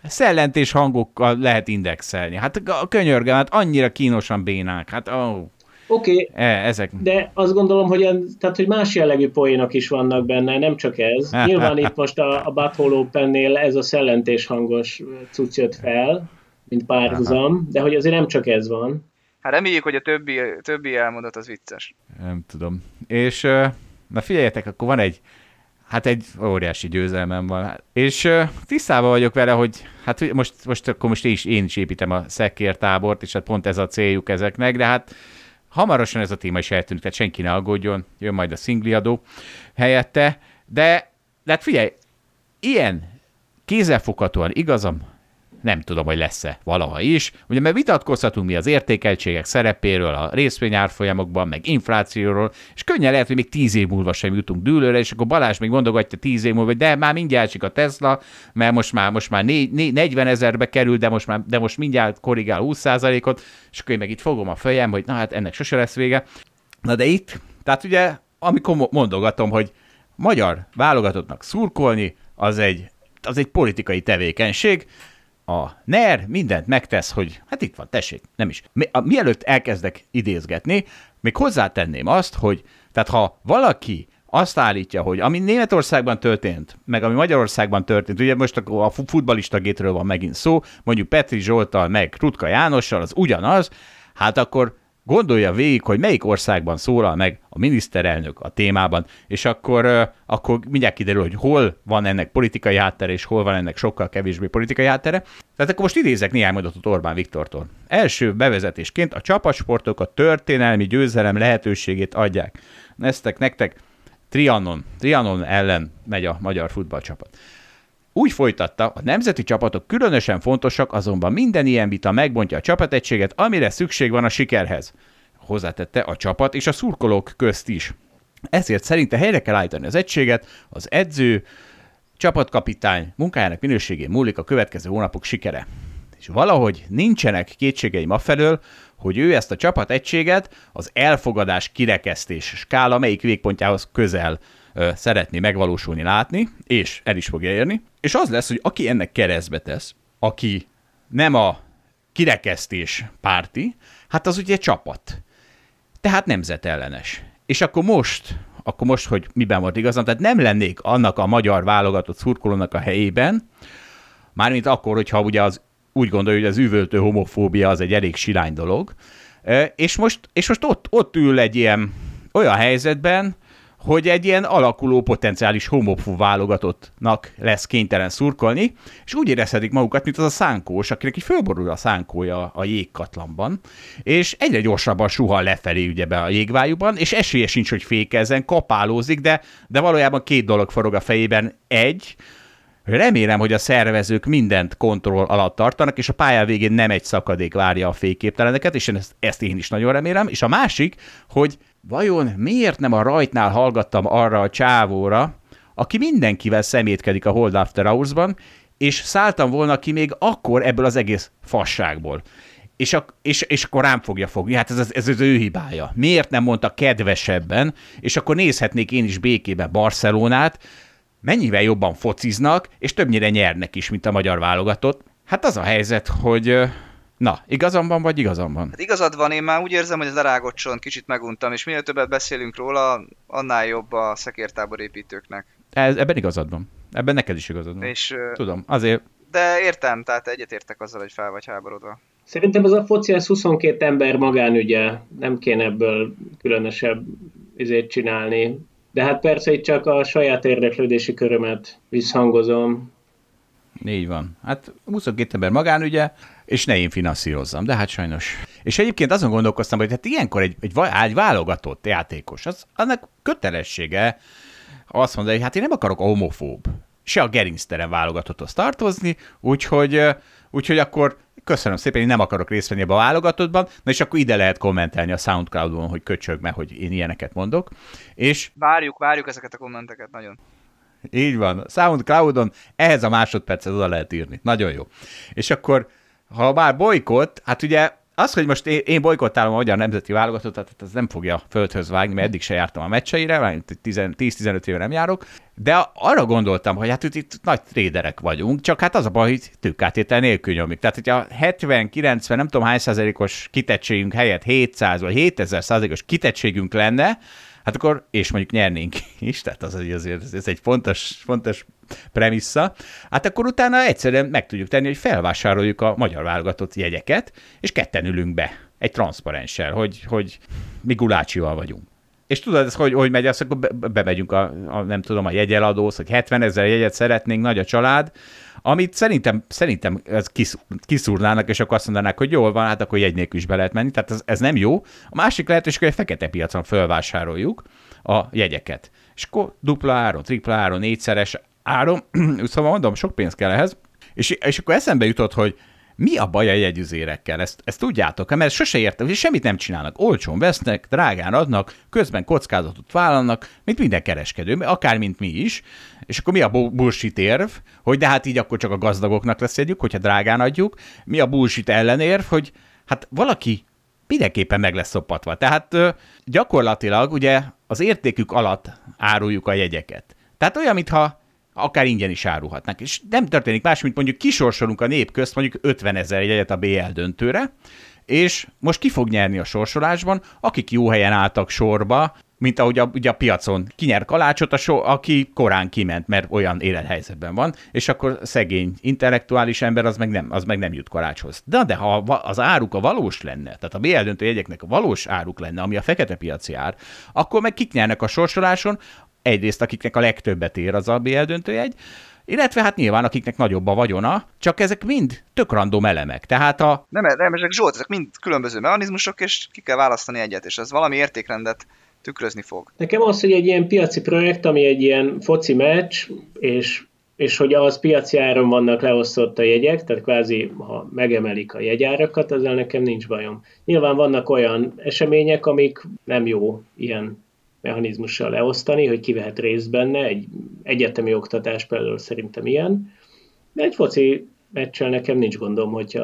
szellentés hangokkal lehet indexelni. Hát a könyörgem, hát annyira kínosan bénák. Hát oh. Oké, okay, e, ezek. de azt gondolom, hogy, en, tehát, hogy más jellegű poénok is vannak benne, nem csak ez. *laughs* Nyilván itt most a, a Butthole Open-nél ez a szellentés hangos cucc jött fel, mint párhuzam, de hogy azért nem csak ez van. Hát reméljük, hogy a többi, többi elmondat az vicces. Nem tudom. És na figyeljetek, akkor van egy, hát egy óriási győzelmem van. És tisztában vagyok vele, hogy hát most, most akkor most is, én is építem a szekértábort, és hát pont ez a céljuk ezeknek, de hát hamarosan ez a téma is eltűnik, tehát senki ne aggódjon, jön majd a szingliadó helyette, de, de hát figyelj, ilyen kézzelfoghatóan igazam nem tudom, hogy lesz-e valaha is. Ugye mert vitatkozhatunk mi az értékeltségek szerepéről a részvényárfolyamokban, meg inflációról, és könnyen lehet, hogy még tíz év múlva sem jutunk dűlőre, és akkor Balázs még mondogatja tíz év múlva, hogy de már mindjárt csak a Tesla, mert most már, most már né, né, 40 ezerbe kerül, de most, már, de most mindjárt korrigál 20%-ot, és akkor én meg itt fogom a fejem, hogy na hát ennek sose lesz vége. Na de itt, tehát ugye, amikor mondogatom, hogy magyar válogatottnak szurkolni, az egy, az egy politikai tevékenység, a NER mindent megtesz, hogy hát itt van, tessék, nem is. Mi, a, mielőtt elkezdek idézgetni, még hozzátenném azt, hogy tehát ha valaki azt állítja, hogy ami Németországban történt, meg ami Magyarországban történt, ugye most a, a futbalista gétről van megint szó, mondjuk Petri Zsoltal, meg Rutka Jánossal, az ugyanaz, hát akkor gondolja végig, hogy melyik országban szólal meg a miniszterelnök a témában, és akkor, akkor mindjárt kiderül, hogy hol van ennek politikai háttere, és hol van ennek sokkal kevésbé politikai háttere. Tehát akkor most idézek néhány mondatot Orbán Viktortól. Első bevezetésként a csapatsportok a történelmi győzelem lehetőségét adják. Neztek nektek Trianon, Trianon ellen megy a magyar futballcsapat. Úgy folytatta, a nemzeti csapatok különösen fontosak, azonban minden ilyen vita megbontja a csapategységet, amire szükség van a sikerhez. Hozzátette a csapat és a szurkolók közt is. Ezért szerinte helyre kell állítani az egységet, az edző, csapatkapitány munkájának minőségén múlik a következő hónapok sikere. És valahogy nincsenek kétségeim afelől, hogy ő ezt a csapategységet az elfogadás kirekesztés skála melyik végpontjához közel szeretné megvalósulni, látni, és el is fogja érni, és az lesz, hogy aki ennek keresztbe tesz, aki nem a kirekesztés párti, hát az ugye csapat. Tehát nemzetellenes. És akkor most, akkor most, hogy miben volt igazam, tehát nem lennék annak a magyar válogatott szurkolónak a helyében, mármint akkor, hogyha ugye az úgy gondolja, hogy az üvöltő homofóbia az egy elég silány dolog, és most, és most ott, ott ül egy ilyen olyan helyzetben, hogy egy ilyen alakuló potenciális homofú válogatottnak lesz kénytelen szurkolni, és úgy érezhetik magukat, mint az a szánkós, akinek így fölborul a szánkója a jégkatlanban, és egyre gyorsabban suhan lefelé ugye be a jégvájúban, és esélye sincs, hogy fékezzen, kapálózik, de, de valójában két dolog forog a fejében. Egy, Remélem, hogy a szervezők mindent kontroll alatt tartanak, és a pályá végén nem egy szakadék várja a fékképteleneket, és ezt, ezt én is nagyon remélem. És a másik, hogy vajon miért nem a rajtnál hallgattam arra a csávóra, aki mindenkivel szemétkedik a Hold After Hours-ban, és szálltam volna ki még akkor ebből az egész fasságból. És, a, és, és akkor rám fogja fogni. Hát ez, ez, ez az ő hibája. Miért nem mondta kedvesebben, és akkor nézhetnék én is békében Barcelonát, mennyivel jobban fociznak, és többnyire nyernek is, mint a magyar válogatott. Hát az a helyzet, hogy Na, igazam van, vagy igazam van? Hát igazad van, én már úgy érzem, hogy az erágocson kicsit meguntam, és minél többet beszélünk róla, annál jobb a szekértábor építőknek. Ez, ebben igazad van. Ebben neked is igazad van. És, Tudom, azért... De értem, tehát egyetértek azzal, hogy fel vagy háborodva. Szerintem az a foci, ez 22 ember magánügye, nem kéne ebből különösebb izét csinálni. De hát persze itt csak a saját érdeklődési körömet visszhangozom. Így van. Hát 22 ember magánügye, és ne én finanszírozzam, de hát sajnos. És egyébként azon gondolkoztam, hogy hát ilyenkor egy, egy, egy válogatott játékos, az, annak kötelessége azt mondani, hogy hát én nem akarok homofób, se a gerincteren válogatotthoz tartozni, úgyhogy, úgyhogy akkor köszönöm szépen, én nem akarok részt venni ebbe a válogatottban, na és akkor ide lehet kommentelni a Soundcloud-on, hogy köcsög meg, hogy én ilyeneket mondok. És... Várjuk, várjuk ezeket a kommenteket, nagyon. Így van. Soundcloud-on ehhez a másodpercet oda lehet írni. Nagyon jó. És akkor, ha már bolykott, hát ugye az, hogy most én, én bolykottálom a magyar nemzeti válogatottat, tehát ez nem fogja földhöz vágni, mert eddig se jártam a meccseire, 10-15 éve nem járok, de arra gondoltam, hogy hát itt nagy tréderek vagyunk, csak hát az a baj, hogy tőkátétel nélkül nyomjuk. Tehát, hogyha 70-90, nem tudom hány százalékos kitettségünk helyett 700 vagy 7000 százalékos kitettségünk lenne, hát akkor, és mondjuk nyernénk is, tehát az azért ez egy fontos, fontos premissza, hát akkor utána egyszerűen meg tudjuk tenni, hogy felvásároljuk a magyar válogatott jegyeket, és ketten ülünk be egy transzparenssel, hogy, hogy mi gulácsival vagyunk. És tudod, ez hogy, hogy megy, azt akkor be, bemegyünk a, a, nem tudom, a jegyeladóhoz, hogy 70 ezer jegyet szeretnénk, nagy a család, amit szerintem, szerintem ez kiszúrnának, és akkor azt mondanák, hogy jól van, hát akkor jegy nélkül is be lehet menni, tehát ez, ez nem jó. A másik lehetőség, hogy a fekete piacon felvásároljuk a jegyeket. És akkor dupla áron, tripla áron, négyszeres áron, *clears throat* szóval mondom, sok pénz kell ehhez, és, és akkor eszembe jutott, hogy mi a baj a jegyüzérekkel? Ezt, ezt tudjátok, mert sose értem, hogy semmit nem csinálnak. Olcsón vesznek, drágán adnak, közben kockázatot vállalnak, mint minden kereskedő, akár mint mi is. És akkor mi a bullshit érv, hogy de hát így akkor csak a gazdagoknak lesz jegyük, hogyha drágán adjuk. Mi a bullshit ellenérv, hogy hát valaki mindenképpen meg lesz szopatva. Tehát gyakorlatilag ugye az értékük alatt áruljuk a jegyeket. Tehát olyan, mintha akár ingyen is árulhatnánk. És nem történik más, mint mondjuk kisorsolunk a nép közt mondjuk 50 ezer jegyet a BL döntőre, és most ki fog nyerni a sorsolásban, akik jó helyen álltak sorba, mint ahogy a, ugye a piacon kinyer kalácsot, a so, aki korán kiment, mert olyan élethelyzetben van, és akkor szegény intellektuális ember az meg nem, az meg nem jut kalácshoz. De, de ha az áruk a valós lenne, tehát a BL döntő jegyeknek a valós áruk lenne, ami a fekete piaci ár, akkor meg kik nyernek a sorsoláson, egyrészt akiknek a legtöbbet ér az a BL döntőjegy, illetve hát nyilván akiknek nagyobb a vagyona, csak ezek mind tök random elemek. Tehát a... Nem, nem, ezek Zsolt, ezek mind különböző mechanizmusok, és ki kell választani egyet, és ez valami értékrendet tükrözni fog. Nekem az, hogy egy ilyen piaci projekt, ami egy ilyen foci meccs, és és hogy az piaci áron vannak leosztott a jegyek, tehát kvázi, ha megemelik a jegyárakat, ezzel nekem nincs bajom. Nyilván vannak olyan események, amik nem jó ilyen mechanizmussal leosztani, hogy ki vehet részt benne, egy egyetemi oktatás például szerintem ilyen, de egy foci meccsel nekem nincs gondom, hogyha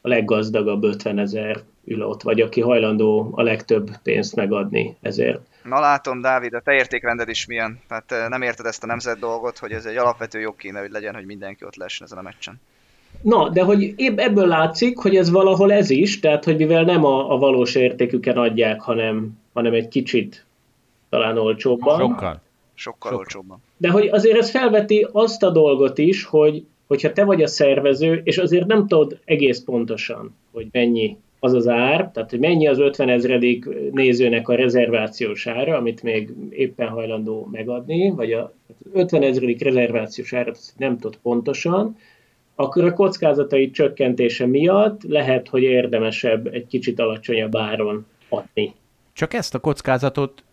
a leggazdagabb 50 ezer ül ott, vagy aki hajlandó a legtöbb pénzt megadni ezért. Na látom, Dávid, a te értékrended is milyen. Tehát eh, nem érted ezt a nemzet dolgot, hogy ez egy alapvető jog kéne, hogy legyen, hogy mindenki ott lehessen ezen a meccsen. Na, de hogy ebből látszik, hogy ez valahol ez is, tehát hogy mivel nem a, a valós értéküken adják, hanem, hanem egy kicsit talán olcsóbban. Sokkal. Sokkal, Sokkal olcsóbban. De hogy azért ez felveti azt a dolgot is, hogy hogyha te vagy a szervező, és azért nem tudod egész pontosan, hogy mennyi az az ár, tehát hogy mennyi az 50 ezredik nézőnek a rezervációs ára, amit még éppen hajlandó megadni, vagy a 50 ezredik rezervációs árat nem tud pontosan, akkor a kockázatai csökkentése miatt lehet, hogy érdemesebb egy kicsit alacsonyabb áron adni. Csak ezt a kockázatot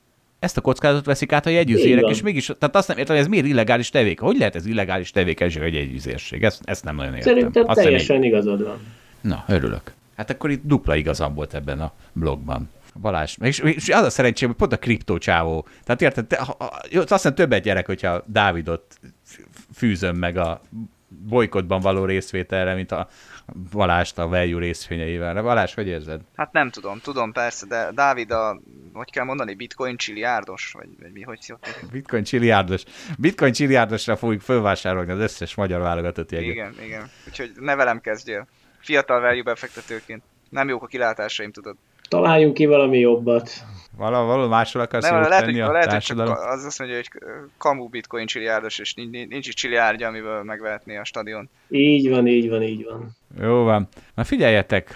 ezt a kockázatot veszik át a jegyüzérek, és mégis, tehát azt nem értem, hogy ez miért illegális tevék. Hogy lehet ez illegális tevékenység, a jegyüzérség? Ezt, ezt nem nagyon értem. Szerintem azt teljesen még... igazad van. Na, örülök. Hát akkor itt dupla igazam volt ebben a blogban. Balázs. És, és az a szerencsém, hogy pont a kriptócsávó. Tehát érted, te, ha, azt hiszem többet gyerek, hogyha Dávidot fűzöm meg a bolykotban való részvételre, mint a Balást a value részvényeivel. Balázs, hogy érzed? Hát nem tudom, tudom persze, de Dávid a, hogy kell mondani, bitcoin csiliárdos, vagy, vagy mi, hogy szokták? Bitcoin csiliárdos. Bitcoin csiliárdosra fogjuk fölvásárolni az összes magyar válogatott jegyet. Igen, igen. Úgyhogy ne velem kezdjél. Fiatal value befektetőként. Nem jók a kilátásaim, tudod. Találjunk ki valami jobbat. Valahol, valahol máshol akarsz nem, lehet, tenni hogy, a lehet, társadalom? Hogy az azt mondja, hogy kamu bitcoin csiliárdos, és nincs, nincs csiliárdja, amiből megvehetné a stadion. Így van, így van, így van. Jó van. Na figyeljetek,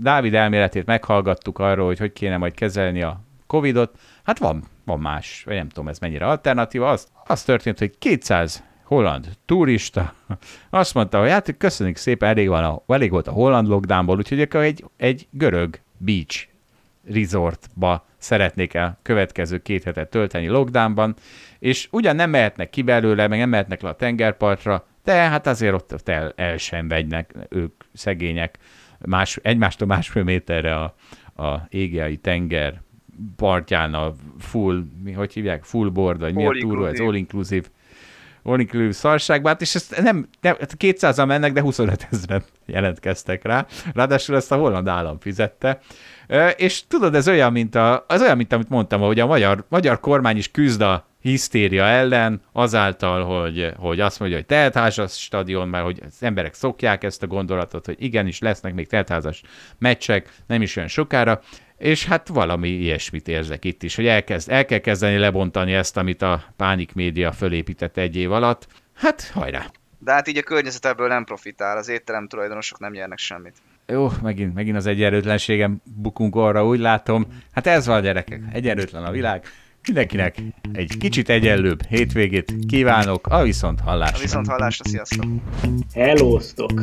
Dávid elméletét meghallgattuk arról, hogy hogy kéne majd kezelni a Covidot. Hát van, van más, vagy nem tudom ez mennyire alternatíva. Az, az történt, hogy 200 holland turista *laughs* azt mondta, hogy hát köszönjük szépen, elég, van a, elég volt a holland lockdownból, úgyhogy akkor egy, egy görög beach resortba szeretnék el következő két hetet tölteni lockdownban, és ugyan nem mehetnek ki belőle, meg nem mehetnek le a tengerpartra, de hát azért ott el, el sem vegynek ők szegények más, egymástól másfél méterre a, a égei tenger partján a full, mi, hogy hívják, full board, vagy mi a túró, ez all inclusive all inclusive szarságban, és ezt nem, nem 200-an hát mennek, de 25 ezeren jelentkeztek rá. Ráadásul ezt a holland állam fizette. És tudod, ez olyan, mint, a, az olyan, mint amit mondtam, hogy a magyar, magyar kormány is küzd a hisztéria ellen, azáltal, hogy, hogy azt mondja, hogy teltházas stadion, mert hogy az emberek szokják ezt a gondolatot, hogy igenis lesznek még teltházas meccsek, nem is olyan sokára, és hát valami ilyesmit érzek itt is, hogy elkezd, el kell kezdeni lebontani ezt, amit a pánik média fölépített egy év alatt. Hát hajrá! De hát így a környezet ebből nem profitál, az étterem tulajdonosok nem nyernek semmit. Jó, megint, megint az egyenlőtlenségem bukunk arra, úgy látom. Hát ez van, gyerekek, egyenlőtlen a világ. Mindenkinek egy kicsit egyenlőbb hétvégét kívánok, a viszont hallásra. A viszont hallásra, sziasztok! Hellóztok!